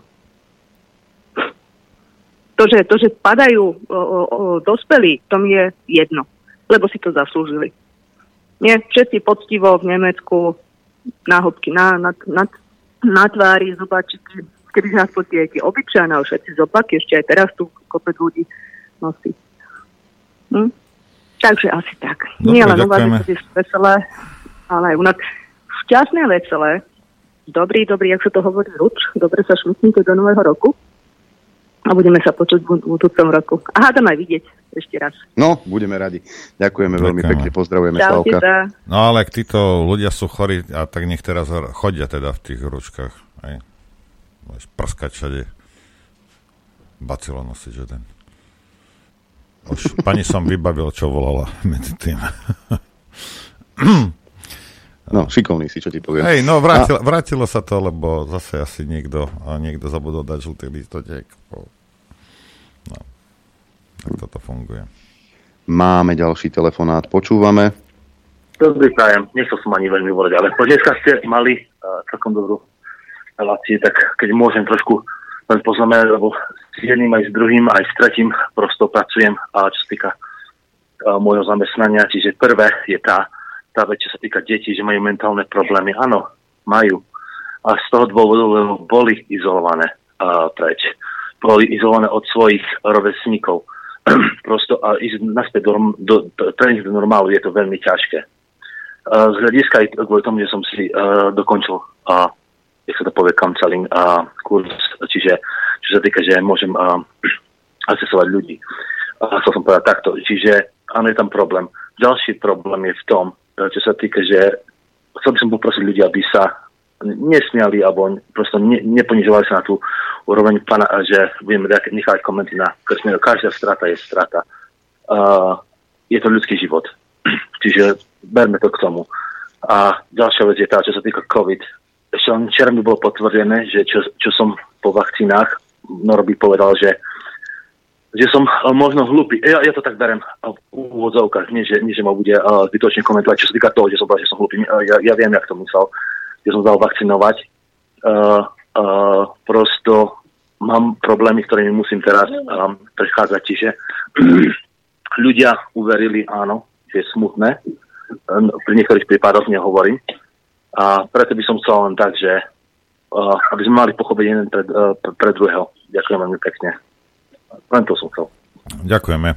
To, že, to, že padajú o, o, dospelí, to mi je jedno, lebo si to zaslúžili. Nie, všetci poctivo v Nemecku náhobky na, na, na, na tvári, zubačiky, keby nás tie obyčajné, ale všetci zopaky, ešte aj teraz tu kopec ľudí nosí. Hm? Takže asi tak. Dobre, Nie len u vás je to veselé, ale aj u nás šťastné veselé. Dobrý, dobrý, jak sa to hovorí, ruč. Dobre sa šmutnite do nového roku. A budeme sa počuť v budúcom roku. A hádam aj vidieť ešte raz. No, budeme radi. Ďakujeme veľmi Ďakujeme. pekne, pozdravujeme sa. No ale ak títo ľudia sú chorí, a tak nech teraz chodia teda v tých ručkách. Hej. Budeš prskať všade. Bacilo nosiť jeden. Už pani som vybavil, čo volala medzi tým. No, šikovný si, čo ti poviem. Hej, no vrátil, vrátilo sa to, lebo zase asi niekto, a niekto zabudol dať žltý lístotek. No. Tak toto funguje. Máme ďalší telefonát, počúvame. Dobrý prajem, nechcel som ani veľmi hovoriť, ale dneska ste mali uh, celkom dobrú reláciu, tak keď môžem trošku len poznamenať, lebo s jedným aj s druhým, aj s tretím prosto pracujem, a čo sa týka uh, môjho zamestnania, čiže prvé je tá, tá vec, čo sa týka detí, že majú mentálne problémy. Áno, majú. A z toho dôvodu, lebo boli izolované uh, preč. Boli izolované od svojich rovesníkov. Prosto a ísť naspäť do, do, do, do normálu je to veľmi ťažké. Uh, z hľadiska aj kvôli tomu, že som si uh, dokončil uh, jak sa to povie, counseling uh, kurz, čiže čo sa týka, že môžem uh, asesovať ľudí. Uh, chcel som povedať takto, čiže áno, je tam problém. Ďalší problém je v tom, uh, čo sa týka, že chcel by som poprosiť ľudí, aby sa nesmiali alebo prosto ne, neponižovali sa na tú úroveň pána, že budeme nechať komenty na krsmieru. Každá strata je strata. Uh, je to ľudský život. Čiže berme to k tomu. A ďalšia vec je tá, čo sa týka COVID. Len včera mi bolo potvrdené, že čo, čo som po vakcínach, Noro by povedal, že že som uh, možno hlupý. Ja, ja to tak berem uh, v úvodzovkách, nie že, nie, že ma bude uh, zbytočne komentovať, čo sa týka toho, že som povedal, že som hlupý. Ja, ja viem, jak to myslel, že som dal vakcinovať. Uh, uh, prosto mám problémy, ktorými musím teraz um, prechádzať, čiže ľudia uverili, áno, že je smutné. Pri niektorých prípadoch nehovorím. A preto by som chcel len tak, že uh, aby sme mali pochopiť jeden pred, uh, pre druhého. Ďakujem veľmi pekne. Len to som chcel. Ďakujeme.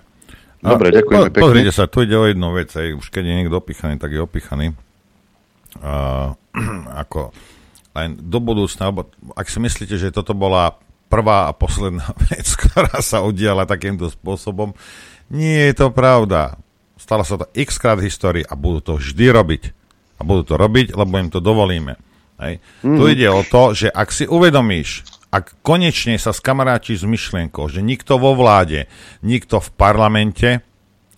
Dobre, ďakujeme pekne. Pozrite sa, tu ide o jednu vec, aj už keď je niekto opichaný, tak je opichaný. A, ako len do budúcna, alebo ak si myslíte, že toto bola prvá a posledná vec, ktorá sa udiala takýmto spôsobom, nie je to pravda. Stalo sa to x krát v histórii a budú to vždy robiť. A budú to robiť, lebo im to dovolíme. Hej. Mm. Tu Mhm. ide o to, že ak si uvedomíš, ak konečne sa skamarátiš s myšlienkou, že nikto vo vláde, nikto v parlamente,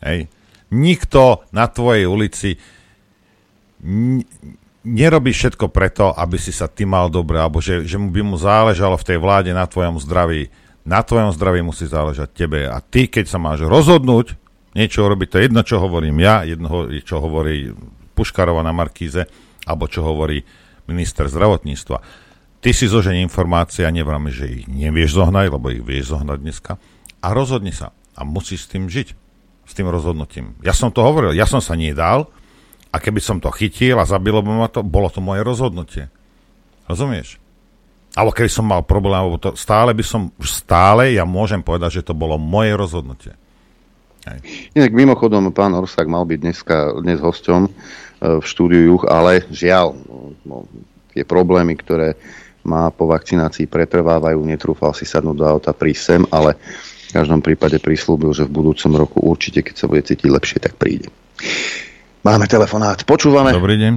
hej, nikto na tvojej ulici n- nerobí všetko preto, aby si sa ty mal dobre, alebo že, že mu by mu záležalo v tej vláde na tvojom zdraví. Na tvojom zdraví musí záležať tebe. A ty, keď sa máš rozhodnúť niečo urobiť, to je jedno, čo hovorím ja, jedno, čo hovorí Puškarova na Markíze, alebo čo hovorí minister zdravotníctva. Ty si zoženie informácie a nevráme, že ich nevieš zohnať, lebo ich vieš zohnať dneska. A rozhodni sa. A musíš s tým žiť. S tým rozhodnutím. Ja som to hovoril, ja som sa nedal a keby som to chytil a zabilo by ma to, bolo to moje rozhodnutie. Rozumieš? Alebo keby som mal problém, alebo to stále by som, stále ja môžem povedať, že to bolo moje rozhodnutie. Hej. Inak mimochodom, pán Orsak mal byť dneska, dnes hosťom e, v štúdiu Juch, ale žiaľ, no, tie problémy, ktoré má po vakcinácii pretrvávajú, netrúfal si sadnúť do auta prísť sem, ale v každom prípade prislúbil, že v budúcom roku určite, keď sa bude cítiť lepšie, tak príde. Máme telefonát, počúvame. Dobrý deň.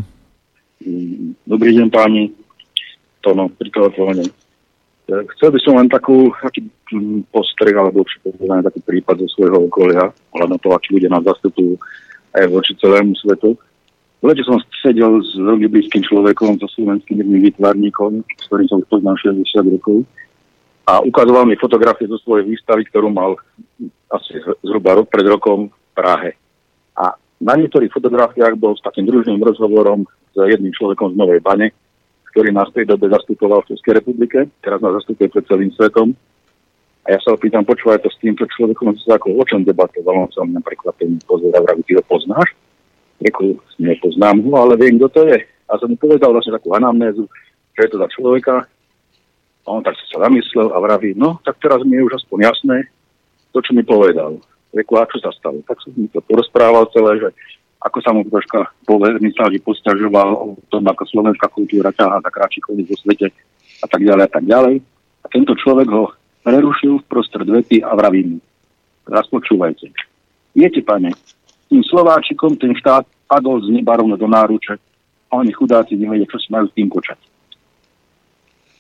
Dobrý deň páni. Tono, pri telefóne. Chcel by som len takú, taký postreh alebo len taký prípad zo svojho okolia, na to, akí ľudia nás zastupujú aj voči celému svetu. V lete som sedel s veľmi blízkym človekom, so slovenským jedným výtvarníkom, s ktorým som poznal 60 rokov a ukazoval mi fotografie zo svojej výstavy, ktorú mal asi zhruba rok pred rokom v Prahe. A na niektorých fotografiách bol s takým družným rozhovorom s jedným človekom z Novej Bane, ktorý nás v tej dobe zastupoval v Českej republike, teraz nás zastupuje pred celým svetom. A ja sa opýtam, počúvaj to s týmto človekom, sa ako o čom debatoval, on sa mňa prekvapení pozor a vraví, ty ho poznáš? Reku, nepoznám ho, ale viem, kto to je. A som mu povedal vlastne takú anamnézu, čo je to za človeka. A on tak sa zamyslel a vraví, no, tak teraz mi je už aspoň jasné, to, čo mi povedal. Reku, a čo sa stalo? Tak som mi to porozprával celé, že ako sa mu troška že postažoval o tom, ako slovenská kultúra ťahá za kráči chodí vo svete a tak ďalej a tak ďalej. A tento človek ho prerušil v prostred vety a vraví mu, teraz počúvajte. Viete, pane, tým Slováčikom ten štát padol z neba rovno do náruče a oni chudáci nevedia, čo si majú s tým počať.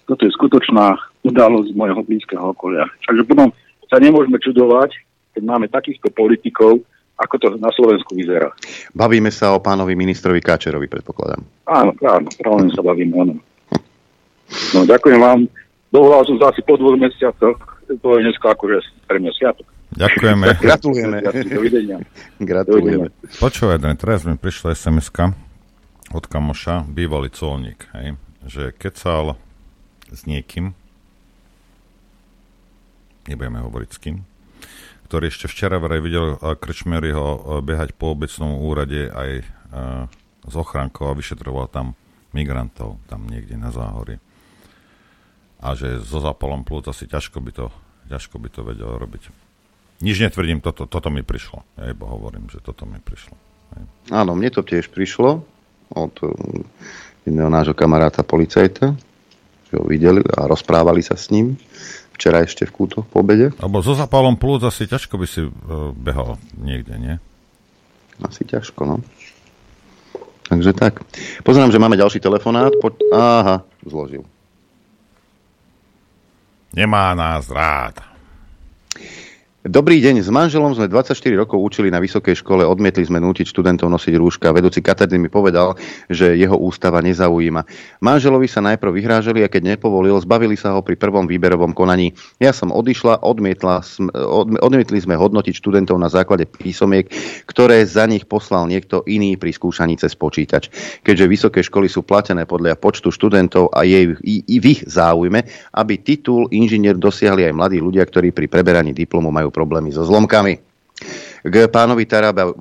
Toto je skutočná udalosť z môjho blízkeho okolia. Takže potom sa nemôžeme čudovať, keď máme takýchto politikov, ako to na Slovensku vyzerá. Bavíme sa o pánovi ministrovi Káčerovi, predpokladám. Áno, áno, práve sa bavíme, áno. No, ďakujem vám. Dovolal som sa asi po dvoch mesiacoch. To je dneska akože pre mňa sviatok. Ďakujeme. Gratulujeme. Dovidenia. Gratulujeme. Počúvaj, teraz mi prišla sms od kamoša, bývalý colník, hej, že kecal s niekým, nebudeme hovoriť s kým, ktorý ešte včera vraj videl Krčmeryho e, behať po obecnom úrade aj e, s ochrankou a vyšetroval tam migrantov, tam niekde na záhory. A že so zapalom plúc asi ťažko by to, ťažko by to vedel robiť. Nič netvrdím, toto, toto mi prišlo. Ja iba hovorím, že toto mi prišlo. Hej. Áno, mne to tiež prišlo od e, jedného nášho kamaráta policajta, že ho videli a rozprávali sa s ním včera ešte v kútoch po obede. Alebo so zapálom plúc asi ťažko by si uh, behal niekde, nie? Asi ťažko, no. Takže tak. Pozerám, že máme ďalší telefonát. Po... Aha, zložil. Nemá nás rád. Dobrý deň, s manželom sme 24 rokov učili na vysokej škole, odmietli sme nútiť študentov nosiť rúška. Vedúci katedry mi povedal, že jeho ústava nezaujíma. Manželovi sa najprv vyhrážali a keď nepovolil, zbavili sa ho pri prvom výberovom konaní. Ja som odišla, odmietla, odmietli sme hodnotiť študentov na základe písomiek, ktoré za nich poslal niekto iný pri skúšaní cez počítač. Keďže vysoké školy sú platené podľa počtu študentov a je i, i v ich záujme, aby titul inžinier dosiahli aj mladí ľudia, ktorí pri preberaní diplomu majú problémy so zlomkami. K pánovi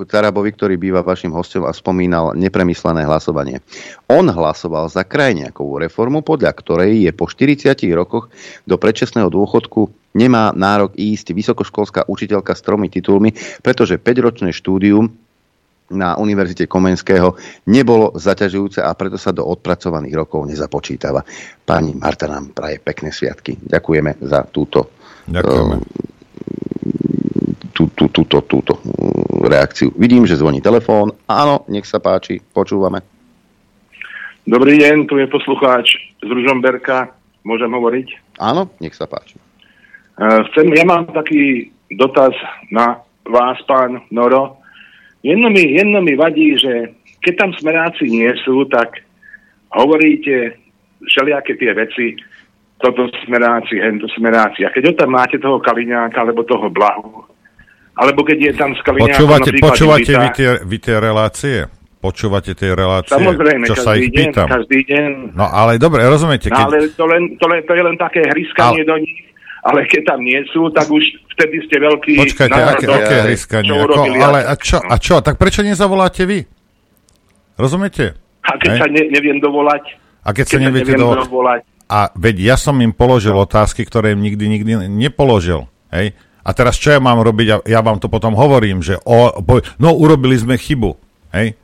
Tarabovi, ktorý býva vašim hostom a spomínal nepremyslené hlasovanie. On hlasoval za krajniakovú reformu, podľa ktorej je po 40 rokoch do predčasného dôchodku nemá nárok ísť vysokoškolská učiteľka s tromi titulmi, pretože 5-ročné štúdium na Univerzite Komenského nebolo zaťažujúce a preto sa do odpracovaných rokov nezapočítava. Pani Marta nám praje pekné sviatky. Ďakujeme za túto Ďakujeme. Tú, tú, túto, túto mm, reakciu. Vidím, že zvoní telefón. Áno, nech sa páči, počúvame. Dobrý deň, tu je poslucháč z Ružomberka. Môžem hovoriť? Áno, nech sa páči. Uh, chcem, ja mám taký dotaz na vás, pán Noro. Jedno mi, jedno mi vadí, že keď tam smeráci nie sú, tak hovoríte všelijaké tie veci, toto smeráci, hento smeráci. A keď tam máte toho Kaliňáka, alebo toho Blahu, alebo keď je tam z Kaliňáka Počúvate, počúvate vy, tie, vy tie relácie? Počúvate tie relácie, Samozrejme, čo sa ich každý deň, pýtam. každý deň. No ale dobre, rozumiete, No, keď... ale to, len, to, len, to je len také hryskanie do nich, ale keď tam nie sú, tak už vtedy ste veľký Počkajte, aké, aké hryskanie? Ako, ale a čo, a čo? Tak prečo nezavoláte vy? Rozumiete? A keď Hej? sa ne, neviem dovolať, A keď, sa neviete neviem do... dovolať, A veď ja som im položil otázky, ktoré im nikdy, nikdy nepoložil. Hej? A teraz čo ja mám robiť? Ja, ja vám to potom hovorím, že o, po, no urobili sme chybu. Hej?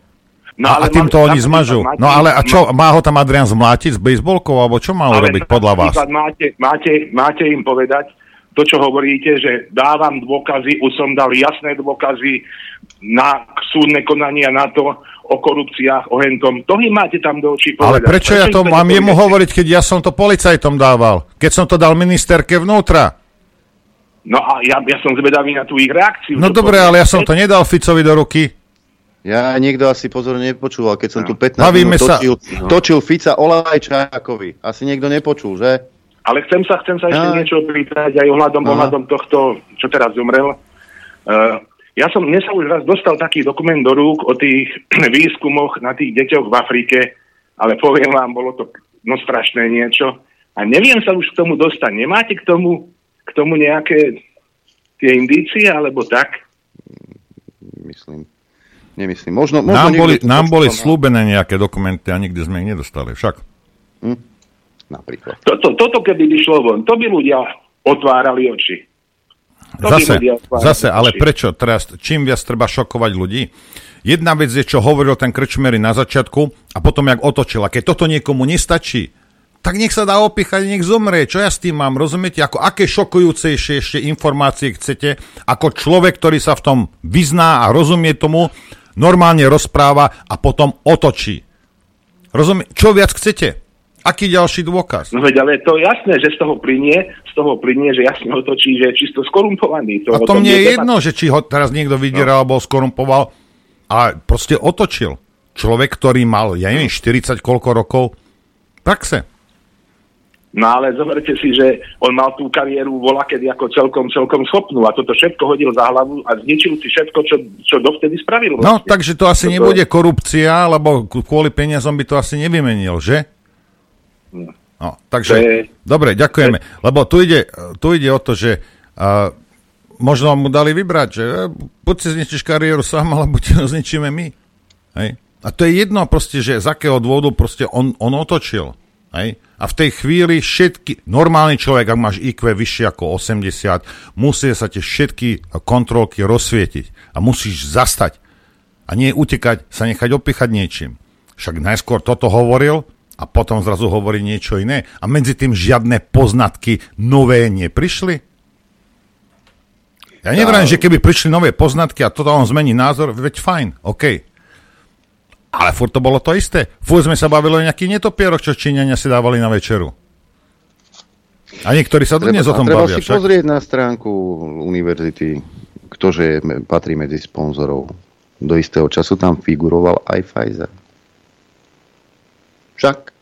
No, a, a ale týmto mám- oni zmažú. máte- No ale a čo, má ho tam Adrian zmlátiť s bejsbolkou, alebo čo má urobiť podľa vás? Máte, máte, máte im povedať to, čo hovoríte, že dávam dôkazy, už som dal jasné dôkazy na súdne konania na to, o korupciách, o hentom. To im máte tam do očí Ale povedať. prečo ja to mám jemu hovoriť, keď ja som to policajtom dával? Keď som to dal ministerke vnútra? No a ja, ja som zvedavý na tú ich reakciu. No dobre, ale ja som to nedal Ficovi do ruky. Ja niekto asi pozorne nepočúval, keď som tu 15 Bavíme minút sa- točil, no. točil Fica Olajčákovi. Asi niekto nepočul, že? Ale chcem sa, chcem sa ešte Aj. niečo opýtať aj ohľadom, Aha. ohľadom tohto, čo teraz zomrel. Uh, ja som, mne sa už raz dostal taký dokument do rúk o tých výskumoch na tých deťoch v Afrike, ale poviem vám, bolo to no strašné niečo. A neviem sa už k tomu dostať. Nemáte k tomu, k tomu nejaké tie indície, alebo tak? Myslím. Nemyslím. Možno, možno Nám boli, nám boli no. slúbené nejaké dokumenty a nikdy sme ich nedostali. Však. Napríklad. Toto, toto keby vyšlo von, to by ľudia otvárali oči. To by Zase, ľudia otvárali zase, ale oči. prečo teraz, čím viac treba šokovať ľudí? Jedna vec je, čo hovoril ten Krčmery na začiatku a potom jak otočil. A keď toto niekomu nestačí, tak nech sa dá opichať, nech zomrie. Čo ja s tým mám? Rozumiete? Ako, aké šokujúcejšie ešte informácie chcete, ako človek, ktorý sa v tom vyzná a rozumie tomu, normálne rozpráva a potom otočí. Rozumie? Čo viac chcete? Aký ďalší dôkaz? No veď, ale to je jasné, že z toho plinie, z toho plinie, že jasne otočí, že je čisto skorumpovaný. To, A to mne je jedno, že či ho teraz niekto vydieral alebo skorumpoval, ale proste otočil. Človek, ktorý mal, ja neviem, 40 koľko rokov praxe. No ale zoberte si, že on mal tú kariéru vola kedy ako celkom, celkom schopnú a toto všetko hodil za hlavu a zničil si všetko, čo, čo dovtedy spravil. No, vlastne. takže to asi Toto- nebude korupcia, lebo kvôli peniazom by to asi nevymenil, že? No, takže, To je- dobre, ďakujeme. Lebo tu ide, tu ide o to, že uh, možno mu dali vybrať, že eh, buď si zničíš kariéru sám, alebo ti ho zničíme my. Hej? A to je jedno proste, že z akého dôvodu proste on, on otočil. Hej? A v tej chvíli všetky, normálny človek, ak máš IQ vyššie ako 80, musí sa tie všetky kontrolky rozsvietiť a musíš zastať a nie utekať, sa nechať opichať niečím. Však najskôr toto hovoril a potom zrazu hovorí niečo iné. A medzi tým žiadne poznatky nové neprišli. Ja neviem, že keby prišli nové poznatky a toto on zmení názor, veď fajn, OK. Ale furt to bolo to isté. Furt sme sa bavili o nejakých netopieroch, čo Číňania si dávali na večeru. A niektorí sa dnes o tom treba bavia. si Však. pozrieť na stránku univerzity, ktože patrí medzi sponzorov. Do istého času tam figuroval aj Pfizer. Však.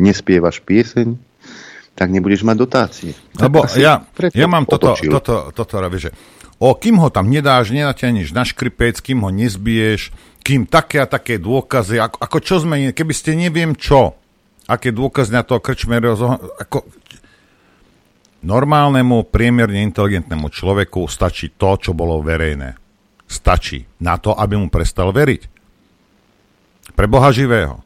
Nespievaš pieseň, tak nebudeš mať dotácie. Lebo ja, ja mám toto, toto, toto, toto že o, kým ho tam nedáš, nenatiahneš na škripec, kým ho nezbiješ, kým také a také dôkazy, ako, ako čo sme, keby ste neviem čo, aké dôkazy na toho krčmeru, ako normálnemu, priemerne inteligentnému človeku stačí to, čo bolo verejné. Stačí na to, aby mu prestal veriť. Pre Boha živého.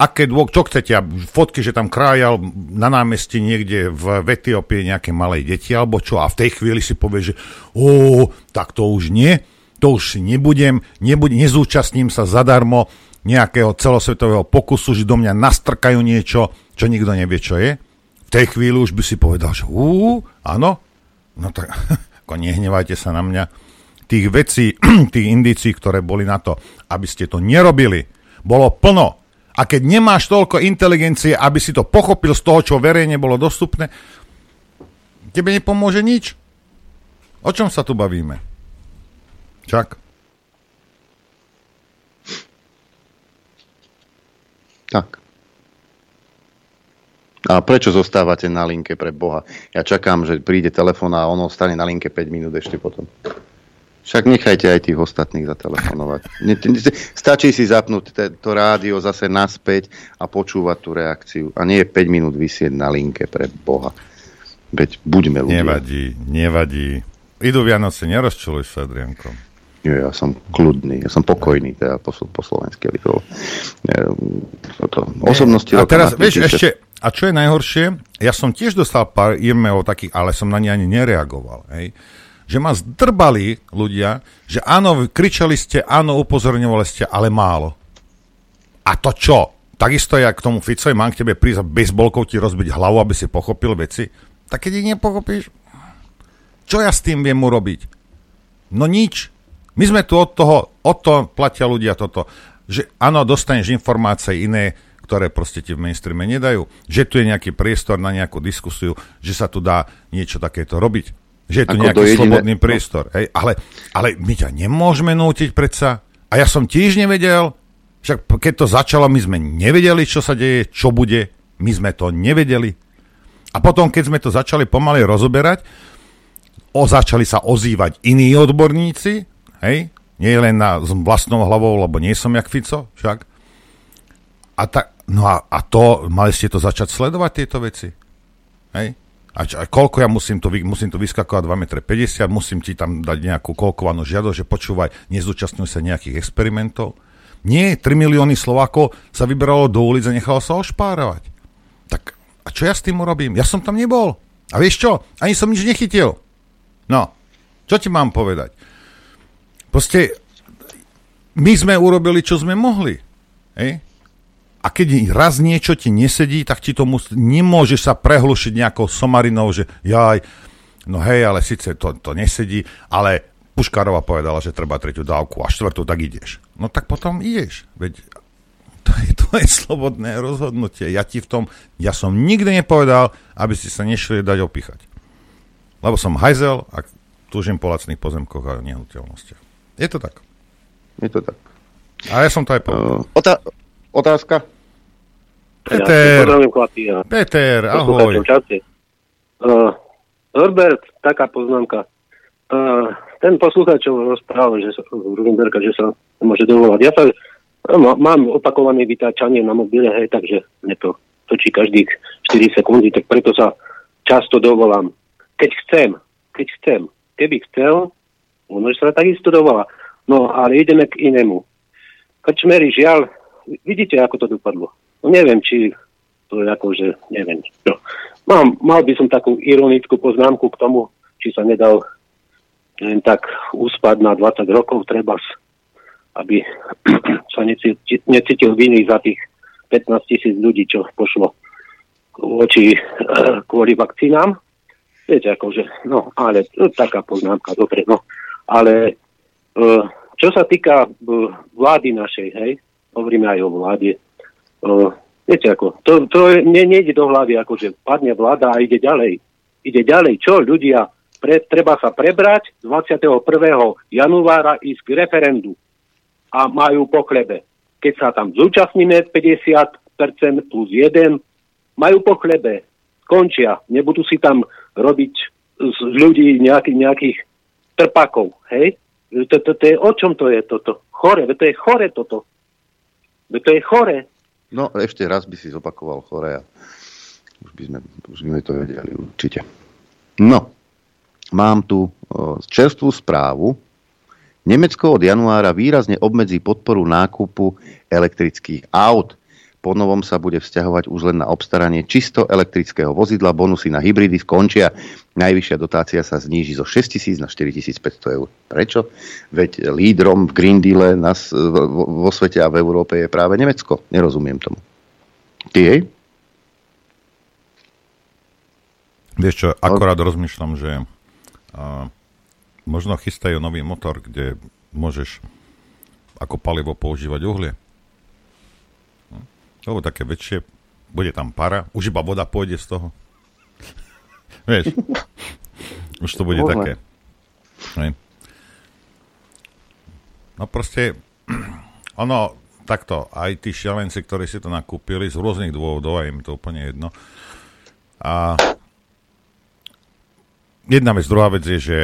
Aké dôk, čo chcete? Fotky, že tam krájal na námestí niekde v, Etiópii nejaké malej deti, alebo čo? A v tej chvíli si povie, že ó, tak to už nie, to už nebudem, nebud, nezúčastním sa zadarmo nejakého celosvetového pokusu, že do mňa nastrkajú niečo, čo nikto nevie, čo je. V tej chvíli už by si povedal, že ú, áno, no tak ako nehnevajte sa na mňa. Tých vecí, tých indícií, ktoré boli na to, aby ste to nerobili, bolo plno. A keď nemáš toľko inteligencie, aby si to pochopil z toho, čo verejne bolo dostupné, tebe nepomôže nič. O čom sa tu bavíme? Čak. Tak. A prečo zostávate na linke pre Boha? Ja čakám, že príde telefón a ono ostane na linke 5 minút ešte potom. Však nechajte aj tých ostatných zatelefonovať. Stačí si zapnúť to rádio zase naspäť a počúvať tú reakciu. A nie 5 minút vysieť na linke pre Boha. Veď buďme ľudia. Nevadí, nevadí. Idú Vianoce, nerozčuluj sa, Adrianko. Nie, ja som kľudný, ja som pokojný, teda po, po slovensky, aby to, to osobnosti... A teraz, vieš, ešte, a čo je najhoršie, ja som tiež dostal pár e-mailov takých, ale som na ne ani nereagoval, hej že ma zdrbali ľudia, že áno, kričali ste, áno, upozorňovali ste, ale málo. A to čo? Takisto ja k tomu Ficovi mám k tebe prísť a bezbolkou ti rozbiť hlavu, aby si pochopil veci. Tak keď ich nepochopíš, čo ja s tým viem urobiť? No nič. My sme tu od toho, od toho platia ľudia toto, že áno, dostaneš informácie iné, ktoré proste ti v mainstreame nedajú, že tu je nejaký priestor na nejakú diskusiu, že sa tu dá niečo takéto robiť. Že je tu nejaký jediné... slobodný priestor. Hej? Ale, ale my ťa nemôžeme nútiť predsa. A ja som tiež nevedel, však keď to začalo, my sme nevedeli, čo sa deje, čo bude. My sme to nevedeli. A potom, keď sme to začali pomaly rozoberať, o, začali sa ozývať iní odborníci, hej, nie len na s vlastnou hlavou, lebo nie som jak Fico, však. A ta, no a, a to, mali ste to začať sledovať, tieto veci. Hej? A, čo, a koľko ja musím to, musím to vyskakovať 2,50 m, musím ti tam dať nejakú kolkovanú žiadosť, že počúvaj, nezúčastňuj sa nejakých experimentov. Nie, 3 milióny Slovákov sa vyberalo do ulic a nechalo sa ošpárovať. Tak a čo ja s tým urobím? Ja som tam nebol. A vieš čo? Ani som nič nechytil. No, čo ti mám povedať? Proste my sme urobili, čo sme mohli. Hej? A keď raz niečo ti nesedí, tak ti to mus- nemôžeš sa prehlušiť nejakou somarinou, že jaj, no hej, ale síce to, to nesedí, ale Puškárova povedala, že treba tretiu dávku a štvrtú, tak ideš. No tak potom ideš. Veď to je tvoje slobodné rozhodnutie. Ja ti v tom, ja som nikdy nepovedal, aby si sa nešli dať opíchať. Lebo som hajzel a túžim po lacných pozemkoch a nehnuteľnostiach. Je to tak. Je to tak. A ja som to aj povedal. Uh, Otázka? Peter, ja, Peter, ahoj. Uh, Norbert, taká poznámka. Uh, ten poslucháč, čo rozprával, že sa, Rudenberga, že sa môže dovolať. Ja sa no, mám opakované vytáčanie na mobile, hej, takže mne to točí každých 4 sekundy, tak preto sa často dovolám. Keď chcem, keď chcem, keby chcel, ono sa takisto dovolá. No, ale ideme k inému. Kačmeri, žiaľ, vidíte, ako to dopadlo. No neviem, či to je ako, že neviem. No. Mám, mal by som takú ironickú poznámku k tomu, či sa nedal len tak uspať na 20 rokov, treba, aby sa necítil, viny za tých 15 tisíc ľudí, čo pošlo voči kvôli vakcínám. Viete, akože, no, ale no, taká poznámka, dobre, no. Ale e, čo sa týka e, vlády našej, hej, hovoríme aj o vláde. O, viete ako, to, to nie, nejde do hlavy, ako že padne vláda a ide ďalej. Ide ďalej. Čo ľudia? Pre, treba sa prebrať 21. januára ísť k referendu a majú po chlebe. Keď sa tam zúčastníme 50% plus 1, majú po chlebe. Končia. Nebudú si tam robiť z ľudí nejaký, nejakých trpakov. Hej? To, to, to je, o čom to je toto? Chore, to je chore toto. Veď to je chore. No, ešte raz by si zopakoval chore a už by sme, už by sme to vedeli určite. No, mám tu čerstvú správu. Nemecko od januára výrazne obmedzí podporu nákupu elektrických aut. Po novom sa bude vzťahovať už len na obstaranie čisto elektrického vozidla. Bonusy na hybridy skončia. Najvyššia dotácia sa zníži zo 6 tisíc na 4500 eur. Prečo? Veď lídrom v Green Deal nás vo svete a v Európe je práve Nemecko. Nerozumiem tomu. Ty jej? Vieš čo, akorát rozmýšľam, že a, možno chystajú nový motor, kde môžeš ako palivo používať uhlie. Lebo také väčšie, bude tam para, už iba voda pôjde z toho. Vieš, už to bude Bohle. také. Hej. No proste, ono, takto, aj tí šialenci, ktorí si to nakúpili z rôznych dôvodov, a je mi to úplne jedno. A jedna vec, druhá vec je, že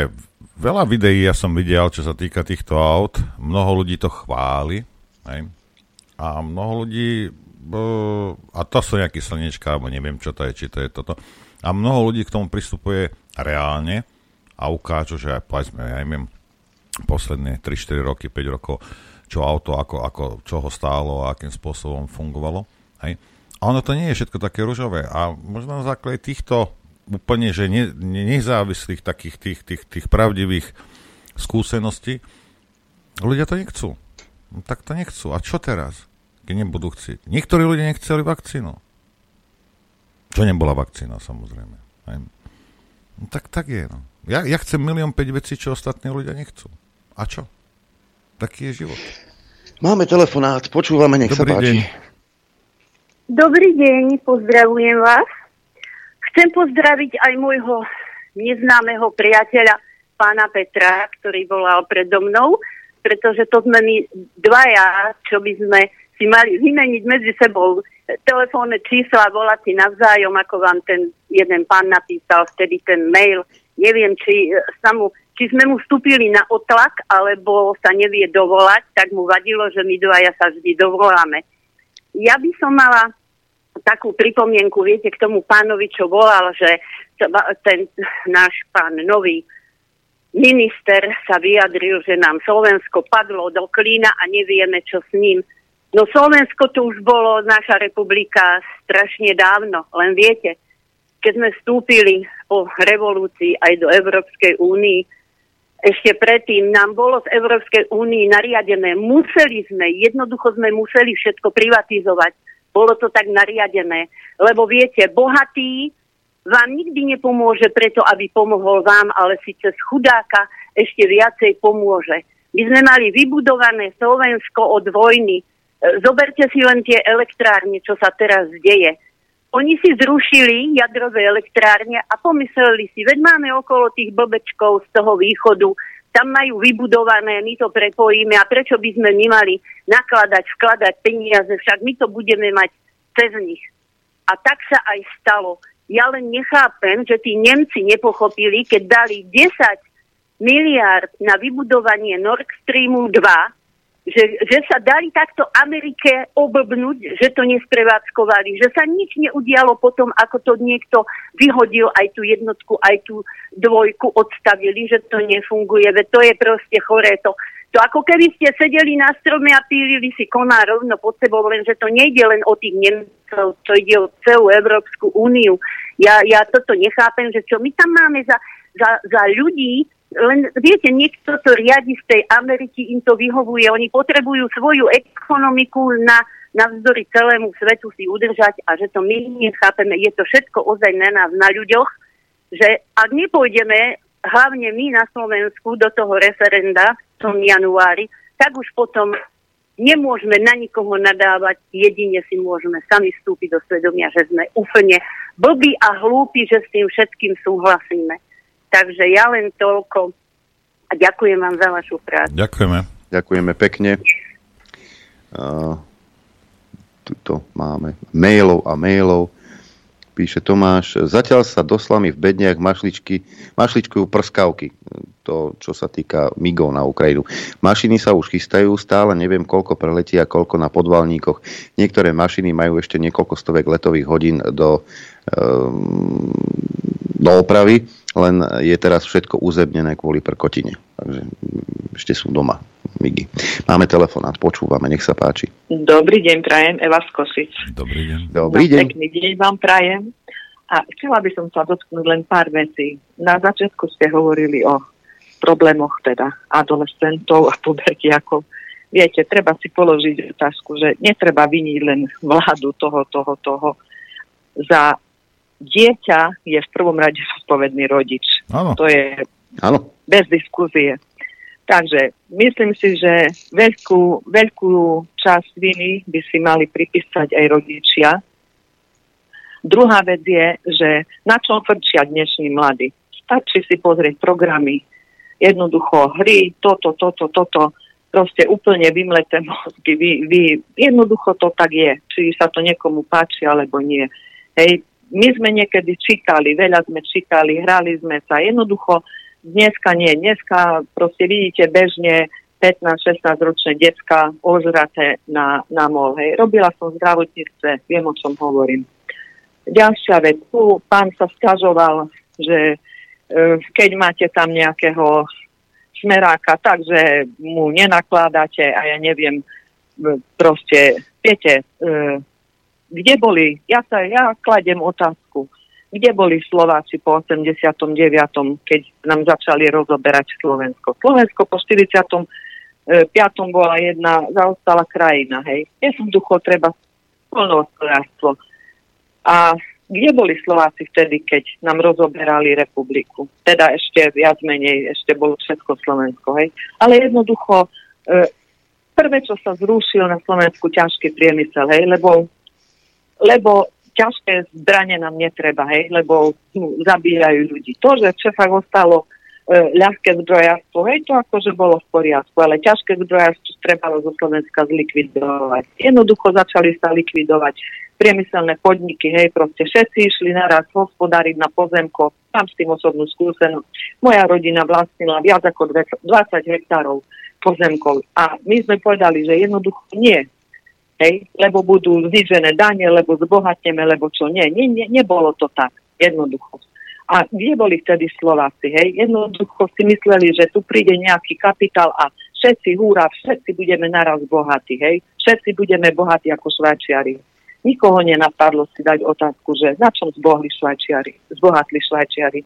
veľa videí ja som videl, čo sa týka týchto aut. Mnoho ľudí to chváli. Hej? A mnoho ľudí, a to sú nejaké slnečka, alebo neviem, čo to je, či to je toto. A mnoho ľudí k tomu pristupuje reálne a ukážu, že aj povedzme, ja neviem, posledné 3-4 roky, 5 rokov, čo auto, ako, ako, čo ho stálo a akým spôsobom fungovalo. Hej? A ono to nie je všetko také ružové. A možno na základe týchto úplne, že ne, ne, nezávislých takých tých, tých, tých pravdivých skúseností, ľudia to nechcú. No, tak to nechcú. A čo teraz, keď nebudú chcieť? Niektorí ľudia nechceli vakcínu. Čo nebola vakcína, samozrejme. Aj. No, tak, tak je. No. Ja, ja chcem milión päť vecí, čo ostatní ľudia nechcú. A čo? Taký je život. Máme telefonát, počúvame, nech Dobrý sa páči. deň. Dobrý deň, pozdravujem vás. Chcem pozdraviť aj môjho neznámeho priateľa, pána Petra, ktorý volal predo mnou, pretože to sme my dvaja, čo by sme si mali vymeniť medzi sebou telefónne čísla, volať si navzájom, ako vám ten jeden pán napísal vtedy ten mail. Neviem, či, sa mu, či sme mu vstúpili na otlak, alebo sa nevie dovolať, tak mu vadilo, že my dvaja sa vždy dovoláme. Ja by som mala takú pripomienku, viete, k tomu pánovi, čo volal, že ten náš pán nový minister sa vyjadril, že nám Slovensko padlo do klína a nevieme, čo s ním. No Slovensko to už bolo, naša republika, strašne dávno. Len viete, keď sme vstúpili po revolúcii aj do Európskej únii, ešte predtým nám bolo z Európskej únii nariadené, museli sme, jednoducho sme museli všetko privatizovať. Bolo to tak nariadené. Lebo viete, bohatý vám nikdy nepomôže preto, aby pomohol vám, ale si cez chudáka ešte viacej pomôže. My sme mali vybudované Slovensko od vojny. Zoberte si len tie elektrárne, čo sa teraz deje. Oni si zrušili jadrové elektrárne a pomysleli si, veď máme okolo tých blbečkov z toho východu, tam majú vybudované, my to prepojíme a prečo by sme mali nakladať, vkladať peniaze, však my to budeme mať cez nich. A tak sa aj stalo. Ja len nechápem, že tí Nemci nepochopili, keď dali 10 miliard na vybudovanie Nord Streamu 2, že, že sa dali takto Amerike oblbnúť, že to nesprevádzkovali, že sa nič neudialo potom, ako to niekto vyhodil aj tú jednotku, aj tú dvojku odstavili, že to nefunguje, veď to je proste choré. To, to ako keby ste sedeli na strome a pílili si koná rovno pod sebou, lenže to nejde len o tých Nemcov, to ide o celú Európsku úniu. Ja, ja toto nechápem, že čo my tam máme za, za, za ľudí, len viete, niekto to riadi z tej Ameriky, im to vyhovuje. Oni potrebujú svoju ekonomiku na, navzdory celému svetu si udržať a že to my nechápeme. Je to všetko ozaj na nás, na ľuďoch, že ak nepôjdeme, hlavne my na Slovensku, do toho referenda v tom januári, tak už potom nemôžeme na nikoho nadávať, jedine si môžeme sami vstúpiť do svedomia, že sme úplne blbí a hlúpi, že s tým všetkým súhlasíme. Takže ja len toľko a ďakujem vám za vašu prácu. Ďakujeme. Ďakujeme pekne. Uh, tuto máme mailov a mailov. Píše Tomáš, zatiaľ sa doslami v bedniach mašličky, mašličkujú prskavky. To, čo sa týka migov na Ukrajinu. Mašiny sa už chystajú, stále neviem, koľko preletí a koľko na podvalníkoch. Niektoré mašiny majú ešte niekoľko stovek letových hodín do, um, do opravy len je teraz všetko uzebnené kvôli prkotine. Takže ešte sú doma Migy. Máme telefonát, počúvame, nech sa páči. Dobrý deň, prajem, Eva z Kosic. Dobrý deň. Dobrý deň. Pekný deň vám prajem. A chcela by som sa dotknúť len pár vecí. Na začiatku ste hovorili o problémoch teda adolescentov a pubertiakov. Viete, treba si položiť otázku, že netreba viniť len vládu toho, toho, toho za dieťa je v prvom rade zodpovedný rodič. Áno. To je Áno. bez diskuzie. Takže myslím si, že veľkú, veľkú časť viny by si mali pripísať aj rodičia. Druhá vec je, že na čom frčia dnešní mladí. Stačí si pozrieť programy, jednoducho hry, toto, toto, toto, proste úplne vymleté mozgy. Vy, vy, jednoducho to tak je, či sa to niekomu páči alebo nie. Hej, my sme niekedy čítali, veľa sme čítali, hrali sme sa. Jednoducho dneska nie. Dneska proste vidíte bežne 15-16 ročné decka ožraté na, na mol. Hej. Robila som zdravotníctve, viem o čom hovorím. Ďalšia vec, tu pán sa stiažoval, že e, keď máte tam nejakého smeráka, takže mu nenakladáte a ja neviem, proste, viete, e, kde boli, ja sa, ja kladem otázku, kde boli Slováci po 89., keď nám začali rozoberať Slovensko. Slovensko po 40 piatom bola jedna zaostala krajina, hej. Jednoducho treba polnohospodárstvo. A kde boli Slováci vtedy, keď nám rozoberali republiku? Teda ešte viac menej, ešte bolo Československo, hej. Ale jednoducho, e, prvé, čo sa zrušil na Slovensku, ťažký priemysel, hej, lebo, lebo ťažké zbranie nám netreba, hej, lebo hm, zabíjajú ľudí. To, že v Čechách ostalo e, ľahké zdrojárstvo, hej, to akože bolo v poriadku, ale ťažké zdrojárstvo trebalo zo Slovenska zlikvidovať. Jednoducho začali sa likvidovať priemyselné podniky, hej, proste všetci išli naraz hospodáriť na pozemko, mám s tým osobnú skúsenosť. Moja rodina vlastnila viac ako 20 hektárov pozemkov a my sme povedali, že jednoducho nie, hej, lebo budú znižené dane, lebo zbohatneme, lebo čo nie. nie, nie nebolo to tak, jednoducho. A kde boli vtedy Slováci? Hej? Jednoducho si mysleli, že tu príde nejaký kapitál a všetci, húra, všetci budeme naraz bohatí. Hej? Všetci budeme bohatí ako Švajčiari. Nikoho nenapadlo si dať otázku, že na čom zbohli Švajčiari, zbohatli Švajčiari.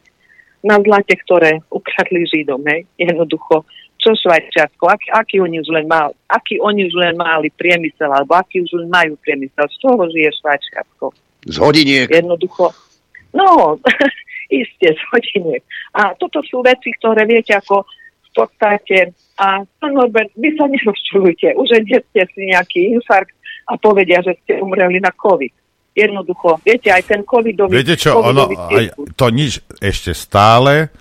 Na zlate, ktoré ukradli Židom. Hej? Jednoducho, čo Švajčiarsko, aký, aký, oni už len mal, aký oni už len mali priemysel, alebo aký už len majú priemysel, z čoho žije Švajčiarsko? Z hodiniek. Jednoducho, no, Isté, z hodiniek. A toto sú veci, ktoré viete ako v podstate, a pán Norbert, vy sa nerozčulujte, už ste si nejaký infarkt a povedia, že ste umreli na COVID. Jednoducho, viete, aj ten covidový... Viete čo, ono, aj to nič ešte stále,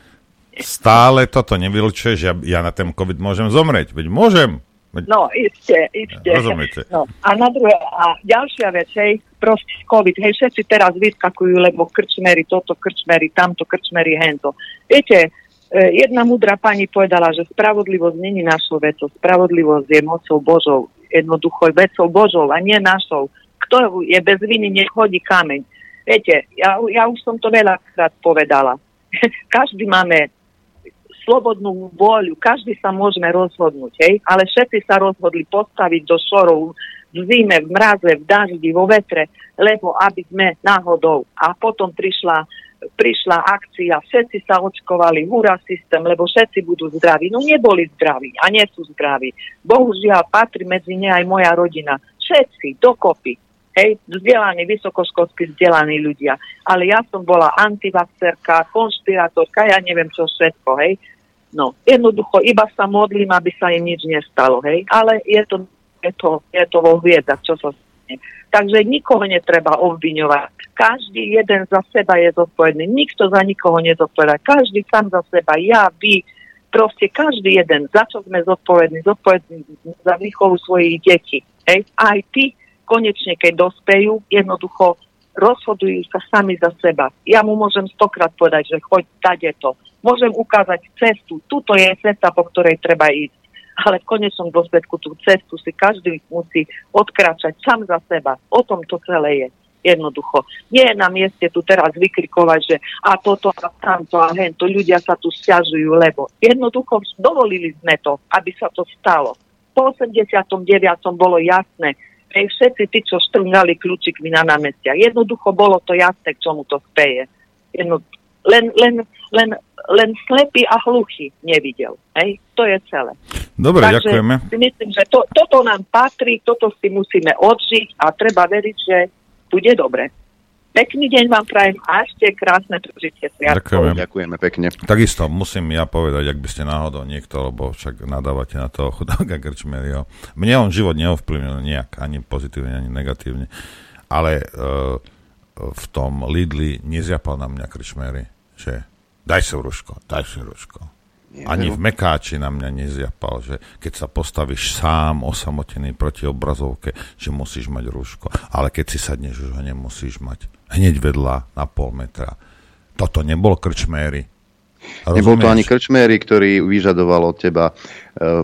stále toto nevylučuje, že ja, ja na ten COVID môžem zomrieť. Veď môžem, No, iste, iste. Rozumiete. No, a na druhé, a ďalšia vec, hej, proste COVID, hej, všetci teraz vyskakujú, lebo krčmery toto, krčmery tamto, krčmery hento. Viete, e, jedna mudrá pani povedala, že spravodlivosť není našou vecou, spravodlivosť je mocou Božou, jednoducho vecou Božou a nie našou. Kto je bez viny, nech hodí kameň. Viete, ja, ja už som to veľakrát povedala. Každý máme slobodnú voľu, každý sa môžeme rozhodnúť, hej? ale všetci sa rozhodli postaviť do šorov v zime, v mraze, v daždi, vo vetre, lebo aby sme náhodou. A potom prišla, prišla akcia, všetci sa očkovali, húra systém, lebo všetci budú zdraví. No neboli zdraví a nie sú zdraví. Bohužiaľ patrí medzi ne aj moja rodina. Všetci, dokopy. Hej, vzdelaní, vysokoškolsky vzdelaní ľudia. Ale ja som bola antivaxerka, konšpirátorka, ja neviem čo všetko, hej. No, jednoducho, iba sa modlím, aby sa im nič nestalo, hej. Ale je to, je to, je to vo hviezdach, čo sa stane. Takže nikoho netreba obviňovať. Každý jeden za seba je zodpovedný. Nikto za nikoho nezodpovedá. Každý sám za seba. Ja, vy, proste každý jeden. Za čo sme zodpovední? Zodpovední za výchovu svojich detí. Hej. Aj ty, konečne, keď dospejú, jednoducho rozhodujú sa sami za seba. Ja mu môžem stokrát povedať, že choď, tade to Môžem ukázať cestu. Tuto je cesta, po ktorej treba ísť. Ale v konečnom dôsledku tú cestu si každý musí odkráčať sám za seba. O tom to celé je. Jednoducho. Nie je na mieste tu teraz vykrikovať, že a toto a tamto a hento, ľudia sa tu stiažujú, lebo jednoducho dovolili sme to, aby sa to stalo. Po 89. bolo jasné, že všetci tí, čo štrngali kľúčikmi na námestiach, jednoducho bolo to jasné, k čomu to speje. Jedno, len, len, len len slepý a hluchý nevidel. Hej? To je celé. Dobre, Takže ďakujeme. si myslím, že to, toto nám patrí, toto si musíme odžiť a treba veriť, že bude dobre. Pekný deň vám prajem a ešte krásne prežitie Ďakujeme. Ďakujeme pekne. Takisto musím ja povedať, ak by ste náhodou niekto, lebo však nadávate na toho chudáka Krčmerio. Mne on život neovplyvnil nejak, ani pozitívne, ani negatívne. Ale uh, v tom Lidli nezjapal na mňa Krčmery, že daj si rúško, daj si rúško. Ani v Mekáči na mňa nezjapal, že keď sa postavíš sám osamotený proti obrazovke, že musíš mať rúško. Ale keď si sadneš, už ho nemusíš mať. Hneď vedľa na pol metra. Toto nebol krčméry. Nebol to ani krčméry, ktorý vyžadoval od teba e,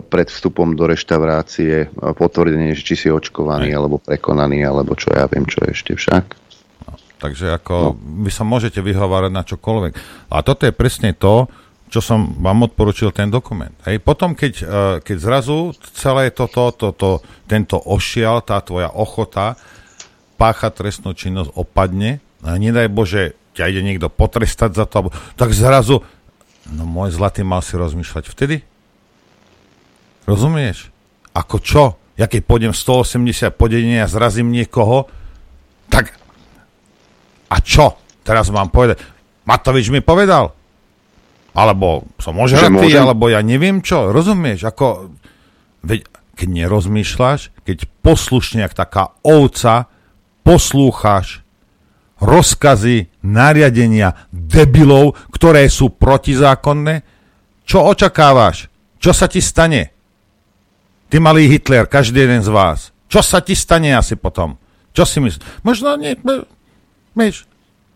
pred vstupom do reštaurácie e, potvrdenie, či si očkovaný, Aj. alebo prekonaný, alebo čo ja viem, čo ešte však. Takže ako no. vy sa môžete vyhovárať na čokoľvek. A toto je presne to, čo som vám odporučil ten dokument. Hej, potom, keď, e, keď zrazu celé toto, to, to, tento ošial, tá tvoja ochota páchať trestnú činnosť opadne, a nedaj Bože, ťa ide niekto potrestať za to, tak zrazu No môj zlatý mal si rozmýšľať vtedy. Rozumieš? Ako čo? Ja keď pôjdem 180 podenia a zrazím niekoho, tak a čo? Teraz mám povedať. Matovič mi povedal. Alebo som ožratý, alebo ja neviem čo. Rozumieš? Ako, veď, keď nerozmýšľaš, keď poslušne, jak taká ovca, poslúchaš rozkazy, nariadenia debilov, ktoré sú protizákonné? Čo očakávaš? Čo sa ti stane? Ty malý Hitler, každý jeden z vás. Čo sa ti stane asi potom? Čo si myslíš? Možno nie, vieš,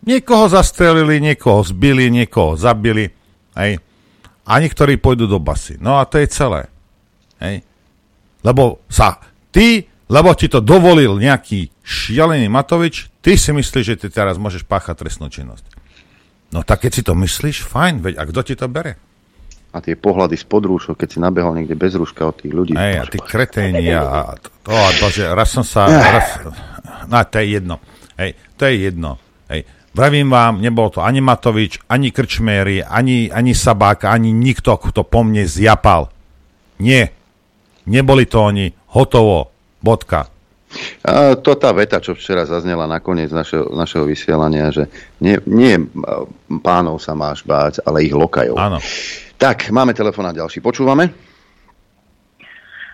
niekoho zastrelili, niekoho zbili, niekoho zabili. Hej. A niektorí pôjdu do basy. No a to je celé. Hej. Lebo sa ty, lebo ti to dovolil nejaký šialený Matovič, ty si myslíš, že ty teraz môžeš páchať trestnú činnosť. No tak keď si to myslíš, fajn, veď a kto ti to bere? A tie pohľady z podrúšok, keď si nabehol niekde bez rúška od tých ľudí. Ej, a tí kreténi a to, a bože, raz som sa, raz, no to je jedno. Hej, to je jedno. Hej, vravím vám, nebol to ani Matovič, ani Krčméry, ani, ani Sabák, ani nikto, kto po mne zjapal. Nie. Neboli to oni. Hotovo. Bodka. A to tá veta, čo včera zaznela nakoniec našeho, našeho vysielania, že nie, nie pánov sa máš báť, ale ich lokajov. Áno. Tak, máme telefón ďalší. Počúvame?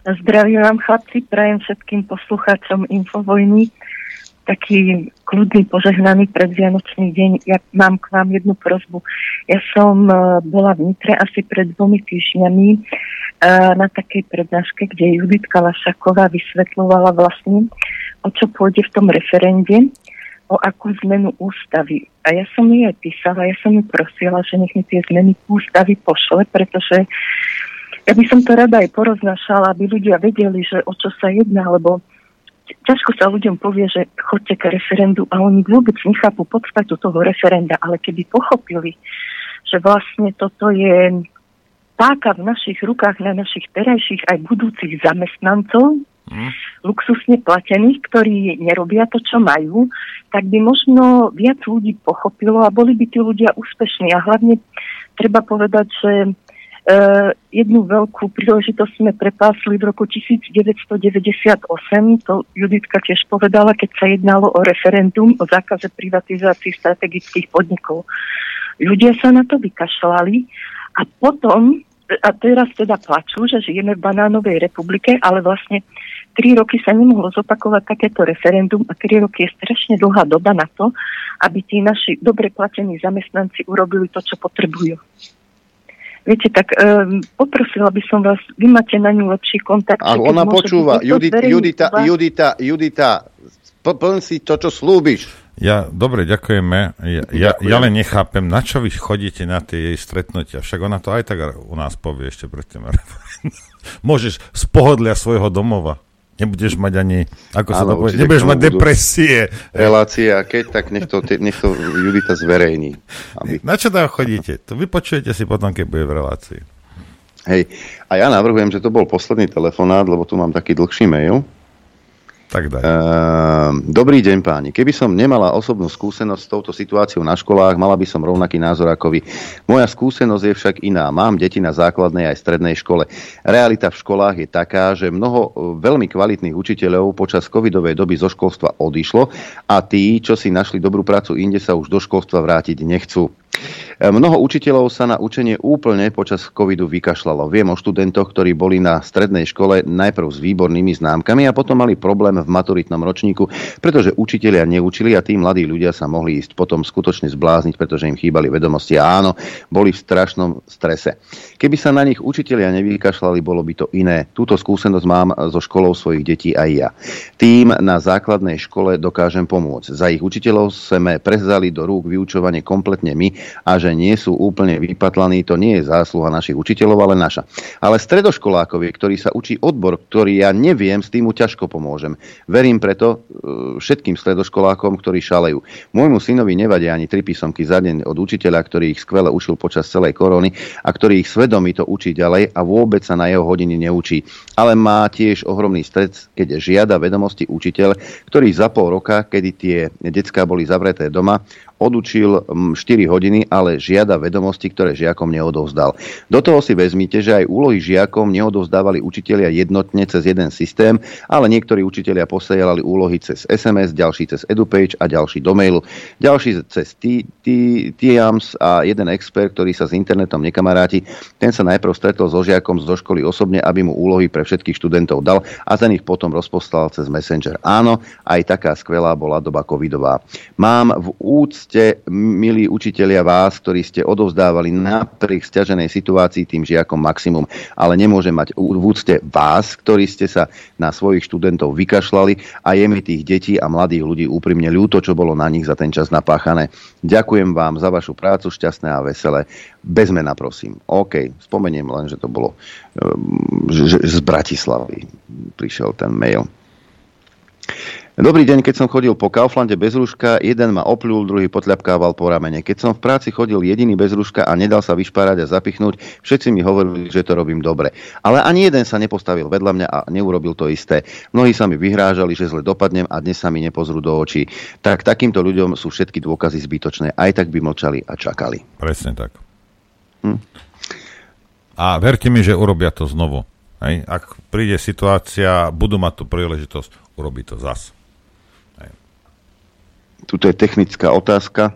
Zdravím vám chlapci, prajem všetkým poslucháčom Infovojny taký kľudný, požehnaný predvianočný deň. Ja mám k vám jednu prozbu. Ja som uh, bola v Nitre asi pred dvomi týždňami uh, na takej prednáške, kde Juditka Lašaková vysvetľovala vlastne, o čo pôjde v tom referende, o akú zmenu ústavy. A ja som jej písala, ja som ju prosila, že nech mi tie zmeny ústavy pošle, pretože ja by som to rada aj poroznašala, aby ľudia vedeli, že o čo sa jedná, lebo ťažko sa ľuďom povie, že chodte k referendu a oni vôbec nechápu podstatu toho referenda, ale keby pochopili, že vlastne toto je páka v našich rukách na našich terajších aj budúcich zamestnancov, mm. luxusne platených, ktorí nerobia to, čo majú, tak by možno viac ľudí pochopilo a boli by tí ľudia úspešní. A hlavne treba povedať, že jednu veľkú príležitosť sme prepásli v roku 1998, to Juditka tiež povedala, keď sa jednalo o referendum o zákaze privatizácií strategických podnikov. Ľudia sa na to vykašľali a potom, a teraz teda plačú, že žijeme v banánovej republike, ale vlastne tri roky sa nemohlo zopakovať takéto referendum a tri roky je strašne dlhá doba na to, aby tí naši dobre platení zamestnanci urobili to, čo potrebujú. Viete, tak um, poprosila by som vás, vy máte na ňu lepší kontakt. A ona počúva, Judita, Judita, Judita, Judita, plň si to, čo slúbiš. Ja, dobre, ďakujeme. Ja, ja, ja len nechápem, na čo vy chodíte na tie jej stretnutia. Však ona to aj tak u nás povie ešte predtým. Môžeš z pohodlia svojho domova. Nebudeš mať ani, ako sa to povie, nebudeš mať depresie. Relácie a keď, tak nech to, nech to Judita zverejní. Aby... Na čo tam chodíte? To vypočujete si potom, keď bude v relácii. Hej, a ja navrhujem, že to bol posledný telefonát, lebo tu mám taký dlhší mail. Tak daj. Uh, dobrý deň páni. Keby som nemala osobnú skúsenosť s touto situáciou na školách, mala by som rovnaký názor ako vy. Moja skúsenosť je však iná. Mám deti na základnej aj strednej škole. Realita v školách je taká, že mnoho veľmi kvalitných učiteľov počas covidovej doby zo školstva odišlo a tí, čo si našli dobrú prácu inde, sa už do školstva vrátiť nechcú. Mnoho učiteľov sa na učenie úplne počas covidu vykašľalo. Viem o študentoch, ktorí boli na strednej škole najprv s výbornými známkami a potom mali problém v maturitnom ročníku, pretože učitelia neučili a tí mladí ľudia sa mohli ísť potom skutočne zblázniť, pretože im chýbali vedomosti a áno, boli v strašnom strese. Keby sa na nich učitelia nevykašľali, bolo by to iné. Túto skúsenosť mám so školou svojich detí aj ja. Tým na základnej škole dokážem pomôcť. Za ich učiteľov sme prezali do rúk vyučovanie kompletne my a že nie sú úplne vypatlaní, to nie je zásluha našich učiteľov, ale naša. Ale stredoškolákovi, ktorý sa učí odbor, ktorý ja neviem, s tým mu ťažko pomôžem. Verím preto e, všetkým stredoškolákom, ktorí šalejú. Môjmu synovi nevadia ani tri písomky za deň od učiteľa, ktorý ich skvele učil počas celej korony a ktorý ich svedomí to učí ďalej a vôbec sa na jeho hodiny neučí. Ale má tiež ohromný stres, keď žiada vedomosti učiteľ, ktorý za pol roka, kedy tie detská boli zavreté doma, odučil 4 hodiny, ale žiada vedomosti, ktoré žiakom neodovzdal. Do toho si vezmite, že aj úlohy žiakom neodovzdávali učitelia jednotne cez jeden systém, ale niektorí učitelia posielali úlohy cez SMS, ďalší cez EduPage a ďalší do mailu, ďalší cez TIAMS a jeden expert, ktorý sa s internetom nekamaráti, ten sa najprv stretol so žiakom zo školy osobne, aby mu úlohy pre všetkých študentov dal a ten ich potom rozposlal cez Messenger. Áno, aj taká skvelá bola doba covidová. Mám v úcte ste, milí učitelia, vás, ktorí ste odovzdávali napriek stiaženej situácii tým žiakom maximum, ale nemôžem mať v úcte vás, ktorí ste sa na svojich študentov vykašľali a je mi tých detí a mladých ľudí úprimne ľúto, čo bolo na nich za ten čas napáchané. Ďakujem vám za vašu prácu, šťastné a veselé. Bez mena, prosím. OK, spomeniem len, že to bolo ehm, že z Bratislavy prišiel ten mail. Dobrý deň, keď som chodil po Kauflande bez rúška, jeden ma opľul, druhý potľapkával po ramene. Keď som v práci chodil jediný bez rúška a nedal sa vyšpárať a zapichnúť, všetci mi hovorili, že to robím dobre. Ale ani jeden sa nepostavil vedľa mňa a neurobil to isté. Mnohí sa mi vyhrážali, že zle dopadnem a dnes sa mi nepozrú do očí. Tak takýmto ľuďom sú všetky dôkazy zbytočné. Aj tak by mlčali a čakali. Presne tak. Hm? A verte mi, že urobia to znovu. Hej? Ak príde situácia, budú mať tú príležitosť, urobí to zas. Tuto je technická otázka.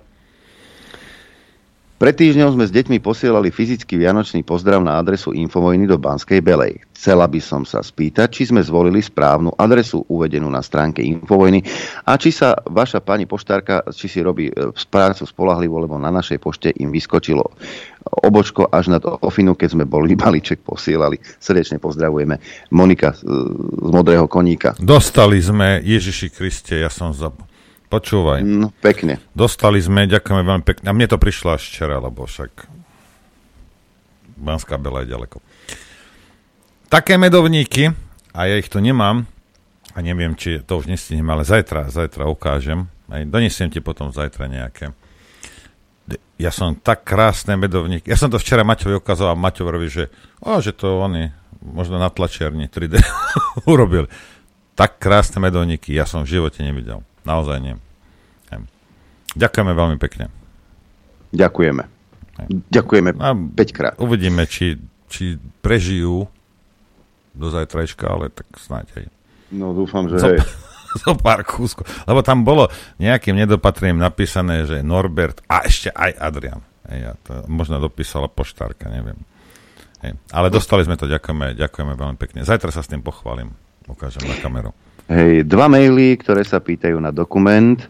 Pred týždňom sme s deťmi posielali fyzický vianočný pozdrav na adresu Infovojny do Banskej Belej. Chcela by som sa spýtať, či sme zvolili správnu adresu uvedenú na stránke Infovojny a či sa vaša pani poštárka, či si robí e, prácu spolahlivo, lebo na našej pošte im vyskočilo obočko až nad ofinu, keď sme boli balíček posielali. Srdečne pozdravujeme. Monika z, z Modrého koníka. Dostali sme, Ježiši Kriste, ja som za Počúvaj. No, pekne. Dostali sme, ďakujeme veľmi pekne. A mne to prišlo až včera, lebo však Banská Bela je ďaleko. Také medovníky, a ja ich tu nemám, a neviem, či to už nestihnem, ale zajtra, zajtra ukážem. Aj donesiem ti potom zajtra nejaké. Ja som tak krásne medovníky. Ja som to včera Maťovi ukazoval, Maťovi, že, o, že to oni možno na tlačiarni 3D urobil. Tak krásne medovníky ja som v živote nevidel. Naozaj nie. Ďakujeme veľmi pekne. Ďakujeme. Ďakujeme a 5 krát. Uvidíme, či, či prežijú do zajtrajška, ale tak snáď aj. No dúfam, že zo, hej. Zo pár kúskov. Lebo tam bolo nejakým nedopatrením napísané, že Norbert a ešte aj Adrian. Hej, ja to možno dopísala poštárka, neviem. Hej. Ale dostali sme to, ďakujeme, ďakujeme veľmi pekne. Zajtra sa s tým pochválim, ukážem na kameru. Hej, dva maily, ktoré sa pýtajú na dokument, e,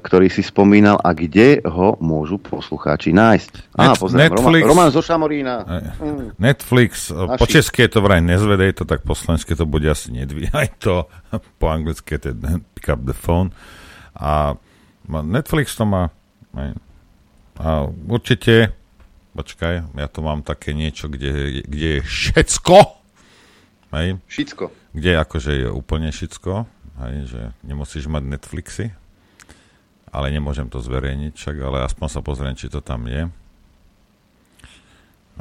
ktorý si spomínal a kde ho môžu poslucháči nájsť. Net, Á, pozriem, Netflix, Roman, Roman zo Šamorína. Mm. Netflix, e, Naši. po česky je to vraj nezvedej to, tak po slovensky to bude asi nedvíhaj to, po anglicky je to pick up the phone. A Netflix to má a určite počkaj, ja tu mám také niečo, kde, kde je všetko. Hej. Všetko kde akože je úplne šicko, hej, že nemusíš mať Netflixy, ale nemôžem to zverejniť však, ale aspoň sa pozriem, či to tam je.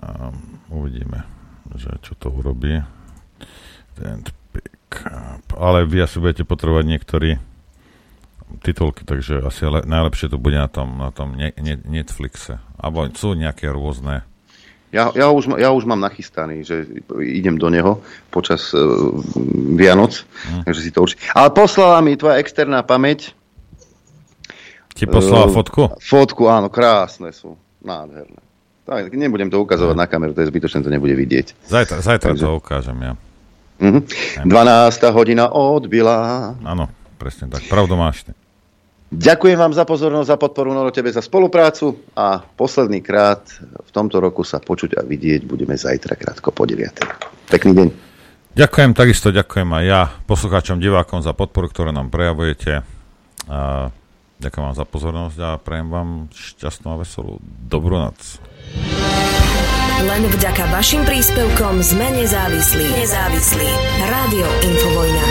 A uvidíme, že čo to urobí. Ale vy asi budete potrebovať niektorí titulky, takže asi le- najlepšie to bude na tom, na tom ne- ne- Netflixe. Alebo sú nejaké rôzne ja, ja, už, ja už mám nachystaný, že idem do neho počas uh, Vianoc, hm. takže si to určite... Ale poslala mi tvoja externá pamäť. Ti poslala uh, fotku? Fotku, áno, krásne sú. Nádherné. Tak, nebudem to ukazovať na kameru, to je zbytočné, to nebude vidieť. Zajtra, zajtra takže... to ukážem ja. Uh-huh. 12. hodina odbila. Áno, presne tak. Pravdu máš ty. Ďakujem vám za pozornosť, za podporu, Noro, tebe za spoluprácu a posledný krát v tomto roku sa počuť a vidieť budeme zajtra krátko po 9. Pekný deň. Ďakujem, takisto ďakujem aj ja poslucháčom, divákom za podporu, ktorú nám prejavujete. A Ďakujem vám za pozornosť a prajem vám šťastnú a veselú dobrú noc. Len vďaka vašim príspevkom sme nezávislí. Nezávislí. Rádio Infovojna.